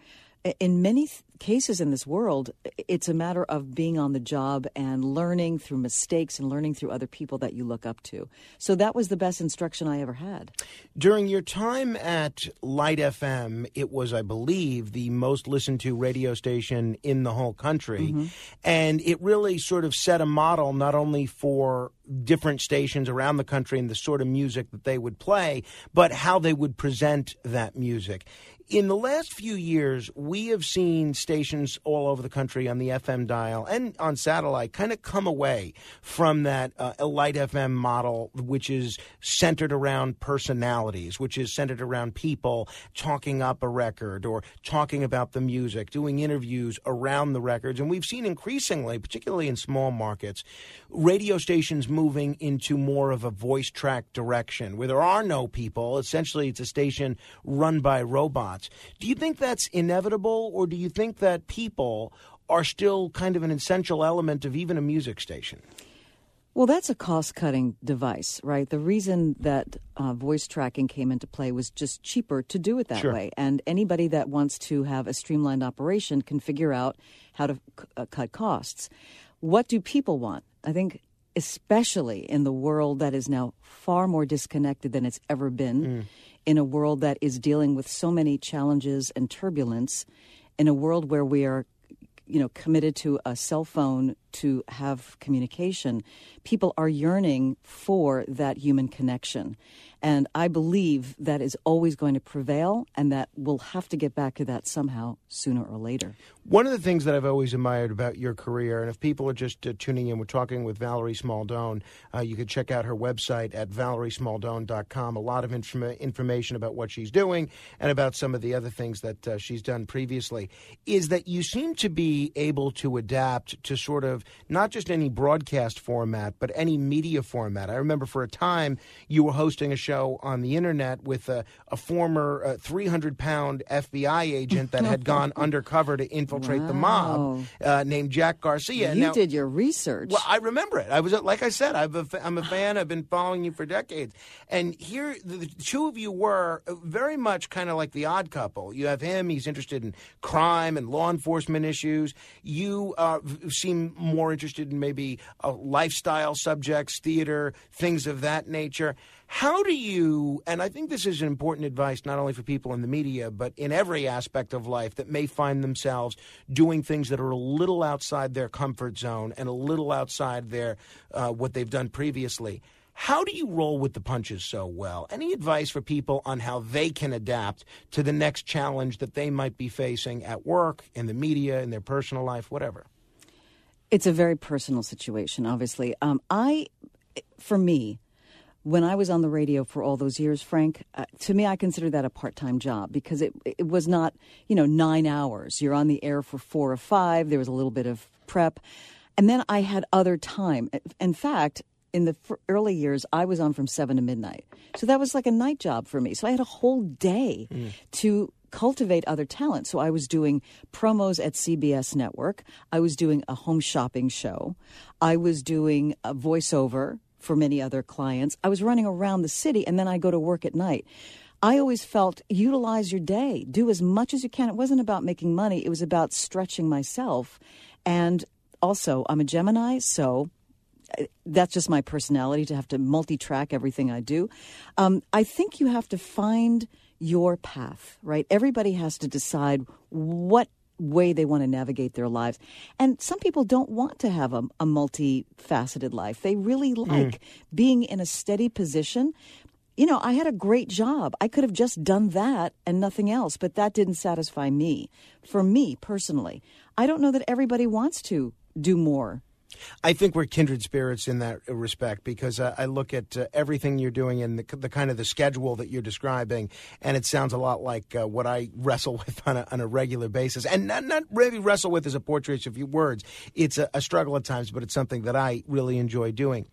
in many th- cases in this world, it's a matter of being on the job and learning through mistakes and learning through other people that you look up to. So that was the best instruction I ever had. During your time at Lite FM, it was, I believe, the most listened to radio station in the whole country. Mm-hmm. And it really sort of set a model not only for different stations around the country and the sort of music that they would play, but how they would present that music. In the last few years, we have seen stations all over the country on the FM dial and on satellite kind of come away from that uh, Lite FM model, which is centered around personalities, which is centered around people talking up a record or talking about the music, doing interviews around the records. And we've seen increasingly, particularly in small markets, radio stations moving into more of a voice track direction where there are no people. Essentially, it's a station run by robots. Do you think that's inevitable, or do you think that people are still kind of an essential element of even a music station? Well, that's a cost cutting device, right? The reason that uh, voice tracking came into play was just cheaper to do it that Sure. way. And anybody that wants to have a streamlined operation can figure out how to c- uh, cut costs. What do people want? I think especially in the world that is now far more disconnected than it's ever been, Mm. In a world that is dealing with so many challenges and turbulence, in a world where we are you know committed to a cell phone to have communication people are yearning for that human connection and i believe that is always going to prevail and that we'll have to get back to that somehow sooner or later One of the things that I've always admired about your career, and if people are just uh, tuning in, we're talking with Valerie Smaldone. Uh, you can check out her website at valeriesmaldone.com. A lot of informa- information about what she's doing and about some of the other things that uh, she's done previously. Is that you seem to be able to adapt to sort of not just any broadcast format, but any media format. I remember for a time you were hosting a show on the internet with a, a former uh, 300 pound FBI agent that had gone undercover to infiltrate the mob uh, named Jack Garcia. you Now- did your research well, I remember it. I was like I said, I'm a, fa- I'm a fan. I've been following you for decades, and here the, the two of you were very much kind of like the odd couple. You have him; he's interested in crime and law enforcement issues. You uh, seem more interested in maybe uh, lifestyle subjects, theater, things of that nature. How do you, and I think this is important advice not only for people in the media, but in every aspect of life that may find themselves doing things that are a little outside their comfort zone and a little outside their uh, what they've done previously. How do you roll with the punches so well? Any advice for people on how they can adapt to the next challenge that they might be facing at work, in the media, in their personal life, whatever? It's a very personal situation, obviously. Um, I, for me, when I was on the radio for all those years, Frank, uh, to me, I consider that a part-time job because it it was not, you know, nine hours. You're on the air for four or five. There was a little bit of prep, and then I had other time. In fact, in the early years, I was on from seven to midnight, so that was like a night job for me. So I had a whole day to cultivate other talent. So I was doing promos at CBS Network. I was doing a home shopping show. I was doing a voiceover for many other clients. I was running around the city and then I go to work at night. I always felt utilize your day, do as much as you can. It wasn't about making money, it was about stretching myself. And also, I'm a Gemini, so uh, that's just my personality to have to multi-track everything I do. Um, I think you have to find your path, right? Everybody has to decide what way they want to navigate their lives. And some people don't want to have a, a multifaceted life. They really hmm. like being in a steady position. You know, I had a great job. I could have just done that and nothing else, but that didn't satisfy me. For me personally, I don't know that everybody wants to do more I think we're kindred spirits in that respect because uh, I look at uh, everything you're doing and the, the kind of the schedule that you're describing, and it sounds a lot like uh, what I wrestle with on a, on a regular basis. And not, not really wrestle with as a portrait of words. It's a, a struggle at times, but it's something that I really enjoy doing.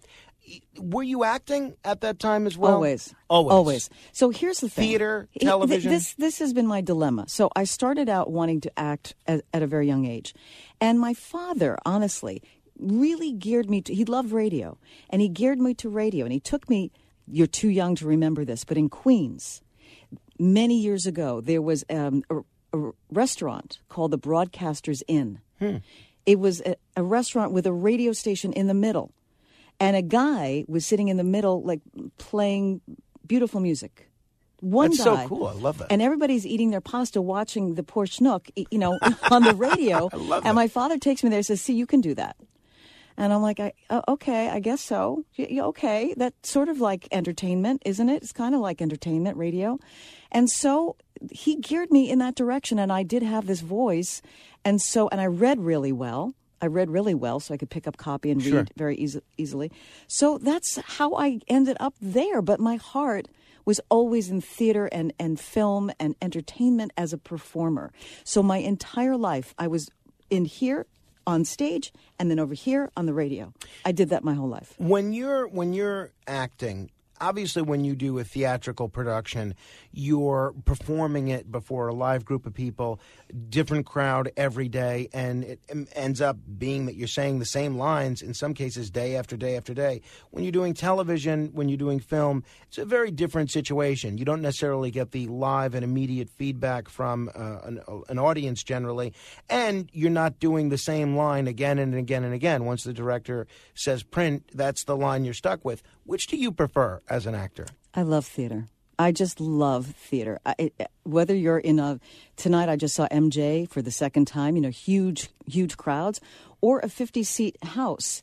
Were you acting at that time as well? Always. Always. Always. So here's the thing. Theater, He- th- television? This this has been my dilemma. So I started out wanting to act at, at a very young age. And my father, honestly, really geared me to he loved radio. And he geared me to radio and he took me you're too young to remember this, but in Queens, many years ago, there was um, a, a restaurant called the Broadcasters Inn. It was a, a restaurant with a radio station in the middle and a guy was sitting in the middle, like playing beautiful music. One That's so guy, cool. I love that. And everybody's eating their pasta, watching the poor schnook, you know, on the radio. I love and my father takes me there and says, "See, you can do that." And I'm like, I, uh, "Okay, I guess so. Y- okay, that's sort of like entertainment, isn't it? It's kind of like entertainment radio." And so he geared me in that direction, and I did have this voice, and so and I read really well. I read really well, so I could pick up copy and Sure. read very easy, easily. So that's how I ended up there. But my heart was always in theater and, and film and entertainment as a performer. So my entire life, I was in here on stage and then over here on the radio. I did that my whole life. When you're when you're acting, obviously, when you do a theatrical production, you're performing it before a live group of people, different crowd every day, and it ends up being that you're saying the same lines in some cases day after day after day. When you're doing television, when you're doing film, it's a very different situation. You don't necessarily get the live and immediate feedback from uh, an, an audience generally, and you're not doing the same line again and again and again. Once the director says print, that's the line you're stuck with. Which do you prefer as an actor? I love theater. I just love theater. I, it, whether you're in a tonight, I just saw MJ for the second time. You know, huge, huge crowds, or a 50 seat house.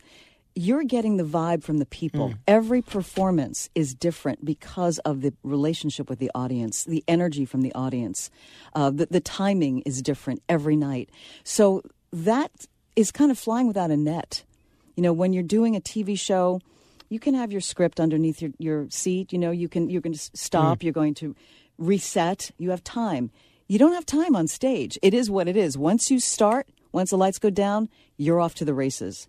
You're getting the vibe from the people. Every performance is different because of the relationship with the audience, the energy from the audience. Uh, the, the timing is different every night. So that is kind of flying without a net. You know, when you're doing a TV show, you can have your script underneath your, your seat. You know, you can you're going to stop. Mm. You're going to reset. You have time. You don't have time on stage. It is what it is. Once you start, once the lights go down, you're off to the races.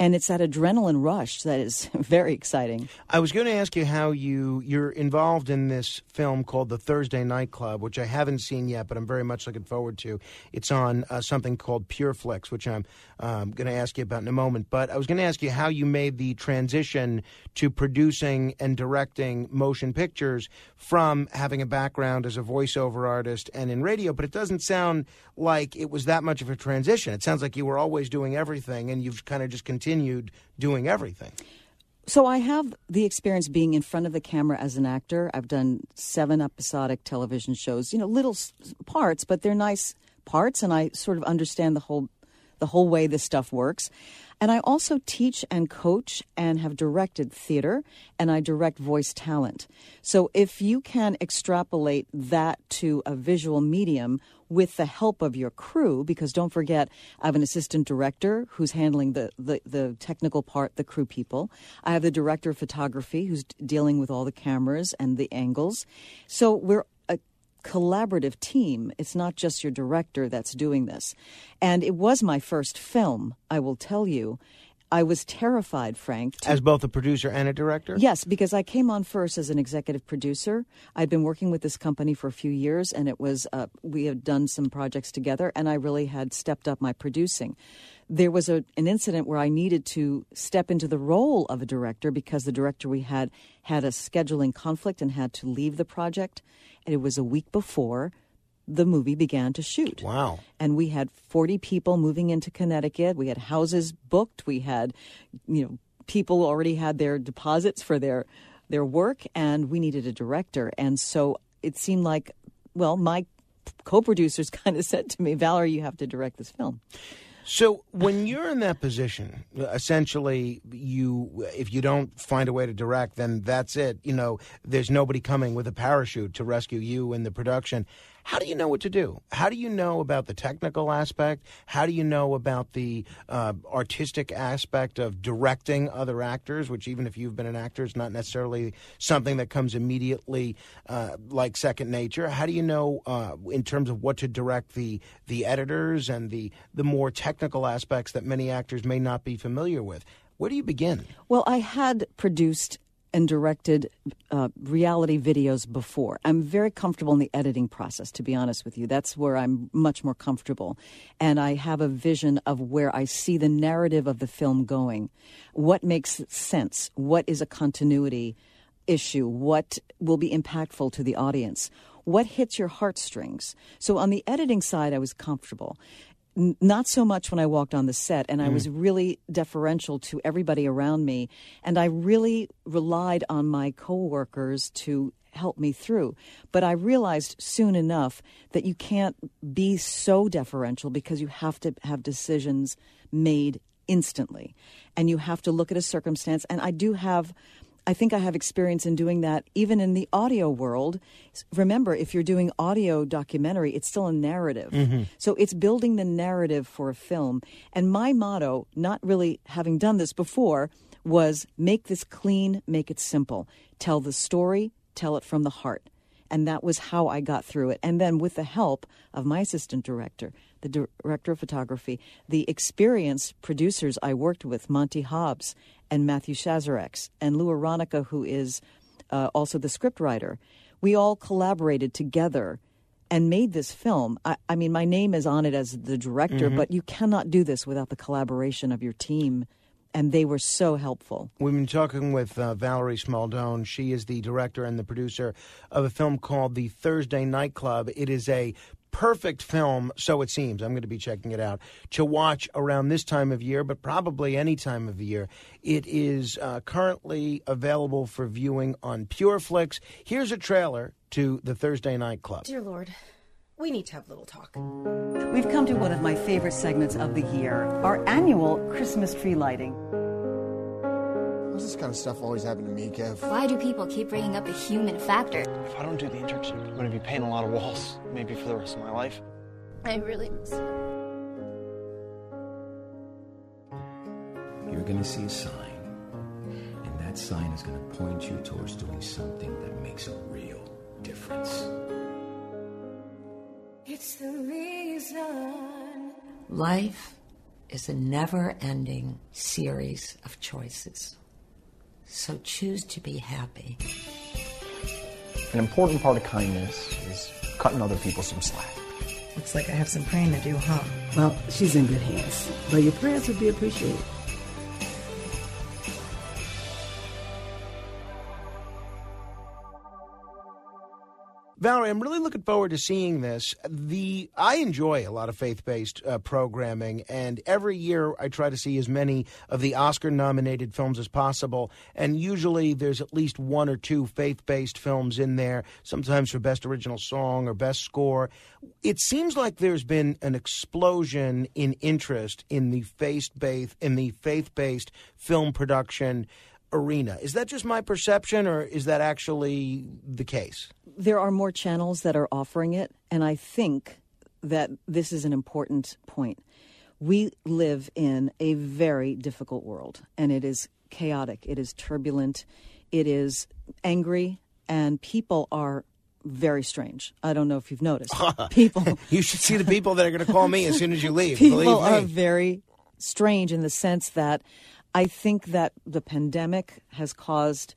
And it's that adrenaline rush that is very exciting. I was going to ask you how you you're involved in this film called The Thursday Night Club, which I haven't seen yet, but I'm very much looking forward to. It's on uh, something called PureFlix, which I'm um, going to ask you about in a moment. But I was going to ask you how you made the transition to producing and directing motion pictures from having a background as a voiceover artist and in radio. But it doesn't sound like it was that much of a transition. It sounds like you were always doing everything, and you've kind of just continued doing everything. So I have the experience being in front of the camera as an actor. I've done seven episodic television shows, you know, little parts, but they're nice parts, and I sort of understand the whole the whole way this stuff works. And I also teach and coach and have directed theater, and I direct voice talent. So if you can extrapolate that to a visual medium with the help of your crew, because don't forget, I have an assistant director who's handling the, the, the technical part, the crew people. I have the director of photography who's dealing with all the cameras and the angles. So we're collaborative team. It's not just your director that's doing this. And it was my first film, I will tell you. I was terrified, Frank. to- As both a producer and a director? Yes, because I came on first as an executive producer. I'd been working with this company for a few years, and it was uh, we had done some projects together, and I really had stepped up my producing. There was a, an incident where I needed to step into the role of a director because the director we had had a scheduling conflict and had to leave the project, and it was a week before the movie began to shoot. Wow. And we had 40 people moving into Connecticut. We had houses booked. We had, you know, people already had their deposits for their their work and we needed a director. And so it seemed like well, my co-producers kind of said to me, "Valerie, you have to direct this film." So when you're in that position, essentially, you if you don't find a way to direct, then that's it. You know, there's nobody coming with a parachute to rescue you in the production. How do you know what to do? How do you know about the technical aspect? How do you know about the uh, artistic aspect of directing other actors? Which, even if you've been an actor, is not necessarily something that comes immediately uh, like second nature. How do you know, uh, in terms of what to direct the the editors and the the more technical aspects that many actors may not be familiar with? Where do you begin? Well, I had produced and directed uh, reality videos before. I'm very comfortable in the editing process, to be honest with you. That's where I'm much more comfortable. And I have a vision of where I see the narrative of the film going. What makes sense? What is a continuity issue? What will be impactful to the audience? What hits your heartstrings? So on the editing side, I was comfortable. N- not so much when I walked on the set, and I Mm. was really deferential to everybody around me, and I really relied on my coworkers to help me through. But I realized soon enough that you can't be so deferential because you have to have decisions made instantly, and you have to look at a circumstance. And I do have. I think I have experience in doing that even in the audio world. Remember, if you're doing audio documentary, it's still a narrative. Mhm. So it's building the narrative for a film. And my motto, not really having done this before, was make this clean, make it simple. Tell the story, tell it from the heart. And that was how I got through it. And then with the help of my assistant director, the director of photography, the experienced producers I worked with, Monty Hobbs and Matthew Shazarex, and Lou Aronica, who is uh, also the scriptwriter. We all collaborated together and made this film. I, I mean, my name is on it as the director, Mhm. but you cannot do this without the collaboration of your team. And they were so helpful. We've been talking with uh, Valerie Smaldone. She is the director and the producer of a film called The Thursday Night Club. It is a perfect film, so it seems. I'm going to be checking it out to watch around this time of year, but probably any time of the year. It is uh, currently available for viewing on PureFlix. Here's a trailer to The Thursday Night Club. Dear Lord, we need to have a little talk. We've come to one of my favorite segments of the year our annual Christmas tree lighting. Why does this kind of stuff always happen to me, Kev? Why do people keep bringing up the human factor? If I don't do the internship, I'm going to be painting a lot of walls, maybe for the rest of my life. I really miss it. You're going to see a sign, and that sign is going to point you towards doing something that makes a real difference. It's the reason. Life is a never ending series of choices. So choose to be happy. An important part of kindness is cutting other people some slack. Looks like I have some praying to do, huh? Well, she's in good hands, but your prayers would be appreciated. Valerie, I'm really looking forward to seeing this. The I enjoy a lot of faith-based uh, programming, and every year I try to see as many of the Oscar-nominated films as possible. And usually, there's at least one or two faith-based films in there. Sometimes for best original song or best score. It seems like there's been an explosion in interest in the faith-based in the faith-based film production arena. Is that just my perception, or is that actually the case? There are more channels that are offering it, and I think that this is an important point. We live in a very difficult world, and it is chaotic, it is turbulent, it is angry, and people are very strange. I don't know if you've noticed. people you should see the people that are going to call me as soon as you leave. people are very strange in the sense that I think that the pandemic has caused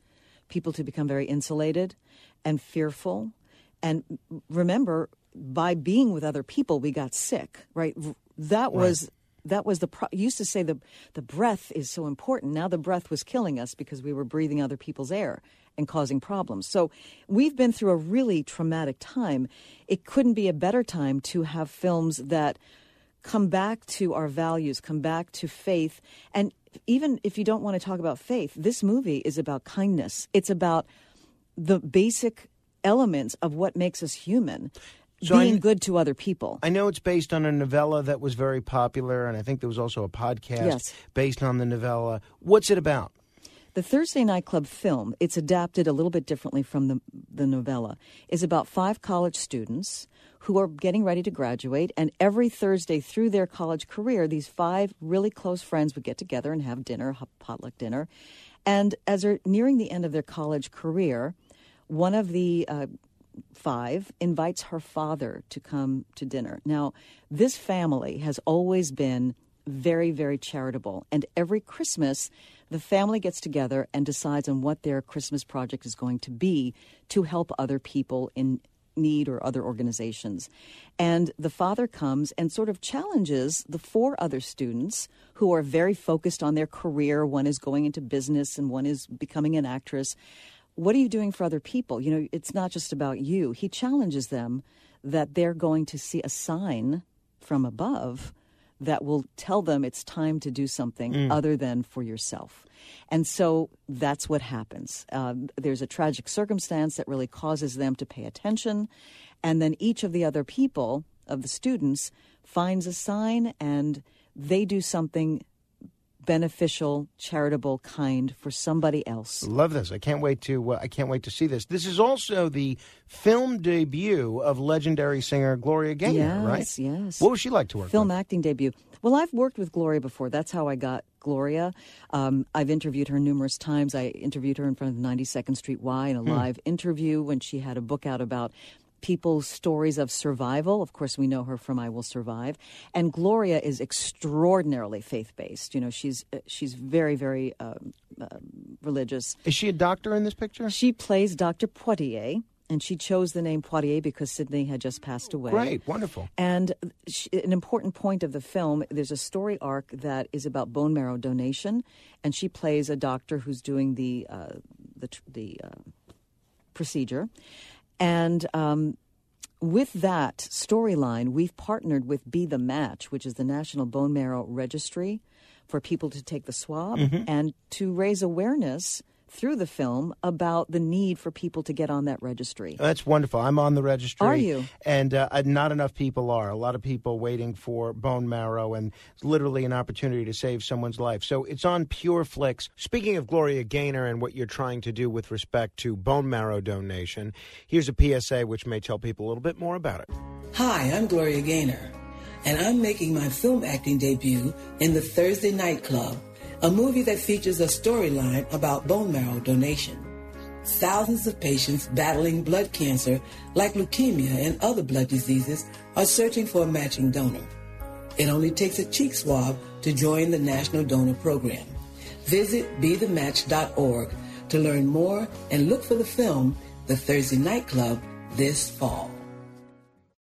people to become very insulated and fearful. And remember, by being with other people, we got sick, right? That was. That was the pro- used to say the the breath is so important. Now the breath was killing us because we were breathing other people's air and causing problems. So we've been through a really traumatic time. It couldn't be a better time to have films that come back to our values, come back to faith. And even if you don't want to talk about faith, this movie is about kindness. It's about the basic elements of what makes us human. So being I- good to other people. I know it's based on a novella that was very popular, and I think there was also a podcast Yes. based on the novella. What's it about? The Thursday Night Club film, it's adapted a little bit differently from the, the novella, is about five college students who are getting ready to graduate. And every Thursday through their college career, these five really close friends would get together and have dinner, potluck dinner. And as they're nearing the end of their college career, one of the uh, five invites her father to come to dinner. Now, this family has always been very, very charitable. And every Christmas, the family gets together and decides on what their Christmas project is going to be to help other people in need or other organizations. And the father comes and sort of challenges the four other students who are very focused on their career. One is going into business and one is becoming an actress. What are you doing for other people? You know, it's not just about you. He challenges them that they're going to see a sign from above that will tell them it's time to do something Mm. other than for yourself. And so that's what happens. Um, there's a tragic circumstance that really causes them to pay attention. And then each of the other people, of the students, finds a sign and they do something beneficial, charitable, kind for somebody else. Love this! I can't wait to uh, I can't wait to see this. This is also the film debut of legendary singer Gloria Gaynor, yes, right? Yes. What was she like to work Film with? acting debut. Well, I've worked with Gloria before. That's how I got Gloria. Um, I've interviewed her numerous times. I interviewed her in front of 92nd Street Y in a Hmm. live interview when she had a book out about people's stories of survival. Of course, we know her from I Will Survive. And Gloria is extraordinarily faith based. You know, she's uh, she's very very um, uh, religious. Is she a doctor in this picture? She plays Dr. Poitier. And she chose the name Poitier because Sidney had just passed away. Great, wonderful. And she, an important point of the film there's a story arc that is about bone marrow donation, and she plays a doctor who's doing the uh, the, the uh, procedure. And um, with that storyline, we've partnered with Be the Match, which is the National Bone Marrow Registry, for people to take the swab Mhm. and to raise awareness through the film about the need for people to get on that registry. That's wonderful. I'm on the registry. Are you? And uh, uh, not enough people are. A lot of people waiting for bone marrow, and it's literally an opportunity to save someone's life. So it's on PureFlix. Speaking of Gloria Gaynor and what you're trying to do with respect to bone marrow donation, here's a PSA which may tell people a little bit more about it. Hi, I'm Gloria Gaynor, and I'm making my film acting debut in the Thursday Night Club, a movie that features a storyline about bone marrow donation. Thousands of patients battling blood cancer, like leukemia and other blood diseases, are searching for a matching donor. It only takes a cheek swab to join the National Donor Program. Visit BeTheMatch.org to learn more and look for the film, The Thursday Night Club, this fall.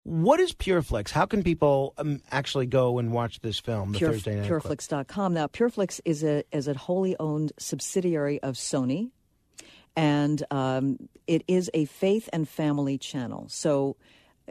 What is PureFlix? How can people um, actually go and watch this film, the Pure, Thursday Night Club? Pureflix.com. Now, Pureflix is a is a wholly owned subsidiary of Sony, and um, it is a faith and family channel. So.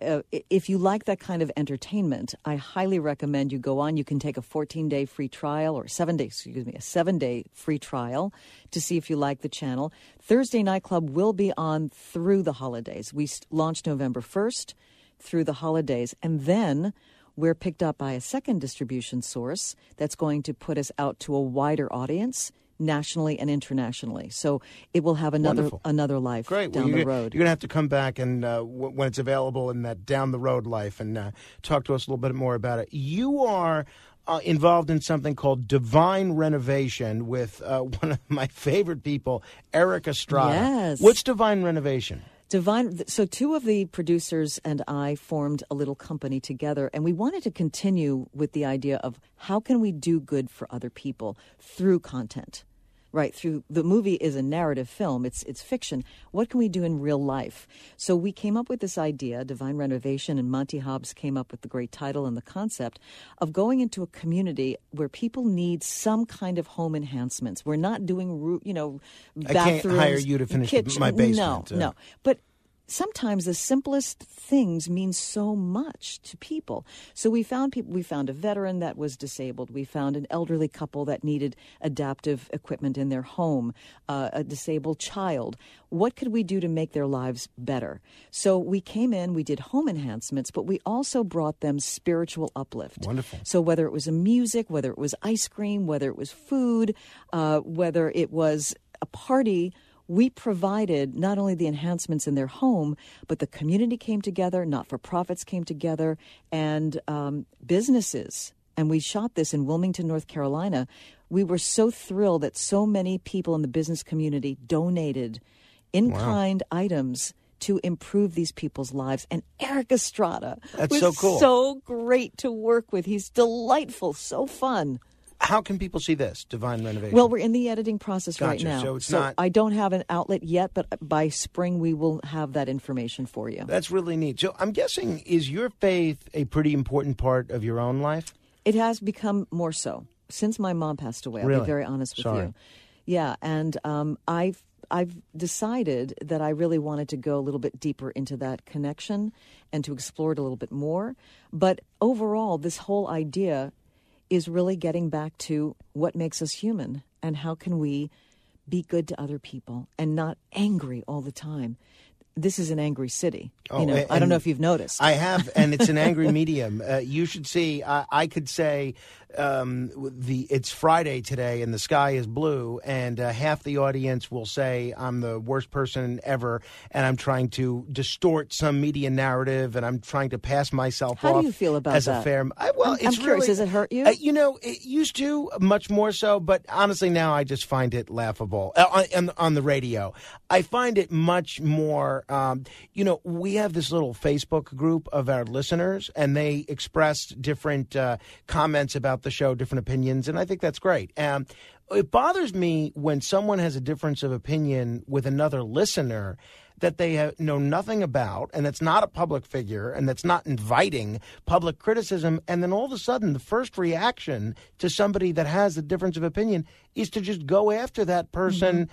Uh, if you like that kind of entertainment, I highly recommend you go on. You can take a 14 day free trial or seven day, excuse me, a seven day free trial to see if you like the channel. Thursday Night Club will be on through the holidays. We launched November 1st through the holidays. And then we're picked up by a second distribution source that's going to put us out to a wider audience nationally and internationally. So it will have another Wonderful. another life Great. down well, the road. You're going to have to come back and uh, w- when it's available in that down the road life and uh, talk to us a little bit more about it. You are uh, involved in something called Divine Renovation with uh, one of my favorite people, Erik Estrada. Yes. What's Divine Renovation? Divine. So, two of the producers and I formed a little company together, and we wanted to continue with the idea of how can we do good for other people through content, right? Through the movie is a narrative film; it's it's fiction. What can we do in real life? So, we came up with this idea, Divine Renovation, and Monty Hobbs came up with the great title and the concept of going into a community where people need some kind of home enhancements. We're not doing, you know, I can't hire you to finish kitchen- my basement, No, uh. no. But sometimes the simplest things mean so much to people. So we found people. We found a veteran that was disabled. We found an elderly couple that needed adaptive equipment in their home. Uh, a disabled child. What could we do to make their lives better? So we came in. We did home enhancements, but we also brought them spiritual uplift. Wonderful. So whether it was a music, whether it was ice cream, whether it was food, uh, whether it was a party, we provided not only the enhancements in their home, but the community came together, not for profits came together, and um, businesses. And we shot this in Wilmington, North Carolina. We were so thrilled that so many people in the business community donated in kind items to improve these people's lives. And Erik Estrada That's was so cool. so great to work with. He's delightful, so fun. How can people see this, Divine Renovation? Well, we're in the editing process right now. So it's not- I don't have an outlet yet, but by spring we will have that information for you. That's really neat. So I'm guessing, is your faith a pretty important part of your own life? It has become more so since my mom passed away. I'll be very honest with Sorry. you. Yeah, and um, I've I've decided that I really wanted to go a little bit deeper into that connection and to explore it a little bit more. But overall, this whole idea is really getting back to what makes us human and how can we be good to other people and not angry all the time. This is an angry city. Oh, you know, I don't know if you've noticed. I have, and it's an angry medium. Uh, you should see. I, I could say um, the it's Friday today and the sky is blue, and uh, half the audience will say I'm the worst person ever, and I'm trying to distort some media narrative, and I'm trying to pass myself How off do you feel about as a that? fair. I, well, I'm, it's I'm curious. really, Does it hurt you? uh, you know, it used to much more so, but honestly, now I just find it laughable uh, on, on, on the radio. I find it much more. Um, you know, we have this little Facebook group of our listeners, and they expressed different uh, comments about the show, different opinions, and I think that's great. Um, it bothers me when someone has a difference of opinion with another listener that they know nothing about and that's not a public figure and that's not inviting public criticism and then all of a sudden the first reaction to somebody that has a difference of opinion is to just go after that person a-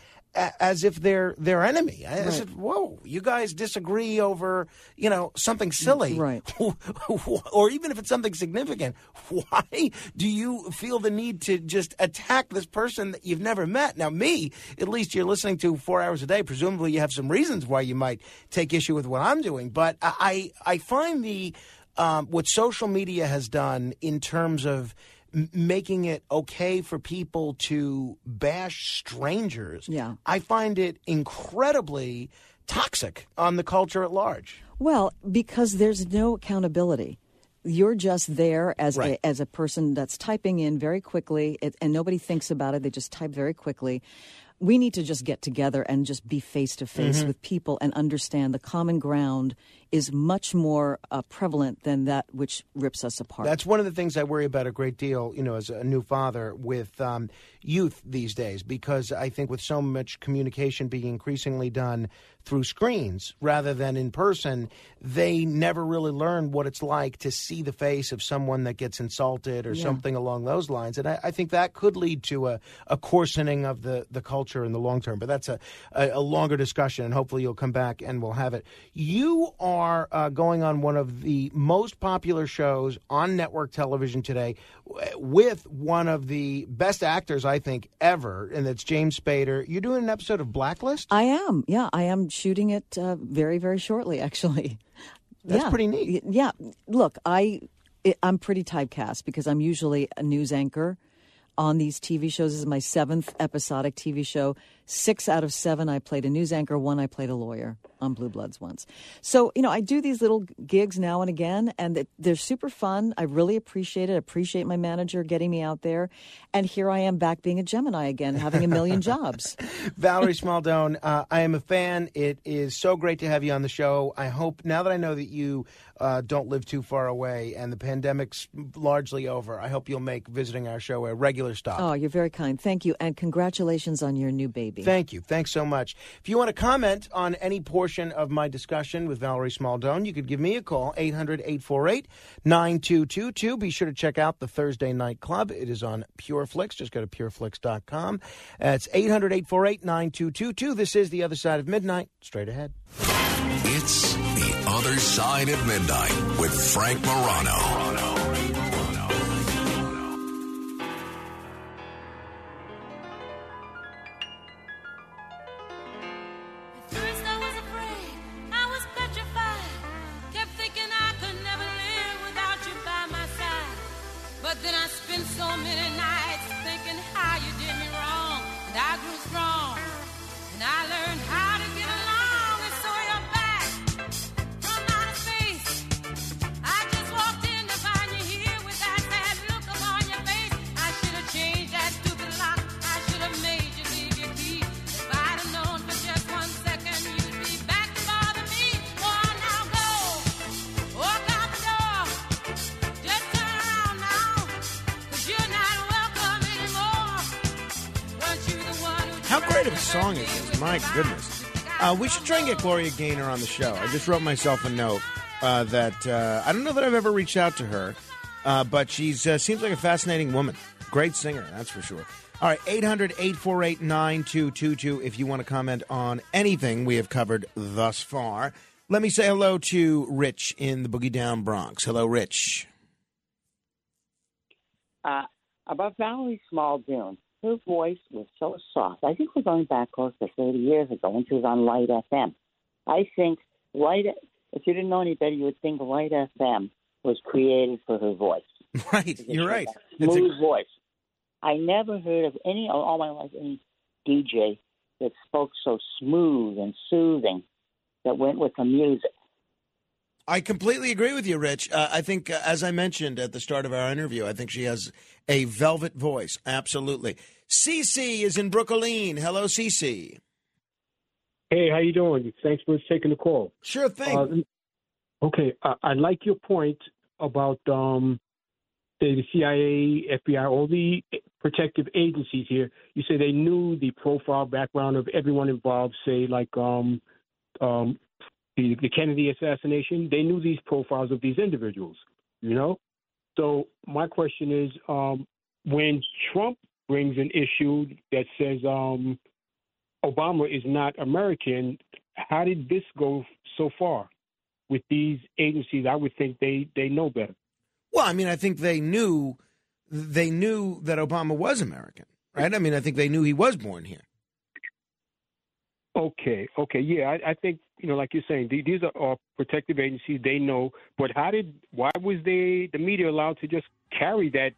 as if they're their enemy. I, Right. said, "Whoa, you guys disagree over, you know, something silly." Right. or even if it's something significant, why do you feel the need to just attack this person that you've never met? Now, me, at least you're listening to four hours a day. Presumably, you have some reasons why you might take issue with what I'm doing. But I, I find the um, what social media has done in terms of making it okay for people to bash strangers. Yeah. I find it incredibly toxic on the culture at large. Well, because there's no accountability. You're just there as Right. a as a person that's typing in very quickly, it, and nobody thinks about it. They just type very quickly. We need to just get together and just be face to face Mhm. with people and understand the common ground is much more uh, prevalent than that which rips us apart. That's one of the things I worry about a great deal, you know, as a new father with um, youth these days, because I think with so much communication being increasingly done through screens rather than in person, they never really learn what it's like to see the face of someone that gets insulted or Yeah. something along those lines. And I, I think that could lead to a, a coarsening of the, the culture in the long term. But that's a, a, a longer discussion, and hopefully you'll come back and we'll have it. You are uh, going on one of the most popular shows on network television today with one of the best actors, I think, ever, and that's James Spader. You're doing an episode of Blacklist? I am. Yeah, I am shooting it uh, very, very shortly, actually. That's Yeah. pretty neat. Yeah. Look, I it, I'm pretty typecast because I'm usually a news anchor on these TV shows. This is my seventh episodic TV show. Six out of seven, I played a news anchor. One, I played a lawyer on Blue Bloods once. So, you know, I do these little gigs now and again, and they're super fun. I really appreciate it. I appreciate my manager getting me out there. And here I am back being a Gemini again, having a million jobs. Valerie Smaldone, uh, I am a fan. It is so great to have you on the show. I hope now that I know that you uh, don't live too far away and the pandemic's largely over, I hope you'll make visiting our show a regular stop. Oh, you're very kind. Thank you. And congratulations on your new baby. Thank you. Thanks so much. If you want to comment on any portion of my discussion with Valerie Smaldone, you could give me a call, 800 848 9222. Be sure to check out the Thursday Night Club. It is on PureFlix. Just go to pureflix.com. It's 800 848 9222. This is The Other Side of Midnight. Straight ahead. It's The Other Side of Midnight with Frank Morano. Song is this? My goodness. Uh, we should try and get Gloria Gaynor on the show. I just wrote myself a note uh, that uh, I don't know that I've ever reached out to her, uh, but she uh, seems like a fascinating woman. Great singer, that's for sure. All right, 800 848 9222 if you want to comment on anything we have covered thus far. Let me say hello to Rich in the Boogie Down Bronx. Hello, Rich. uh, about Valerie Smaldone. Her voice was so soft. I think we're going back close to 30 years ago when she was on Lite FM. I think Lite, if you didn't know any better, you would think Lite FM was created for her voice. Right, you're right. Smooth a- voice. I never heard of any all my life any DJ that spoke so smooth and soothing that went with the music. I completely agree with you, Rich. Uh, I think, uh, as I mentioned at the start of our interview, I think she has a velvet voice. Absolutely. Cece is in Brooklyn. Hello, Cece. Hey, how you doing? Thanks for taking the call. Sure thing. Uh, okay, I, I like your point about um, the, the CIA, FBI, all the protective agencies here. You say they knew the profile background of everyone involved. Say like um, um, the, the Kennedy assassination. They knew these profiles of these individuals. You know. So my question is, um, when Trump brings an issue that says um, Obama is not American, how did this go so far with these agencies? I would think they they know better. Well, I mean, I think they knew they knew that Obama was American, right? I mean, I think they knew he was born here. Okay, okay, yeah, I, I think you know, like you're saying, these are, are protective agencies. They know, but how did? Why was they the media allowed to just carry that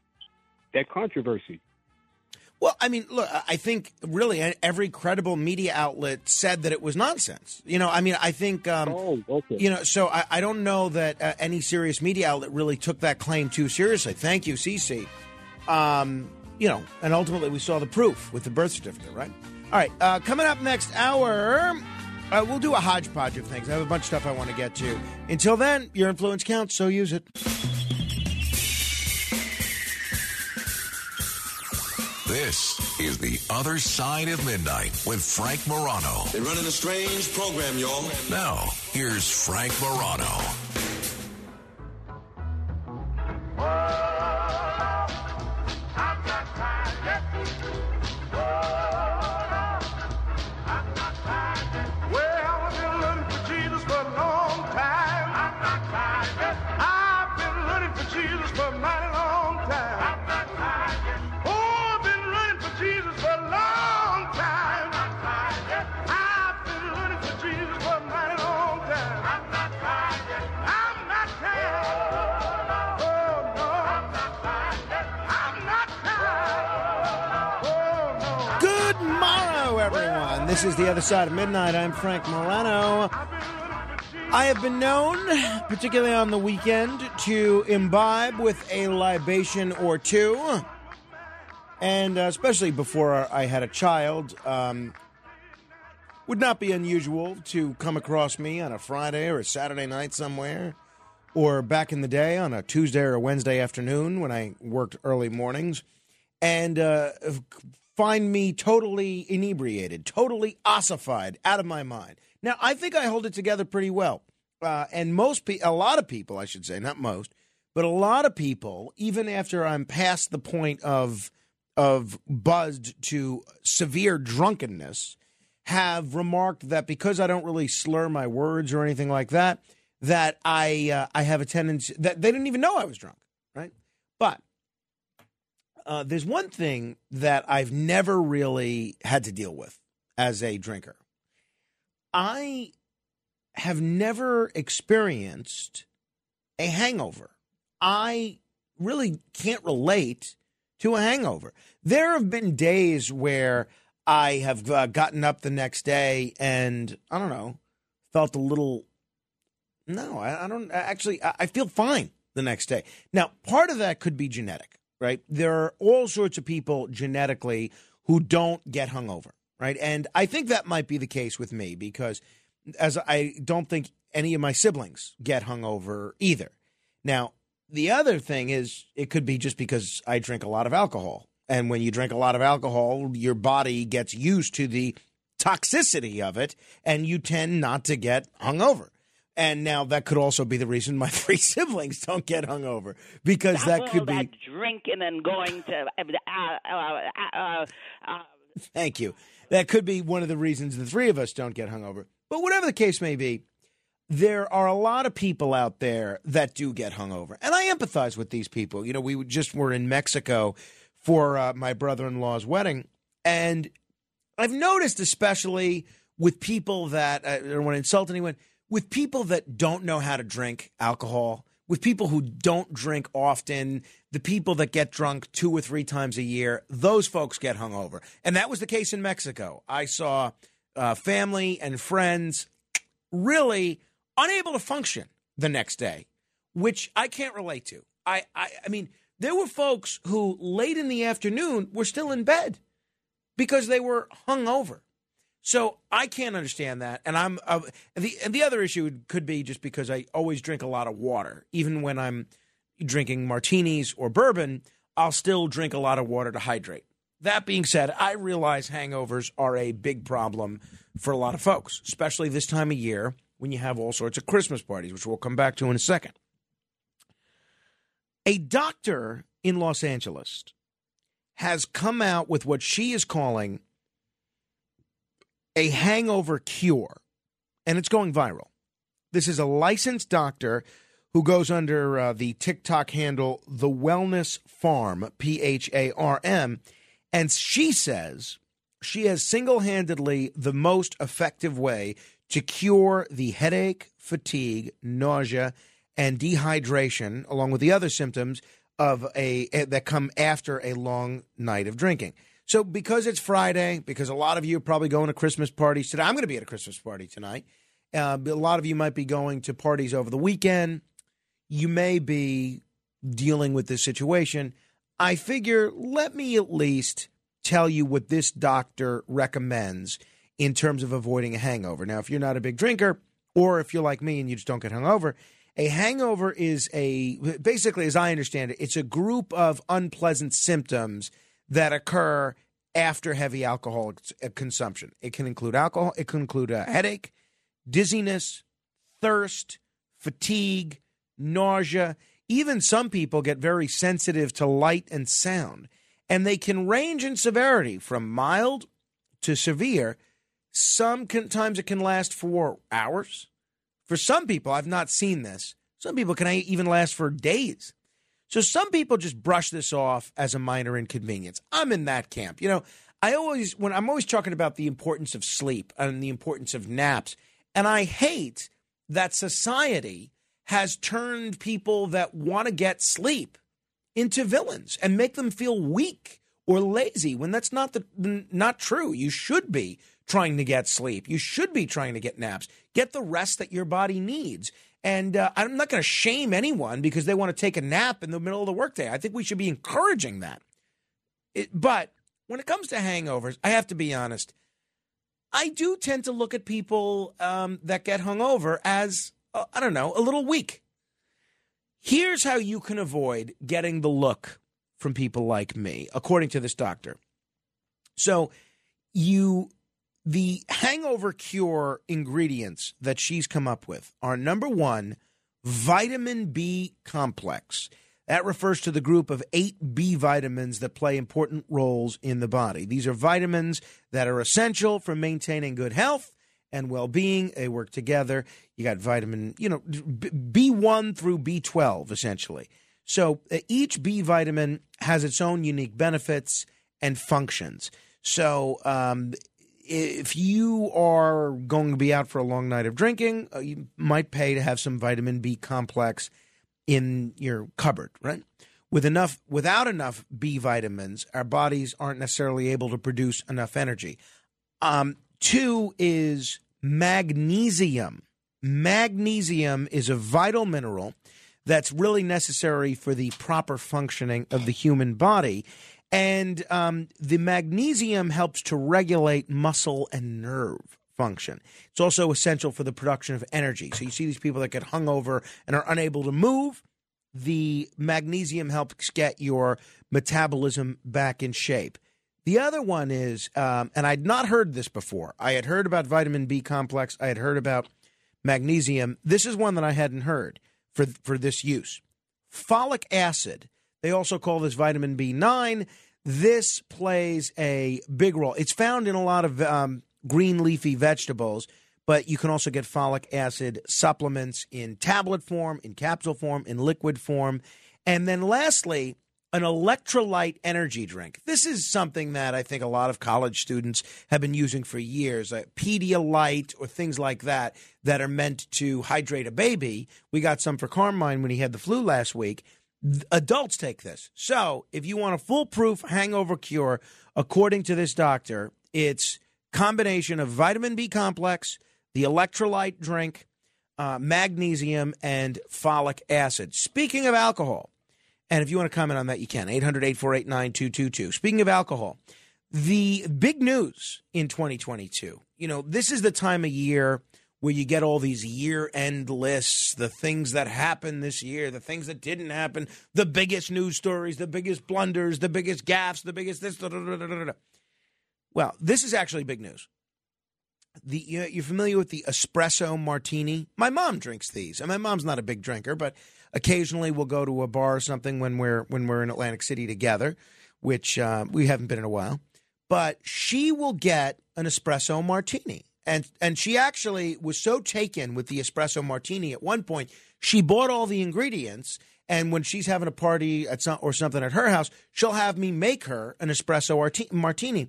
that controversy? Well, I mean, look, I think really every credible media outlet said that it was nonsense. You know, I mean, I think, um, oh, you know, so I, I don't know that uh, any serious media outlet really took that claim too seriously. Thank you, Cece. Um, you know, and ultimately we saw the proof with the birth certificate, right? All right, uh, coming up next hour, uh, we'll do a hodgepodge of things. I have a bunch of stuff I want to get to. Until then, your influence counts, so use it. This is The Other Side of Midnight with Frank Morano. They're running a strange program, y'all. Now, here's Frank Morano. This is The Other Side of Midnight. I'm Frank Morano. I have been known, particularly on the weekend, to imbibe with a libation or two. And uh, especially before I had a child, um, would not be unusual to come across me on a Friday or a Saturday night somewhere, or back in the day on a Tuesday or a Wednesday afternoon when I worked early mornings, and uh, find me totally inebriated, totally ossified, out of my mind. Now, I think I hold it together pretty well. Uh, and most pe- a lot of people, I should say, not most, but a lot of people, even after I'm past the point of of buzzed to severe drunkenness, have remarked that because I don't really slur my words or anything like that, that I uh, I have a tendency that they didn't even know I was drunk, right? But uh, there's one thing that I've never really had to deal with as a drinker. I have never experienced a hangover. I really can't relate to a hangover. There have been days where I have uh, gotten up the next day and I don't know, felt a little. No, I, I don't actually. I, I feel fine the next day. Now, part of that could be genetic, right? There are all sorts of people genetically who don't get hungover, right? And I think that might be the case with me because as I don't think any of my siblings get hungover either. Now, the other thing is it could be just because I drink a lot of alcohol. And when you drink a lot of alcohol, your body gets used to the toxicity of it and you tend not to get hungover. And now that could also be the reason my three siblings don't get hungover because Stop that could be that drinking and going to. Uh, uh, uh, uh, Thank you. That could be one of the reasons the three of us don't get hungover. But whatever the case may be, there are a lot of people out there that do get hungover. And I empathize with these people. You know, we just were in Mexico for uh, my brother in law's wedding. And I've noticed, especially with people that, uh, I don't want to insult anyone, with people that don't know how to drink alcohol, with people who don't drink often, the people that get drunk two or three times a year, those folks get hungover. And that was the case in Mexico. I saw uh, family and friends really unable to function the next day, which I can't relate to. I, I, I mean, there were folks who late in the afternoon were still in bed because they were hungover. So I can't understand that, and I'm uh, the and the other issue could be just because I always drink a lot of water, even when I'm drinking martinis or bourbon. I'll still drink a lot of water to hydrate. That being said, I realize hangovers are a big problem for a lot of folks, especially this time of year when you have all sorts of Christmas parties, which we'll come back to in a second. A doctor in Los Angeles has come out with what she is calling a hangover cure, and it's going viral. This is a licensed doctor who goes under uh, the TikTok handle The Wellness Pharm, P H A R M, and she says she has single handedly the most effective way to cure the headache, fatigue, nausea, and dehydration, along with the other symptoms of a that come after a long night of drinking. So, because it's Friday, because a lot of you are probably going to Christmas parties today, I'm going to be at a Christmas party tonight. Uh, a lot of you might be going to parties over the weekend. You may be dealing with this situation. I figure let me at least tell you what this doctor recommends in terms of avoiding a hangover. Now, if you're not a big drinker, or if you're like me and you just don't get hungover, a hangover is a basically, as I understand it, it's a group of unpleasant symptoms that occur after heavy alcohol uh, consumption. It can include alcohol, it can include a headache, dizziness, thirst, fatigue, nausea. Even some people get very sensitive to light and sound, and they can range in severity from mild to severe. Sometimes it can last for hours. For some people, I've not seen this. Some people can even last for days. So some people just brush this off as a minor inconvenience. I'm in that camp. You know, I always when I'm always talking about the importance of sleep and the importance of naps, and I hate that society has turned people that want to get sleep into villains and make them feel weak or lazy when that's not the not true. You should be trying to get sleep. You should be trying to get naps. Get the rest that your body needs. And uh, I'm not going to shame anyone because they want to take a nap in the middle of the workday. I think we should be encouraging that. It, but when it comes to hangovers, I have to be honest. I do tend to look at people um, that get hungover as, uh, I don't know, a little weak. Here's how you can avoid getting the look from people like me, according to this doctor. So, you the hangover cure ingredients that she's come up with are number one, vitamin B complex. That refers to the group of eight B vitamins that play important roles in the body. These are vitamins that are essential for maintaining good health and well being. They work together. You got vitamin, you know, B1 through B12, essentially. So uh, each B vitamin has its own unique benefits and functions. So um, if you are going to be out for a long night of drinking, uh, you might pay to have some vitamin B complex in your cupboard, right? With enough, without enough B vitamins, our bodies aren't necessarily able to produce enough energy. Um, two is magnesium. Magnesium is a vital mineral that's really necessary for the proper functioning of the human body. And um, the magnesium helps to regulate muscle and nerve function. It's also essential for the production of energy. So you see these people that get hungover and are unable to move. The magnesium helps get your metabolism back in shape. The other one is, um, and I'd not heard this before. I had heard about vitamin B complex. I had heard about magnesium. This is one that I hadn't heard for for this use. Folic acid they also call this vitamin B9. This plays a big role. It's found in a lot of um, green leafy vegetables, but you can also get folic acid supplements in tablet form, in capsule form, in liquid form. And then lastly, an electrolyte energy drink. This is something that I think a lot of college students have been using for years, Pedialyte or things like that, that are meant to hydrate a baby. We got some for Carmine when he had the flu last week. Adults take this. So if you want a foolproof hangover cure, according to this doctor, it's combination of vitamin B complex, the electrolyte drink, uh, magnesium, and folic acid. Speaking of alcohol, and if you want to comment on that, you can. 800 848 9222. Speaking of alcohol, the big news in 2022, you know, this is the time of year where you get all these year end lists, the things that happened this year, the things that didn't happen, the biggest news stories, the biggest blunders, the biggest gaffes, the biggest this. Da, da, da. Well, this is actually big news. The you're familiar with the espresso martini? My mom drinks these, and my mom's not a big drinker, but occasionally we'll go to a bar or something when we're when we're in Atlantic City together, which uh, we haven't been in a while. But she will get an espresso martini, and and she actually was so taken with the espresso martini at one point, she bought all the ingredients. And when she's having a party at some, or something at her house, she'll have me make her an espresso arti- martini.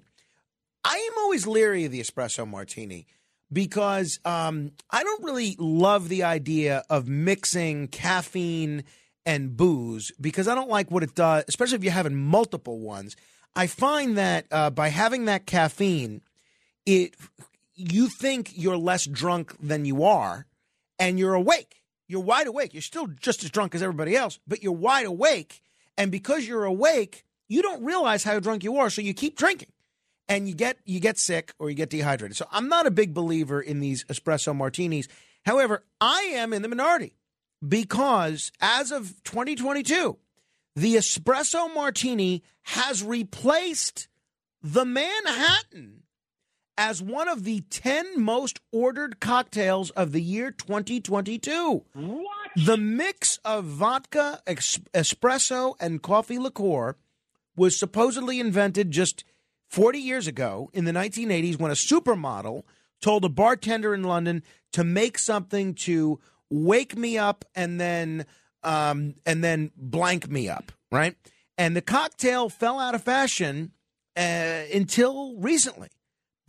I am always leery of the espresso martini because um, I don't really love the idea of mixing caffeine and booze because I don't like what it does, especially if you're having multiple ones. I find that uh, by having that caffeine, it you think you're less drunk than you are, and you're awake. You're wide awake. You're still just as drunk as everybody else, but you're wide awake. And because you're awake, you don't realize how drunk you are, so you keep drinking and you get you get sick or you get dehydrated. So I'm not a big believer in these espresso martinis. However, I am in the minority because as of 2022, the espresso martini has replaced the Manhattan as one of the 10 most ordered cocktails of the year 2022. What? The mix of vodka, ex- espresso, and coffee liqueur was supposedly invented just 40 years ago in the 1980s when a supermodel told a bartender in London to make something to wake me up and then um, and then blank me up, right? And the cocktail fell out of fashion uh, until recently,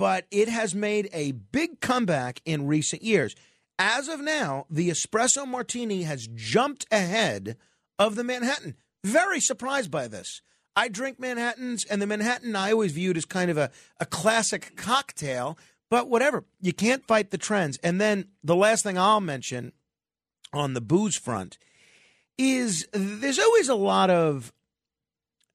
but it has made a big comeback in recent years. As of now, the espresso martini has jumped ahead of the Manhattan. Very surprised by this. I drink Manhattans, and the Manhattan I always viewed as kind of a, a classic cocktail, but whatever. You can't fight the trends. And then the last thing I'll mention on the booze front is there's always a lot of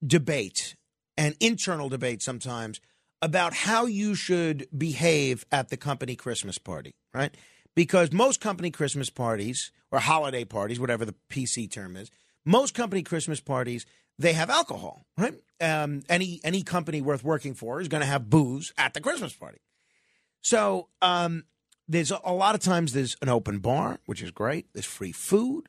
debate and internal debate sometimes about how you should behave at the company Christmas party, right? Because most company Christmas parties or holiday parties, whatever the PC term is, most company Christmas parties they have alcohol, right? Um, any any company worth working for is going to have booze at the Christmas party. So um, there's a, a lot of times there's an open bar, which is great. There's free food,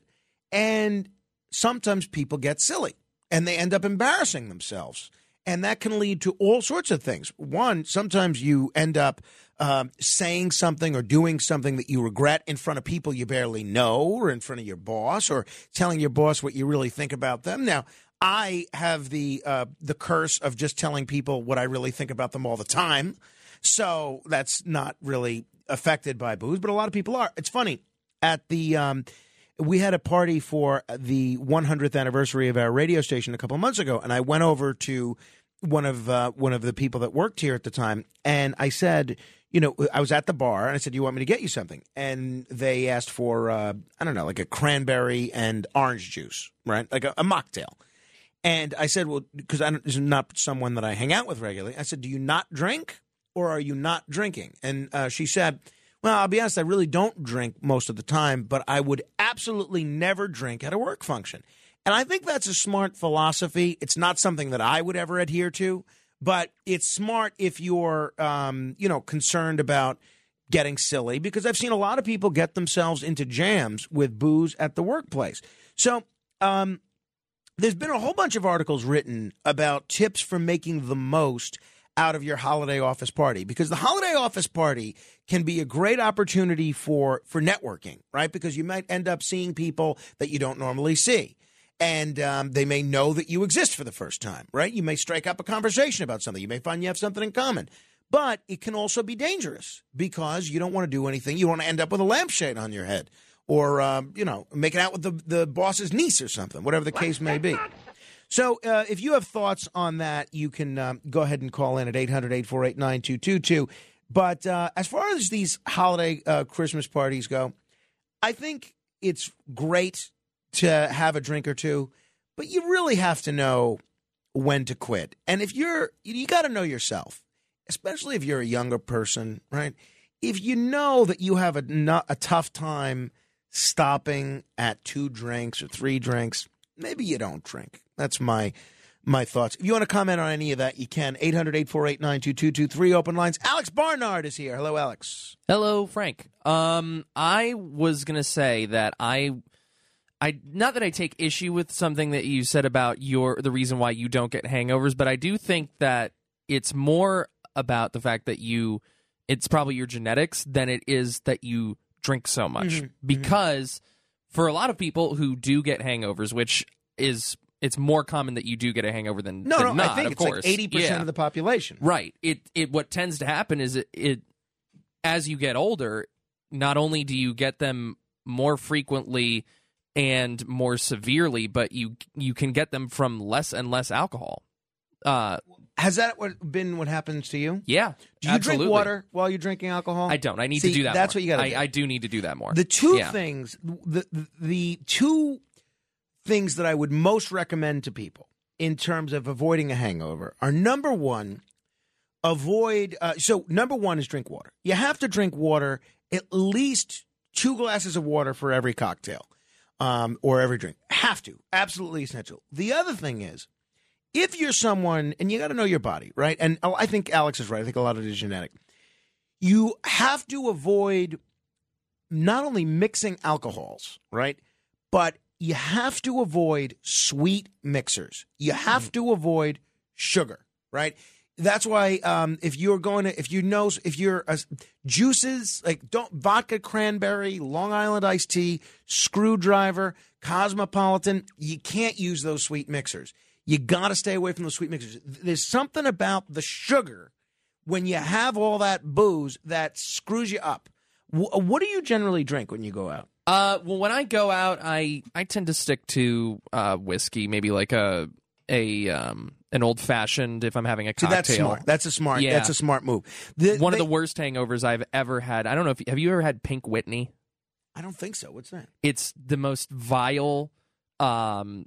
and sometimes people get silly and they end up embarrassing themselves, and that can lead to all sorts of things. One, sometimes you end up um, saying something or doing something that you regret in front of people you barely know, or in front of your boss, or telling your boss what you really think about them. Now, I have the uh, the curse of just telling people what I really think about them all the time, so that's not really affected by booze. But a lot of people are. It's funny at the. Um, we had a party for the 100th anniversary of our radio station a couple months ago, and I went over to one of uh, one of the people that worked here at the time, and I said, you know, I was at the bar, and I said, "Do you want me to get you something?" And they asked for, uh, I don't know, like a cranberry and orange juice, right, like a, a mocktail. And I said, well, because this is not someone that I hang out with regularly. I said, do you not drink or are you not drinking? And uh, she said, well, I'll be honest, I really don't drink most of the time, but I would absolutely never drink at a work function. And I think that's a smart philosophy. It's not something that I would ever adhere to, but it's smart if you're, um, you know, concerned about getting silly because I've seen a lot of people get themselves into jams with booze at the workplace. So, um, there's been a whole bunch of articles written about tips for making the most out of your holiday office party because the holiday office party can be a great opportunity for for networking, right? Because you might end up seeing people that you don't normally see. And um, they may know that you exist for the first time, right? You may strike up a conversation about something. You may find you have something in common. But it can also be dangerous because you don't want to do anything. You want to end up with a lampshade on your head or, um, you know, making out with the, the boss's niece or something, whatever the case may be. So uh, if you have thoughts on that, you can um, go ahead and call in at 800 848 9222. But uh, as far as these holiday uh, Christmas parties go, I think it's great to have a drink or two, but you really have to know when to quit. And if you're, you got to know yourself, especially if you're a younger person, right? If you know that you have a, a tough time stopping at two drinks or three drinks, maybe you don't drink. That's my my thoughts. If you want to comment on any of that, you can. 800 848 9222 open lines. Alex Barnard is here. Hello, Alex. Hello, Frank. Um, I was gonna say that I, I not that I take issue with something that you said about your the reason why you don't get hangovers, but I do think that it's more about the fact that you, it's probably your genetics than it is that you drink so much Mm-hmm. Mhm, mhm. because for a lot of people who do get hangovers, which is it's more common that you do get a hangover than No, than no, not, I think of it's like course. 80% of the population. Right. It it what tends to happen is it, it as you get older, not only do you get them more frequently and more severely, but you you can get them from less and less alcohol. Uh, Has that what, been what happens to you? yeah. Do you absolutely. drink water while you're drinking alcohol? I don't. I need See, to do that. That's more. what you got to I, do. I do need to do that more. The two Yeah. things, the, the the two things that I would most recommend to people in terms of avoiding a hangover are number one, avoid. Uh, so number one is drink water. You have to drink water at least two glasses of water for every cocktail um, or every drink. Have to, absolutely essential. The other thing is. If you're someone, and you got to know your body, right? And oh, I think Alex is right. I think a lot of it is genetic. You have to avoid not only mixing alcohols, right? But you have to avoid sweet mixers. You have to avoid sugar, right? That's why um, if you're going to, if you know, if you're uh, juices like don't vodka, cranberry, Long Island iced tea, screwdriver, cosmopolitan, you can't use those sweet mixers. You got to stay away from those sweet mixers. There's something about the sugar when you have all that booze that screws you up. Wh- What do you generally drink when you go out? Uh, well, when I go out, I I tend to stick to uh whiskey, maybe like a a um an old fashioned if I'm having a See, cocktail. that's smart. That's a smart. Yeah. That's a smart move. The- One they- of the worst hangovers I've ever had. I don't know if have you ever had Pink Whitney? I don't think so. What's that? It's the most vile um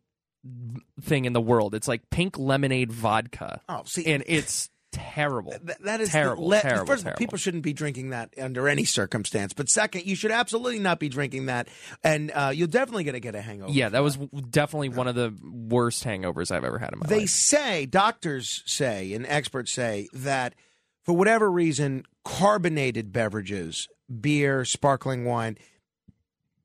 thing in the world. It's like pink lemonade vodka. Oh, see, and it's terrible. Th- that is terrible. le- terrible. First of all, terrible. people shouldn't be drinking that under any circumstance. But second, you should absolutely not be drinking that, and uh, you're definitely going to get a hangover. yeah, that was w- definitely one of the worst hangovers I've ever had in my they life. They say doctors say and experts say that for whatever reason carbonated beverages beer sparkling wine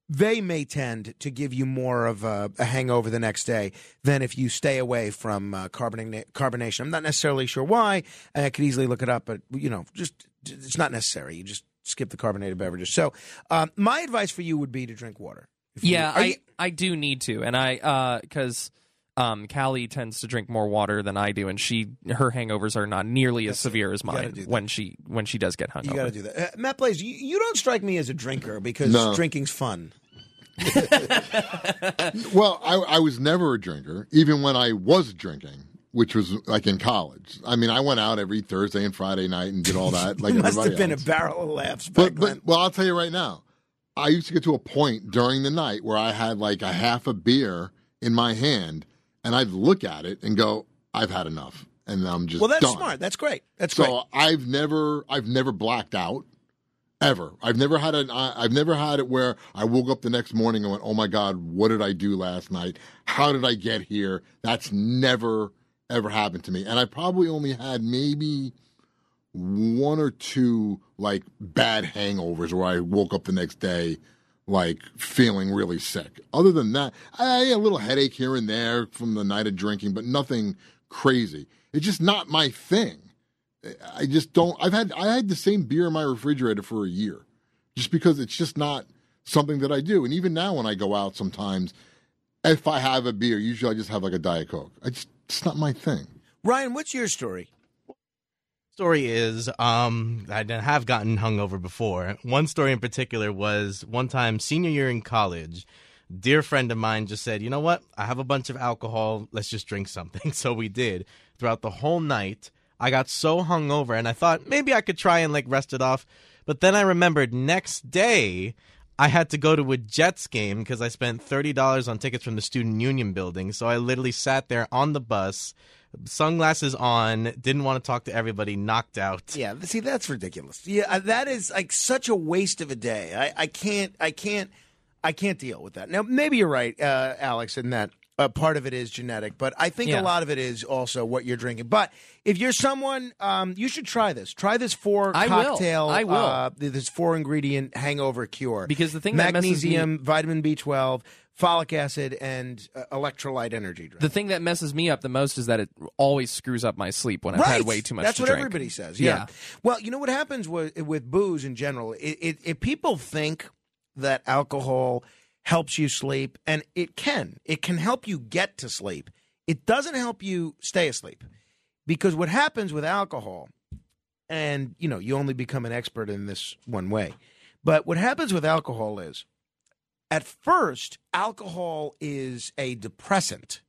they may tend to give you more of a, a hangover the next day than if you stay away from uh, carbona- carbonation. I'm not necessarily sure why. I could easily look it up but you know just it's not necessary. You just skip the carbonated beverages. So um, my advice for you would be to drink water. Yeah, I you- I do need to, and I uh because um Callie tends to drink more water than I do, and she her hangovers are not nearly as severe as mine when she when she does get hungover. You got to do that. Uh, Matt Blaze, you, you don't strike me as a drinker because No. drinking's fun. well, I, I was never a drinker, even when I was drinking, which was like in college. I mean, I went out every Thursday and Friday night and did all that. Like must have been else. a barrel of laughs back But, but well, I'll tell you right now. I used to get to a point during the night where I had like a half a beer in my hand, and I'd look at it and go, "I've had enough," and I'm just Well, that's done. smart. That's great. That's so great. I've never, I've never blacked out ever. I've never had an, I've never had it where I woke up the next morning and went, "Oh my God, what did I do last night? How did I get here?" That's never ever happened to me, and I probably only had maybe one or two like bad hangovers where I woke up the next day like feeling really sick. Other than that, I had a little headache here and there from the night of drinking, but nothing crazy. It's just not my thing. I just don't. I've had I had the same beer in my refrigerator for a year, just because it's just not something that I do. And even now, when I go out, sometimes if I have a beer, usually I just have like a Diet Coke. I just, it's not my thing. Ryan, what's your story? Story is um I have gotten hungover before. One story in particular was one time senior year in college. Dear friend of mine just said, "You know what? I have a bunch of alcohol. Let's just drink something." So we did. Throughout the whole night, I got so hungover and I thought maybe I could try and like rest it off. But then I remembered next day I had to go to a Jets game because I spent $30 on tickets from the Student Union building. So I literally sat there on the bus, sunglasses on, didn't want to talk to everybody, knocked out. Yeah, see, that's ridiculous. Yeah, uh, that is like such a waste of a day. I, I can't, I can't, I can't deal with that. Now, maybe you're right, uh, Alex, in that uh, part of it is genetic, but I think Yeah. a lot of it is also what you're drinking. But if you're someone, um, you should try this. Try this four I will. cocktail. I will. Uh, this four ingredient hangover cure Because the thing that me- magnesium, vitamin B12, folic acid, and uh, electrolyte energy drink. The thing that messes me up the most is that it always screws up my sleep when I've right. had way too much That's to what drink. everybody says. Yeah. Well, you know what happens with with booze in general? It, it, if people think that alcohol helps you sleep, and it can, it can help you get to sleep. It doesn't help you stay asleep because what happens with alcohol, and you know, you only become an expert in this one way. But what happens with alcohol is, at first, alcohol is a depressant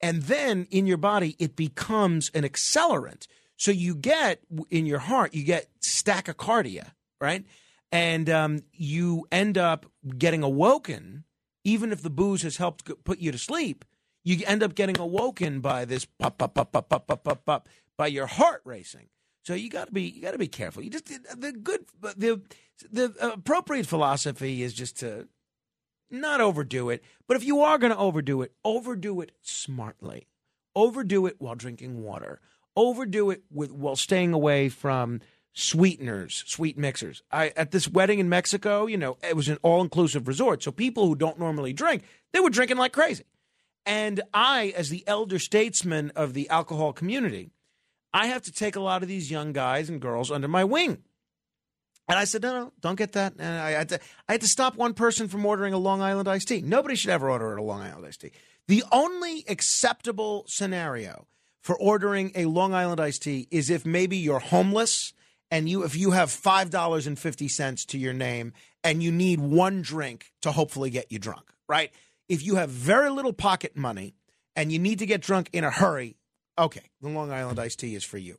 and then in your body it becomes an accelerant. So you get in your heart you get tachycardia right? And um, you end up getting awoken. Even if the booze has helped put you to sleep you end up getting awoken by this pop pop pop pop pop pop pop pop by your heart racing. So you got to be you got to be careful. You just the good the the appropriate philosophy is just to not overdo it. But if you are going to overdo it, overdo it smartly. Overdo it while drinking water. Overdo it with while staying away from sweeteners, sweet mixers. I at this wedding in Mexico, you know, it was an all-inclusive resort, so people who don't normally drink, they were drinking like crazy. And I, as the elder statesman of the alcohol community, I have to take a lot of these young guys and girls under my wing. And I said, no, no, don't get that. And I had, to, I had to stop one person from ordering a Long Island iced tea. Nobody should ever order a Long Island iced tea. The only acceptable scenario for ordering a Long Island iced tea is if maybe you're homeless and you if you have five dollars and fifty cents to your name and you need one drink to hopefully get you drunk, right? If you have very little pocket money and you need to get drunk in a hurry, okay, the Long Island iced tea is for you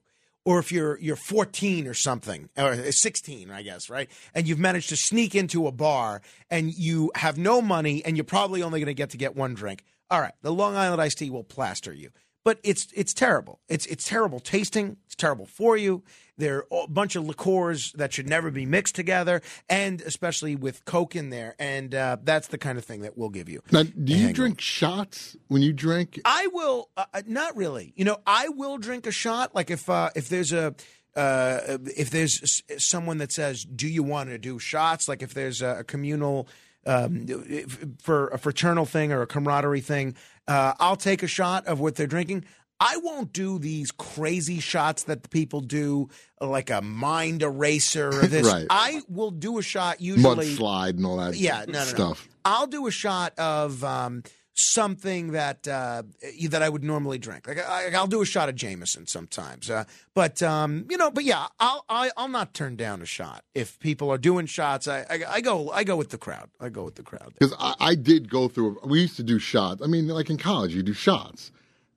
or if you're you're 14 or something or 16 i guess right? And you've managed to sneak into a bar and you have no money and you're probably only going to get to get one drink. All right the long island iced tea will plaster you but it's it's terrible it's it's terrible tasting it's terrible for you there are a bunch of liqueurs that should never be mixed together and especially with coke in there and uh, that's the kind of thing that we'll give you Now, do you drink shots when you drink? I will uh, uh, not really. You know, I will drink a shot. Like if uh, if there's a uh, if there's someone that says, "Do you want to do shots?" Like if there's a, a communal um, for a fraternal thing or a camaraderie thing, uh, I'll take a shot of what they're drinking. I won't do these crazy shots that the people do, like a mind eraser or this. Right. I will do a shot usually Mudslide and all that yeah, no, no, no. stuff. I'll do a shot of um, something that uh, that I would normally drink. Like I, I'll do a shot of Jameson sometimes. Uh, but um, you know, but yeah, I'll I, I'll not turn down a shot if people are doing shots. I, I I go I go with the crowd. I go with the crowd. Because I, I did go through. We used to do shots. I mean, like in college, you do shots,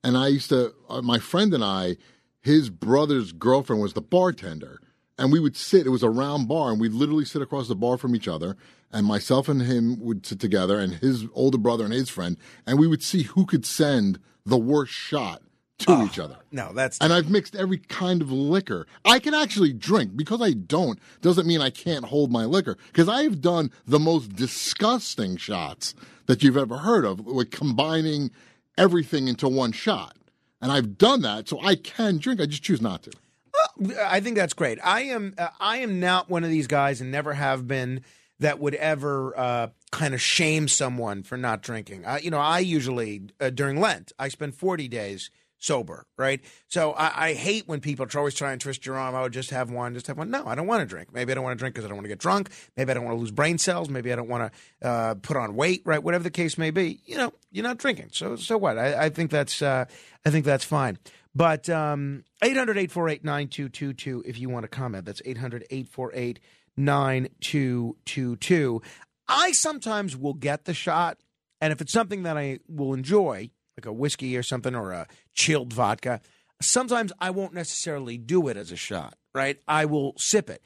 and I used to. Uh, my friend and I, his brother's girlfriend was the bartender, and we would sit. It was a round bar, and we'd literally sit across the bar from each other. And myself and him would sit together, and his older brother and his friend, and we would see who could send the worst shot to each other. No, that's And I've mixed every kind of liquor. I can actually drink. Because I don't, doesn't mean I can't hold my liquor. Because I have done the most disgusting shots that you've ever heard of, with combining everything into one shot. And I've done that, so I can drink. I just choose not to. I think that's great. I am uh, I am not one of these guys and never have been that would ever uh, kind of shame someone for not drinking. I, you know, I usually uh, during Lent I spend forty days sober, right? So I, I hate when people always trying to twist your arm. I would just have one, just have one. No, I don't want to drink. Maybe I don't want to drink because I don't want to get drunk. Maybe I don't want to lose brain cells. Maybe I don't want to uh, put on weight, right? Whatever the case may be, you know, you're not drinking. So so what? I, I think that's uh, I think that's fine. But um, 800 848 9222 if you want to comment. That's 800 848 9222. I sometimes will get the shot, and if it's something that I will enjoy, like a whiskey or something or a chilled vodka, sometimes I won't necessarily do it as a shot, right? I will sip it.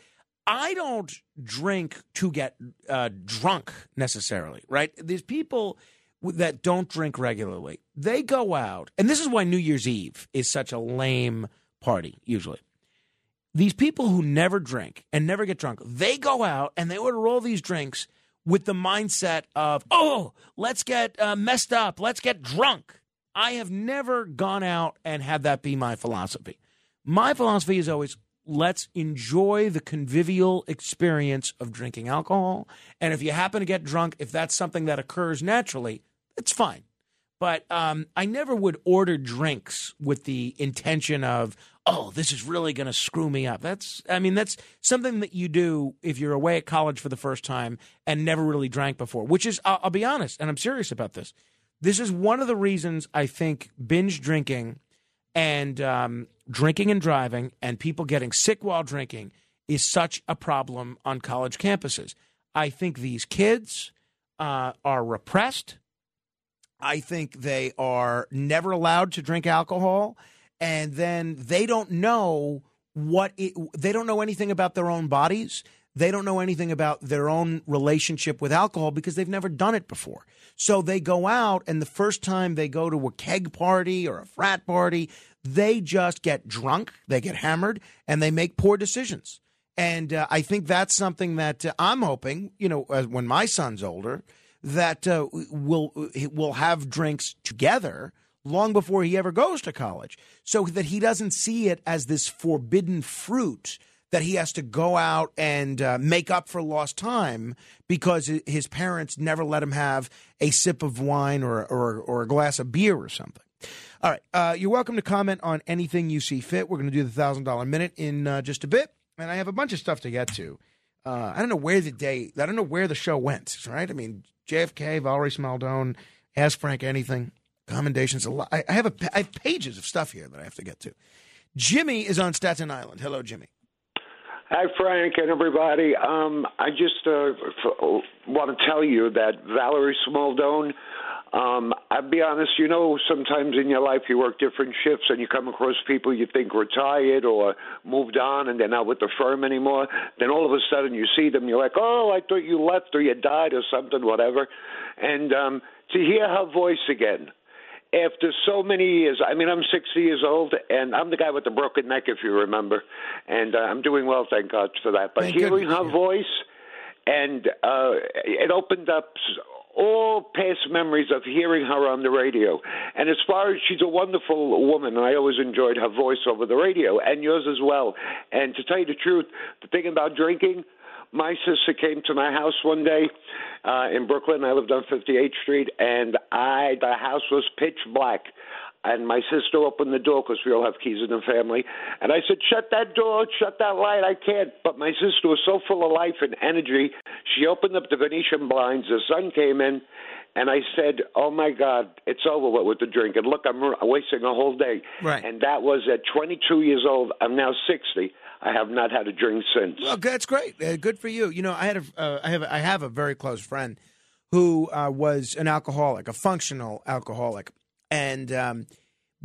I don't drink to get uh, drunk necessarily, right? There's people that don't drink regularly. They go out, and this is why New Year's Eve is such a lame party, usually. These people who never drink and never get drunk, they go out and they order all these drinks with the mindset of, oh, let's get uh, messed up, let's get drunk. I have never gone out and had that be my philosophy. My philosophy is always let's enjoy the convivial experience of drinking alcohol. And if you happen to get drunk, if that's something that occurs naturally, it's fine. But um, I never would order drinks with the intention of, oh, this is really going to screw me up. That's, I mean, that's something that you do if you're away at college for the first time and never really drank before, which is, I'll, I'll be honest, and I'm serious about this. This is one of the reasons I think binge drinking and um, drinking and driving and people getting sick while drinking is such a problem on college campuses. I think these kids uh, are repressed. I think they are never allowed to drink alcohol, and then they don't know what it, they don't know anything about their own bodies. They don't know anything about their own relationship with alcohol because they've never done it before. So they go out, and the first time they go to a keg party or a frat party, they just get drunk, they get hammered, and they make poor decisions. And uh, I think that's something that uh, I'm hoping, you know, uh, when my son's older, that uh, we'll will have drinks together long before he ever goes to college, so that he doesn't see it as this forbidden fruit that he has to go out and uh, make up for lost time because his parents never let him have a sip of wine or or, or a glass of beer or something. All right, uh, you're welcome to comment on anything you see fit. We're going to do the thousand dollar minute in uh, just a bit, and I have a bunch of stuff to get to. Uh, I don't know where the day, I don't know where the show went. Right? I mean, JFK, Valerie Smaldone, Ask Frank Anything, commendations. A lot. I, have a, I have pages of stuff here that I have to get to. Jimmy is on Staten Island. Hello, Jimmy. Hi, Frank, and everybody. Um, I just uh, f- want to tell you that Valerie Smaldone. Um, I'll be honest, you know, sometimes in your life you work different shifts and you come across people you think retired or moved on and they're not with the firm anymore. Then all of a sudden you see them, you're like, oh, I thought you left or you died or something, whatever. And um, to hear her voice again, after so many years. I mean, I'm 60 years old, and I'm the guy with the broken neck, if you remember. And uh, I'm doing well, thank God for that. But Thank hearing goodness, her yeah. voice, and uh, it opened up all past memories of hearing her on the radio. And as far as she's a wonderful woman, and I always enjoyed her voice over the radio, and yours as well. And to tell you the truth, the thing about drinking, my sister came to my house one day uh, in Brooklyn. I lived on 58th Street, and I the house was pitch black. And my sister opened the door because we all have keys in the family. And I said, "Shut that door, shut that light. I can't." But my sister was so full of life and energy. She opened up the Venetian blinds. The sun came in, and I said, "Oh my God, it's over with, with the drink." And look, I'm wasting a whole day. Right. And that was at 22 years old. I'm now 60. I have not had a drink since. Well, that's great. Uh, good for you. You know, I had a, uh, I have, I have a very close friend who uh, was an alcoholic, a functional alcoholic, and um,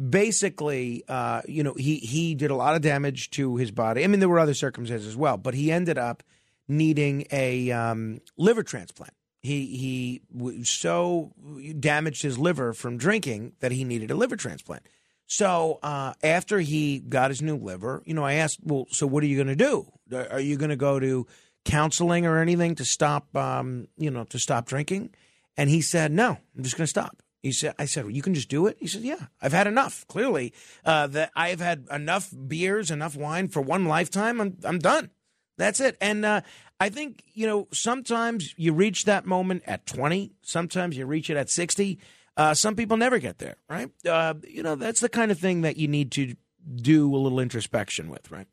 basically, uh, you know, he he did a lot of damage to his body. I mean, there were other circumstances as well, but he ended up needing a um, liver transplant. He he w- so damaged his liver from drinking that he needed a liver transplant. So uh, after he got his new liver, you know, I asked, well, so what are you going to do? Are you going to go to counseling or anything to stop, um, you know, to stop drinking? And he said, no, I'm just going to stop. He said, I said, well, you can just do it. He said, yeah, I've had enough. Clearly, uh, that I've had enough beers, enough wine for one lifetime. I'm, I'm done. That's it. And uh, I think, you know, sometimes you reach that moment at 20, sometimes you reach it at 60. Uh, some people never get there, right? Uh, you know, that's the kind of thing that you need to do a little introspection with, right?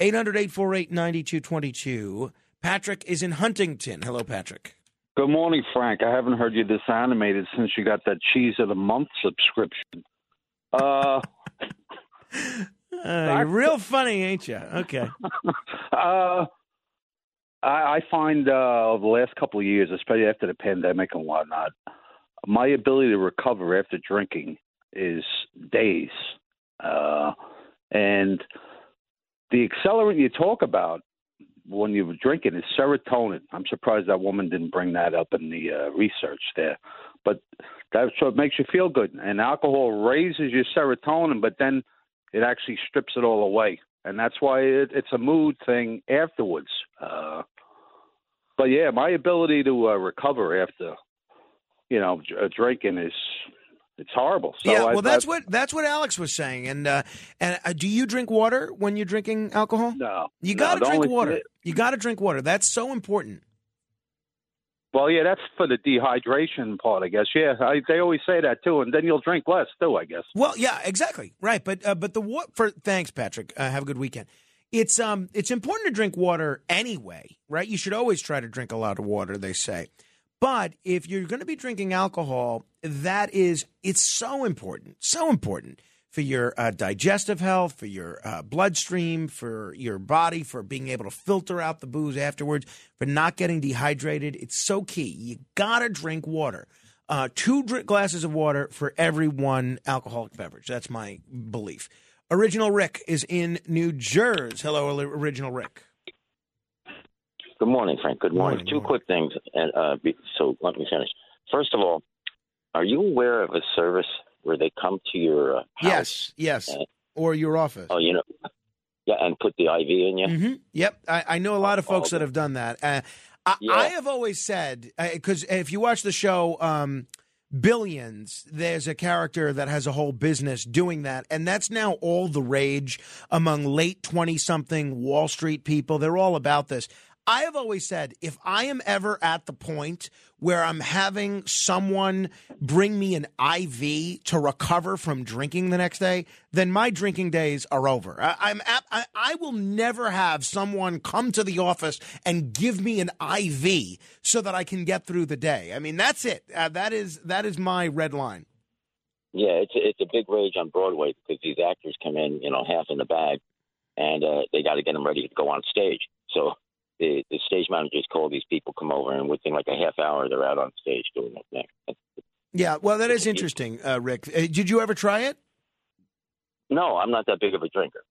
800 848 9222. Patrick is in Huntington. Hello, Patrick. Good morning, Frank. I haven't heard you this animated since you got that Cheese of the Month subscription. Uh, Uh, you're real funny, ain't you? Okay. uh, I, I find uh, the last couple of years, especially after the pandemic and whatnot, my ability to recover after drinking is days. Uh, and the accelerant you talk about when you're drinking is serotonin. I'm surprised that woman didn't bring that up in the uh, research there. But that's what makes you feel good. And alcohol raises your serotonin, but then it actually strips it all away. And that's why it, it's a mood thing afterwards. Uh, but yeah, my ability to uh, recover after, you know, dr- drinking is it's horrible. So yeah, I- well, that's I- what that's what Alex was saying. And uh, and uh, do you drink water when you're drinking alcohol? No, You got to the drink water. You got to drink water. That's so important. Well, yeah, that's for the dehydration part, I guess. Yeah, I, they always say that too, and then you'll drink less too, I guess. Well, yeah, exactly. Right, but uh, but the wa- for thanks, Patrick. Uh, have a good weekend. It's um it's important to drink water anyway, right? You should always try to drink a lot of water, they say. But if you're going to be drinking alcohol, that is it's so important, so important for your uh, digestive health, for your uh, bloodstream, for your body, for being able to filter out the booze afterwards, for not getting dehydrated. It's so key. You got to drink water. Uh, two drink glasses of water for every one alcoholic beverage. That's my belief. Original Rick is in New Jersey. Hello, Original Rick. Good morning, Frank. Good morning. Two quick things, and uh, so let me finish. First of all, are you aware of a service where they come to your uh, house? Yes, yes. and- Or your office. oh, you know, yeah, and put the IV in you. hmm Yep, I, I know a lot of folks Oh, that have done that. Uh, I, Yeah. I have always said because if you watch the show um, Billions, there's a character that has a whole business doing that, and that's now all the rage among late twenty-something Wall Street people. They're all about this. I have always said if I am ever at the point where I'm having someone bring me an IV to recover from drinking the next day, then my drinking days are over. I, at, I, I will never have someone come to the office and give me an IV so that I can get through the day. I mean, that's it. Uh, that is that is my red line. Yeah, it's a, it's a big rage on Broadway because these actors come in, you know, half in the bag, and uh, they got to get them ready to go on stage. So the the stage managers call these people, come over, and within like a half hour, they're out on stage doing their thing. Yeah, well, that is interesting, uh, Rick. Uh, did you ever try it? No, I'm not that big of a drinker.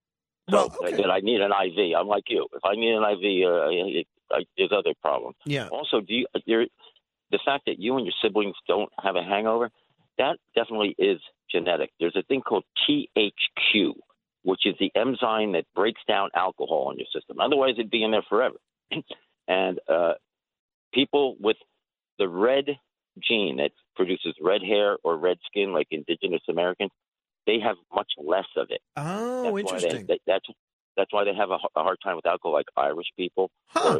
So that I need an IV. I'm like you. If I need an IV, uh, I, I, there's other problems. Yeah. Also, do you, you're, the fact that you and your siblings don't have a hangover, that definitely is genetic. There's a thing called THQ, which is the enzyme that breaks down alcohol in your system. Otherwise, it'd be in there forever. and uh, people with the red gene that produces red hair or red skin, like indigenous Americans, they have much less of it. Oh, That's why they- interesting. they- that's that's why they have a hard time with alcohol, like Irish people. I-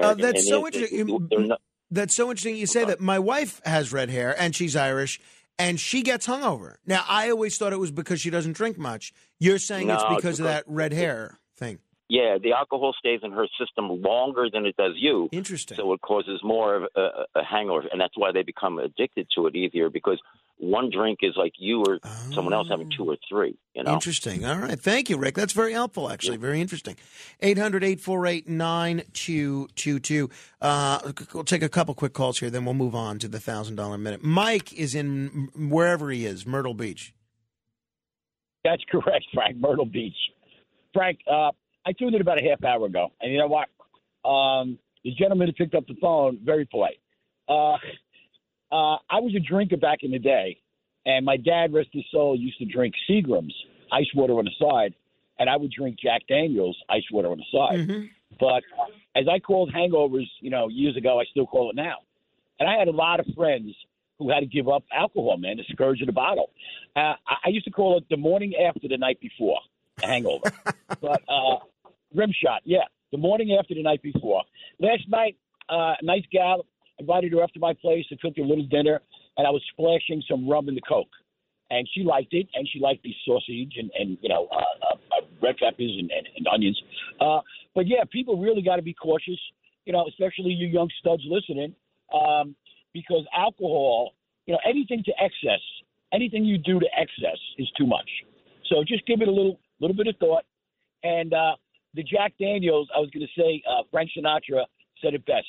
Uh, that's so interesting. They- not- That's so interesting. You say that. My wife has red hair and she's Irish, and she gets hungover. Now, I always thought it was because she doesn't drink much. You're saying it's No, it's because of that red hair thing. Yeah, the alcohol stays in her system longer than it does you. Interesting. So it causes more of a, a hangover, and that's why they become addicted to it easier because one drink is like you or someone else having two or three. You know. Interesting. All right. Thank you, Rick. That's very helpful, actually. Very interesting. 800 848 9222. Uh, We'll take a couple quick calls here, then we'll move on to the $1,000 minute. Mike is in wherever he is, Myrtle Beach. That's correct, Frank. Myrtle Beach. Frank, uh, I tuned in about a half hour ago, and you know what? Um, the gentleman who picked up the phone, very polite. Uh, uh, I was a drinker back in the day, and my dad, rest his soul, used to drink Seagram's, ice water on the side, and I would drink Jack Daniels, ice water on the side. But as I called hangovers, you know, years ago, I still call it now. And I had a lot of friends who had to give up alcohol, man, the scourge of the bottle. Uh, I, I used to call it the morning after the night before, a hangover. but uh, rim shot, yeah, the morning after the night before. Last night, uh, a nice gal invited her up to my place to cook her a little dinner. and I was splashing some rum in the Coke. And she liked it, and she liked the sausage and, and you know, uh, uh, uh, red peppers and, and, and onions. Uh, but yeah, people really got to be cautious, you know, especially you young studs listening, um, because alcohol, you know, anything to excess, anything you do to excess is too much. So just give it a little, little bit of thought. And uh, the Jack Daniels, I was going to say, uh, Frank Sinatra said it best.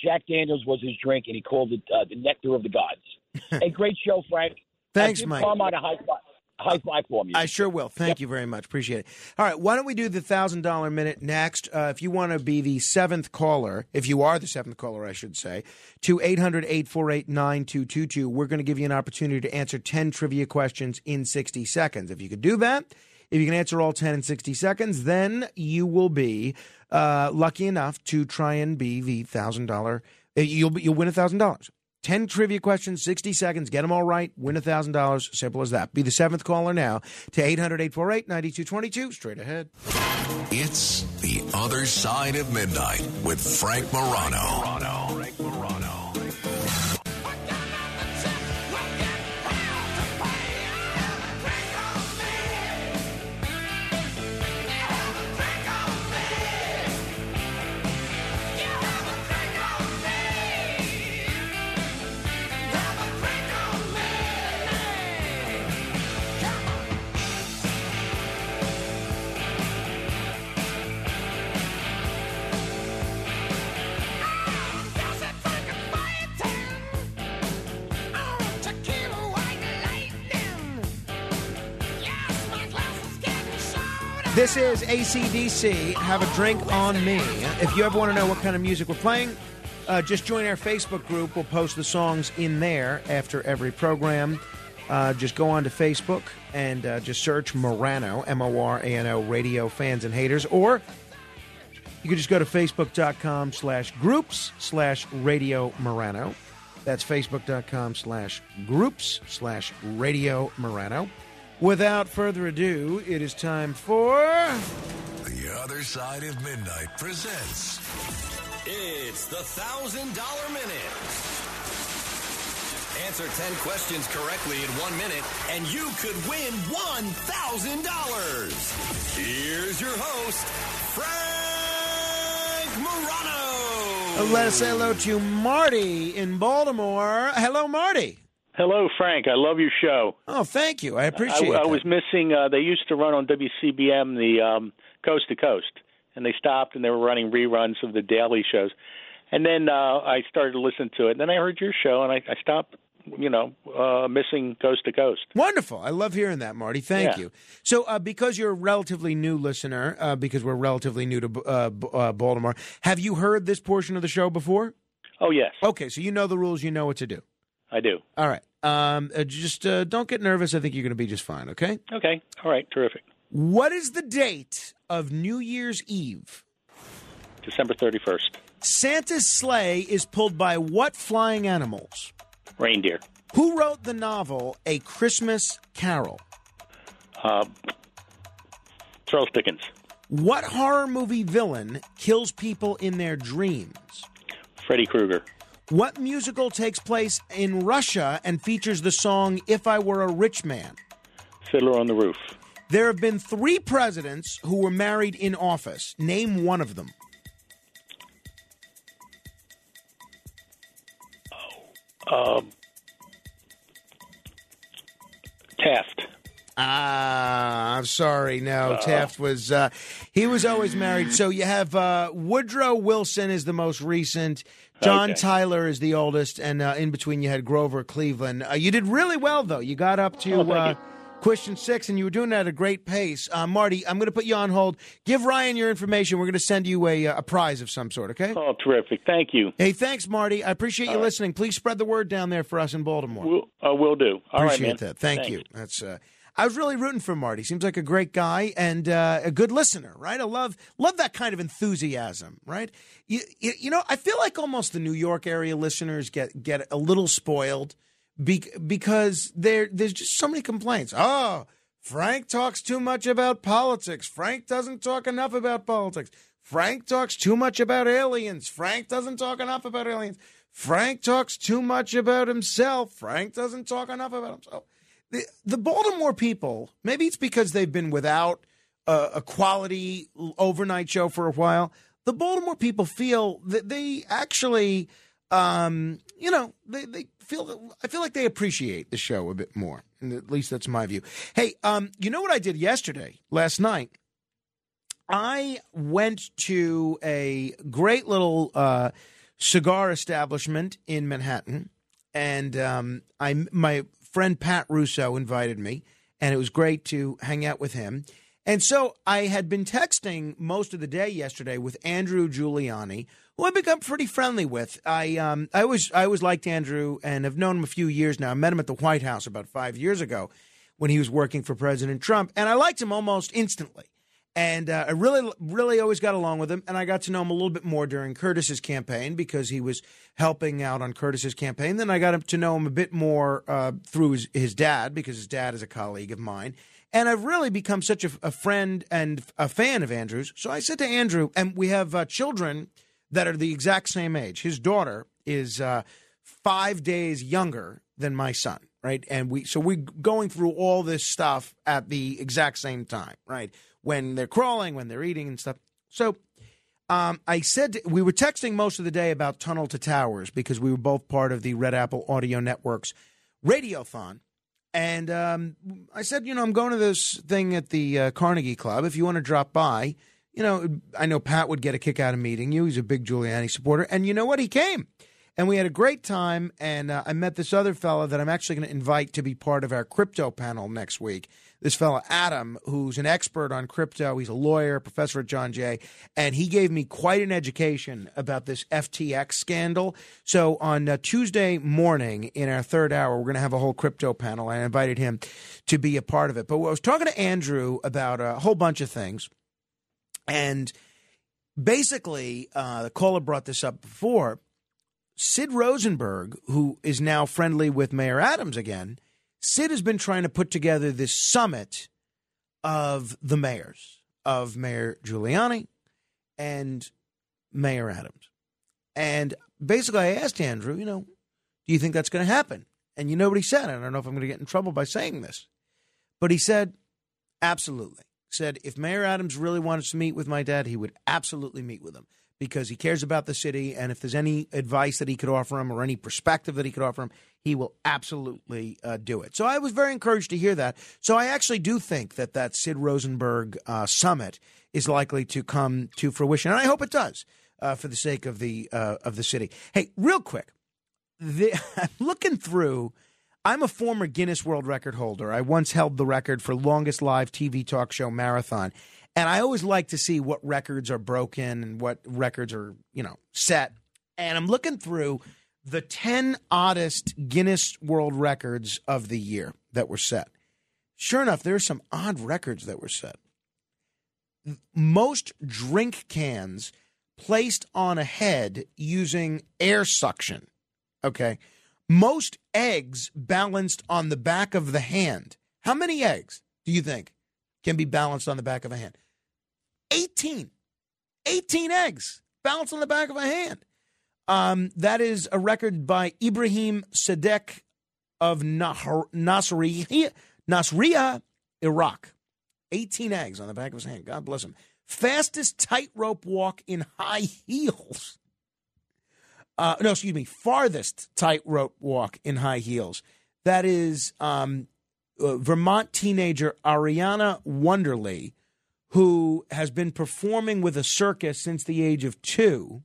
Jack Daniels was his drink, and he called it uh, the nectar of the gods. hey, great show, Frank. Thanks, Mike. Carmine a high five, high five for me. I sure will. Thank you very much. Appreciate it. All right, why don't we do the thousand dollar minute next? Uh, if you want to be the seventh caller, if you are the seventh caller, I should say, to 800 848 9222, we're going to give you an opportunity to answer 10 trivia questions in 60 seconds. If you could do that, if you can answer all 10 in 60 seconds, then you will be uh, lucky enough to try and be the thousand dollar. uh, You'll you'll win a thousand dollars. 10 trivia questions, 60 seconds, get them all right, win a $1,000. Simple as that. Be the seventh caller now to 800 848 9222. Straight ahead. It's The Other Side of Midnight with Frank Morano. This is ACDC. Have a drink on me. If you ever want to know what kind of music we're playing, uh, just join our Facebook group. We'll post the songs in there after every program. Uh, just go on to Facebook and uh, just search Morano, M O R A N O, radio fans and haters. Or you can just go to facebook.com slash groups slash radio Morano. That's facebook.com slash groups slash radio Morano. Without further ado, it is time for. The Other Side of Midnight presents It's the thousand dollar minute. Answer 10 questions correctly in one minute, and you could win $1,000. Here's your host, Frank Morano. Let us say hello to Marty in Baltimore. Hello, Marty. Hello, Frank. I love your show. Oh, thank you. I appreciate I, I was missing. Uh, they used to run on WCBM the um, Coast to Coast, and they stopped and they were running reruns of the daily shows. And then uh, I started to listen to it. And then I heard your show, and I, I stopped. You know, uh, missing Coast to Coast. Wonderful. I love hearing that, Marty. Thank Yeah. you. So, uh, because you're a relatively new listener, uh, because we're relatively new to uh, uh, Baltimore, have you heard this portion of the show before? Oh yes. Okay, so you know the rules. You know what to do. I do. All right. Um, uh, just uh, don't get nervous. I think you're going to be just fine. Okay. Okay. All right. Terrific. What is the date of New Year's Eve? December thirty first. Santa's sleigh is pulled by what flying animals? Reindeer. Who wrote the novel A Christmas Carol? Uh, Charles Dickens. What horror movie villain kills people in their dreams? Freddy Krueger. What musical takes place in Russia and features the song If I Were a Rich Man? Fiddler on the Roof. There have been three presidents who were married in office. Name one of them. Oh, Um, Taft. Ah, I'm sorry. No, Uh. Taft was uh, he was always married. So you have uh, Woodrow Wilson is the most recent. John Okay. Tyler is the oldest, and uh, in between you had Grover Cleveland. Uh, you did really well though. You got up to Oh, uh, question six, and you were doing that at a great pace. Uh, Marty, I'm going to put you on hold. Give Ryan your information. We're going to send you a, uh, a prize of some sort. Okay. Oh, terrific. Thank you. Hey, thanks, Marty. I appreciate you All right. listening. Please spread the word down there for us in Baltimore. We'll, uh, will do. All right, Appreciate man. that. Thank Thanks. you. That's uh I was really rooting for Marty. Seems like a great guy and uh, a good listener, right? I love love that kind of enthusiasm, right? You, you, you know, I feel like almost the New York area listeners get get a little spoiled be, because there there's just so many complaints. Oh, Frank talks too much about politics. Frank doesn't talk enough about politics. Frank talks too much about aliens. Frank doesn't talk enough about aliens. Frank talks too much about himself. Frank doesn't talk enough about himself. The, the Baltimore people, maybe it's because they've been without a, a quality overnight show for a while. The Baltimore people feel that they actually, um, you know, they, they feel. I feel like they appreciate the show a bit more. And at least that's my view. Hey, um, you know what I did yesterday, last night? I went to a great little uh, cigar establishment in Manhattan, and um, I my friend Pat Russo invited me, and it was great to hang out with him. And so I had been texting most of the day yesterday with Andrew Giuliani, who I've become pretty friendly with. I um, I was I always liked Andrew and have known him a few years now. I met him at the White House about five years ago when he was working for President Trump, and I liked him almost instantly. And uh, I really, really always got along with him. And I got to know him a little bit more during Curtis's campaign because he was helping out on Curtis's campaign. Then I got to know him a bit more uh, through his, his dad because his dad is a colleague of mine. And I've really become such a, a friend and a fan of Andrew's. So I said to Andrew, and we have uh, children that are the exact same age. His daughter is uh, five days younger than my son, right? And we so we're going through all this stuff at the exact same time, right? When they're crawling, when they're eating and stuff. So um, I said we were texting most of the day about Tunnel to Towers because we were both part of the Red Apple Audio Network's Radiothon. And um, I said, you know, I'm going to this thing at the uh, Carnegie Club. If you want to drop by, you know, I know Pat would get a kick out of meeting you. He's a big Giuliani supporter. And you know what? He came. And we had a great time. And uh, I met this other fellow that I'm actually going to invite to be part of our crypto panel next week. This fellow, Adam, who's an expert on crypto. He's a lawyer, professor at John Jay. And he gave me quite an education about this FTX scandal. So on uh, Tuesday morning in our third hour, we're going to have a whole crypto panel. I invited him to be a part of it. But I was talking to Andrew about a whole bunch of things. And basically, uh, the caller brought this up before. Sid Rosenberg, who is now friendly with Mayor Adams again, Sid has been trying to put together this summit of the mayors, of Mayor Giuliani and Mayor Adams. And basically, I asked Andrew, you know, do you think that's going to happen? And you know what he said? I don't know if I'm going to get in trouble by saying this, but he said, absolutely. Said if Mayor Adams really wanted to meet with my dad, he would absolutely meet with him because he cares about the city. And if there's any advice that he could offer him or any perspective that he could offer him, he will absolutely uh, do it. So I was very encouraged to hear that. So I actually do think that that Sid Rosenberg uh, summit is likely to come to fruition, and I hope it does uh, for the sake of the uh, of the city. Hey, real quick, the, I'm looking through. I'm a former Guinness World Record holder. I once held the record for longest live TV talk show marathon. And I always like to see what records are broken and what records are, you know, set. And I'm looking through the 10 oddest Guinness World Records of the year that were set. Sure enough, there are some odd records that were set. Most drink cans placed on a head using air suction. Okay. Most eggs balanced on the back of the hand. How many eggs do you think can be balanced on the back of a hand? 18. 18 eggs balanced on the back of a hand. Um, that is a record by Ibrahim Sadek of Nasriya, Nasriya, Iraq. 18 eggs on the back of his hand. God bless him. Fastest tightrope walk in high heels. Uh, no, excuse me. Farthest tightrope walk in high heels. That is um, uh, Vermont teenager Ariana Wonderly, who has been performing with a circus since the age of two.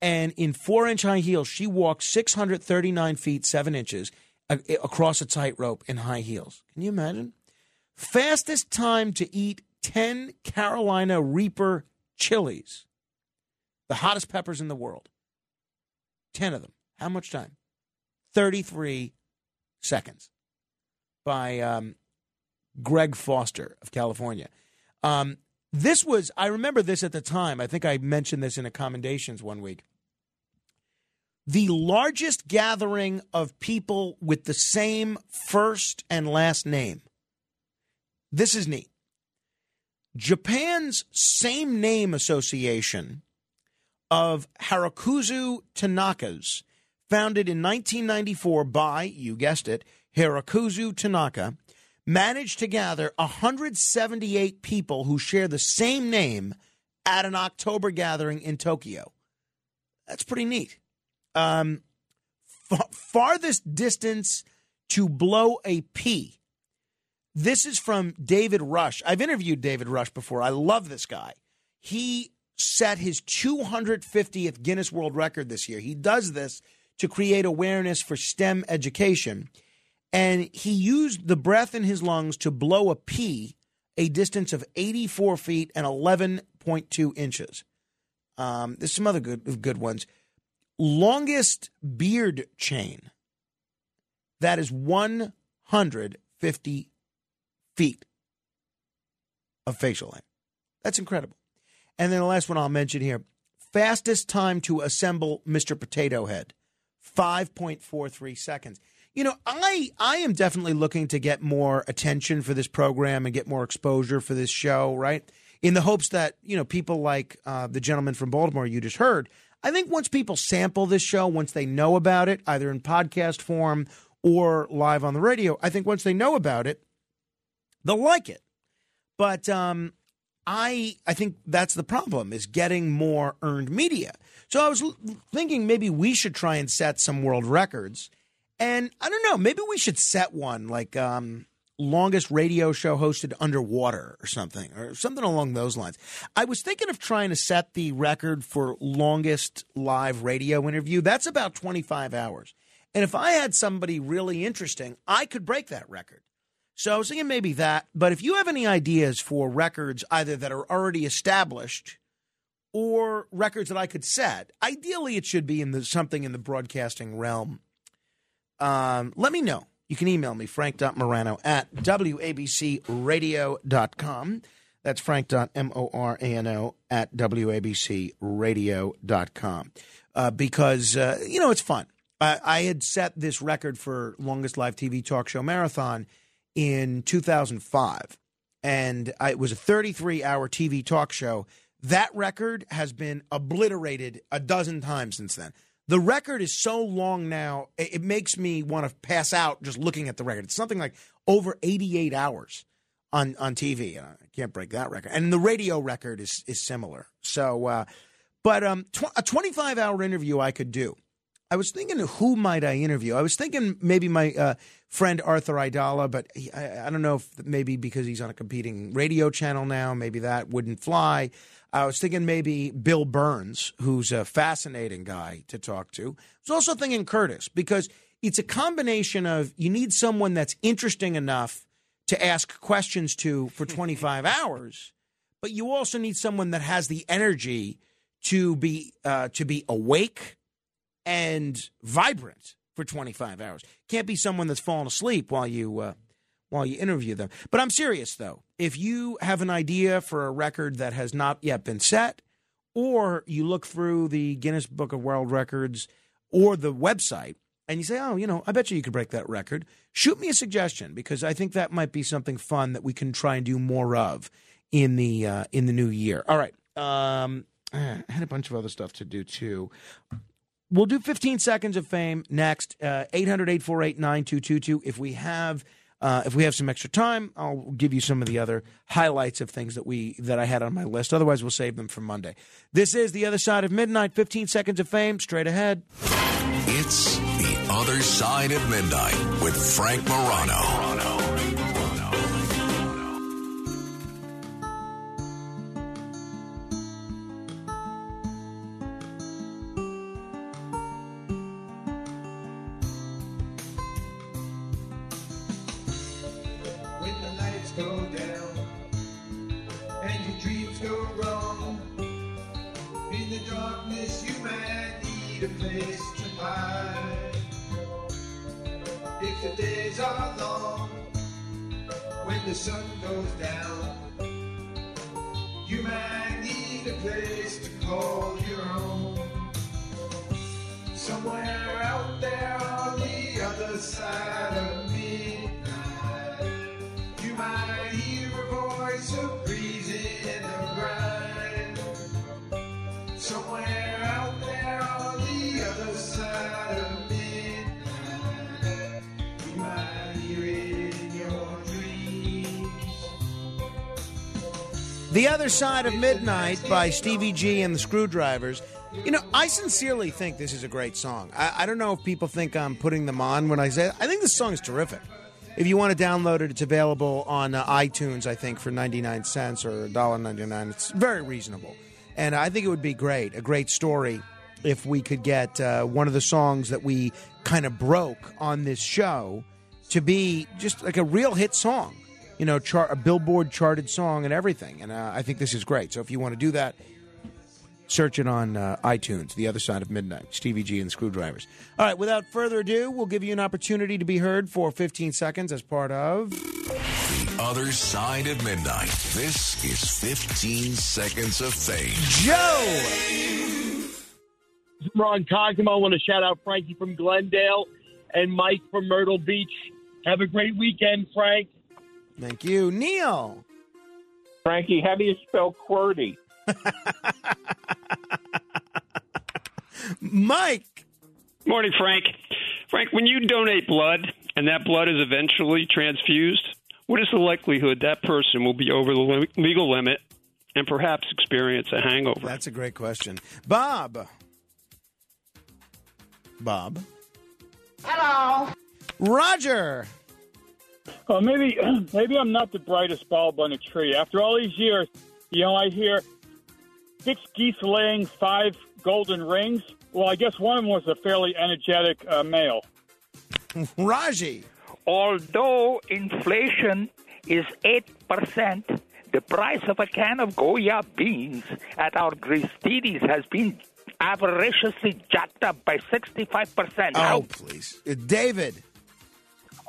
And in four inch high heels, she walked 639 feet, seven inches across a tightrope in high heels. Can you imagine? Fastest time to eat 10 Carolina Reaper chilies, the hottest peppers in the world. 10 of them. How much time? 33 seconds by um, Greg Foster of California. Um, this was, I remember this at the time. I think I mentioned this in a commendations one week. The largest gathering of people with the same first and last name. This is neat. Japan's same name association of Hirokazu Tanakas founded in 1994 by, you guessed it, Hirokazu Tanaka, managed to gather 178 people who share the same name at an October gathering in Tokyo. That's pretty neat. Um, fa- farthest distance to blow a pea. This is from David Rush. I've interviewed David Rush before. I love this guy. He set his 250th Guinness World Record this year. He does this to create awareness for STEM education. And he used the breath in his lungs to blow a pea a distance of 84 feet and 11.2 inches. Um, there's some other good good ones. Longest beard chain. That is 150 feet of facial hair. That's incredible. And then the last one I'll mention here fastest time to assemble Mr. Potato Head 5.43 seconds. You know, I I am definitely looking to get more attention for this program and get more exposure for this show, right? In the hopes that you know people like uh, the gentleman from Baltimore you just heard. I think once people sample this show, once they know about it, either in podcast form or live on the radio, I think once they know about it, they'll like it. But um, I I think that's the problem is getting more earned media. So I was l- thinking maybe we should try and set some world records. And I don't know, maybe we should set one like um, longest radio show hosted underwater or something, or something along those lines. I was thinking of trying to set the record for longest live radio interview. That's about 25 hours. And if I had somebody really interesting, I could break that record. So I was thinking maybe that. But if you have any ideas for records either that are already established or records that I could set, ideally it should be in the something in the broadcasting realm. Um, let me know. You can email me, frank.morano at wabcradio.com. That's frank.morano at wabcradio.com. Uh, because, uh, you know, it's fun. I, I had set this record for longest live TV talk show marathon in 2005. And it was a 33 hour TV talk show. That record has been obliterated a dozen times since then. The record is so long now, it, makes me want to pass out just looking at the record. It's something like over 88 hours on, on TV. I can't break that record. And the radio record is, is similar. So, uh, but um, tw- a 25 hour interview I could do. I was thinking, who might I interview? I was thinking maybe my uh, friend Arthur Aidala, but he, I, I don't know if maybe because he's on a competing radio channel now, maybe that wouldn't fly. I was thinking maybe Bill Burns, who's a fascinating guy to talk to. I was also thinking Curtis because it's a combination of you need someone that's interesting enough to ask questions to for 25 hours, but you also need someone that has the energy to be uh, to be awake and vibrant for 25 hours. Can't be someone that's falling asleep while you uh, while you interview them. But I'm serious though. If you have an idea for a record that has not yet been set, or you look through the Guinness Book of World Records or the website and you say, "Oh, you know, I bet you you could break that record." Shoot me a suggestion because I think that might be something fun that we can try and do more of in the uh, in the new year. All right. Um, I had a bunch of other stuff to do too. We'll do 15 seconds of fame next. Uh, 800 848 9222. If we have. Uh, if we have some extra time, I'll give you some of the other highlights of things that we that I had on my list. Otherwise, we'll save them for Monday. This is the other side of midnight. 15 seconds of fame, straight ahead. It's The Other Side of Midnight with Frank Morano. The sun goes down, you might need a place to call your own. Somewhere out there on the other side of The Other Side of Midnight by Stevie G and the Screwdrivers. You know, I sincerely think this is a great song. I, I don't know if people think I'm putting them on when I say. I think this song is terrific. If you want to download it, it's available on uh, iTunes, I think, for 99 cents or $1.99. It's very reasonable. And I think it would be great, a great story, if we could get uh, one of the songs that we kind of broke on this show to be just like a real hit song. You know, char- a Billboard charted song and everything. And uh, I think this is great. So if you want to do that, search it on uh, iTunes, The Other Side of Midnight, Stevie G and the Screwdrivers. All right, without further ado, we'll give you an opportunity to be heard for 15 seconds as part of. The Other Side of Midnight. This is 15 Seconds of Fame. Joe! Ron Cosimo. I want to shout out Frankie from Glendale and Mike from Myrtle Beach. Have a great weekend, Frank. Thank you. Neil. Frankie, how do you spell QWERTY? Mike. Morning, Frank. Frank, when you donate blood and that blood is eventually transfused, what is the likelihood that person will be over the legal limit and perhaps experience a hangover? That's a great question. Bob. Bob. Hello. Roger. Well, maybe maybe I'm not the brightest bulb on the tree. After all these years, you know, I hear six geese laying five golden rings. Well, I guess one of them was a fairly energetic uh, male. Raji. Although inflation is 8%, the price of a can of Goya beans at our Gristedes has been avariciously jacked up by 65%. Oh, please. Uh, David.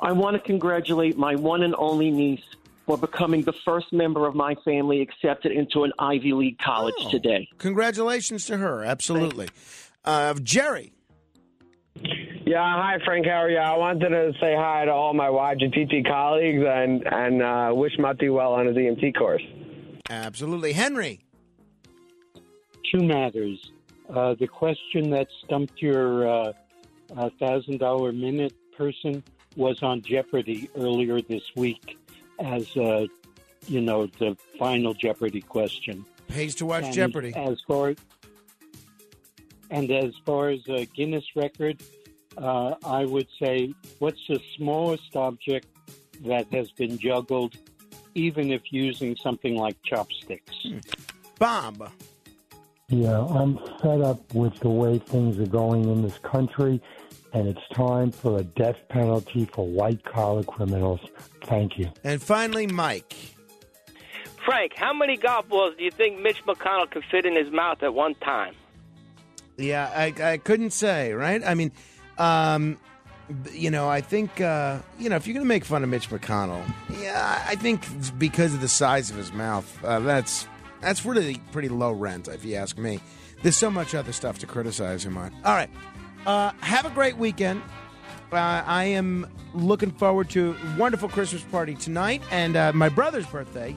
I want to congratulate my one and only niece for becoming the first member of my family accepted into an Ivy League college Oh. today. Congratulations to her. Absolutely. Uh, Jerry. Yeah, hi Frank. How are you? I wanted to say hi to all my YGTT colleagues and and uh, wish Mati well on his EMT course. Absolutely. Henry. Two matters. Uh, the question that stumped your uh, uh, thousand dollar minute person was on Jeopardy earlier this week, as uh, you know the final Jeopardy question. Pays to watch And Jeopardy. As far and as far as a Guinness record, uh, I would say, what's the smallest object that has been juggled, even if using something like chopsticks? Bob. Yeah, I'm fed up with the way things are going in this country, and it's time for a death penalty for white collar criminals. Thank you. And finally, Mike. Frank, how many golf balls do you think Mitch McConnell could fit in his mouth at one time? Yeah, I, I couldn't say, right? I mean, um, you know, I think, uh, you know, if you're going to make fun of Mitch McConnell, yeah, I think because of the size of his mouth, uh, that's that's really pretty low rent, if you ask me. There's so much other stuff to criticize him on. All right. Uh, have a great weekend. Uh, I am looking forward to a wonderful Christmas party tonight and uh, my brother's birthday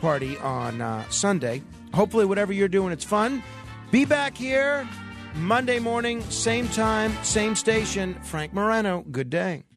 party on uh, Sunday. Hopefully, whatever you're doing, it's fun. Be back here Monday morning, same time, same station. Frank Morano, good day.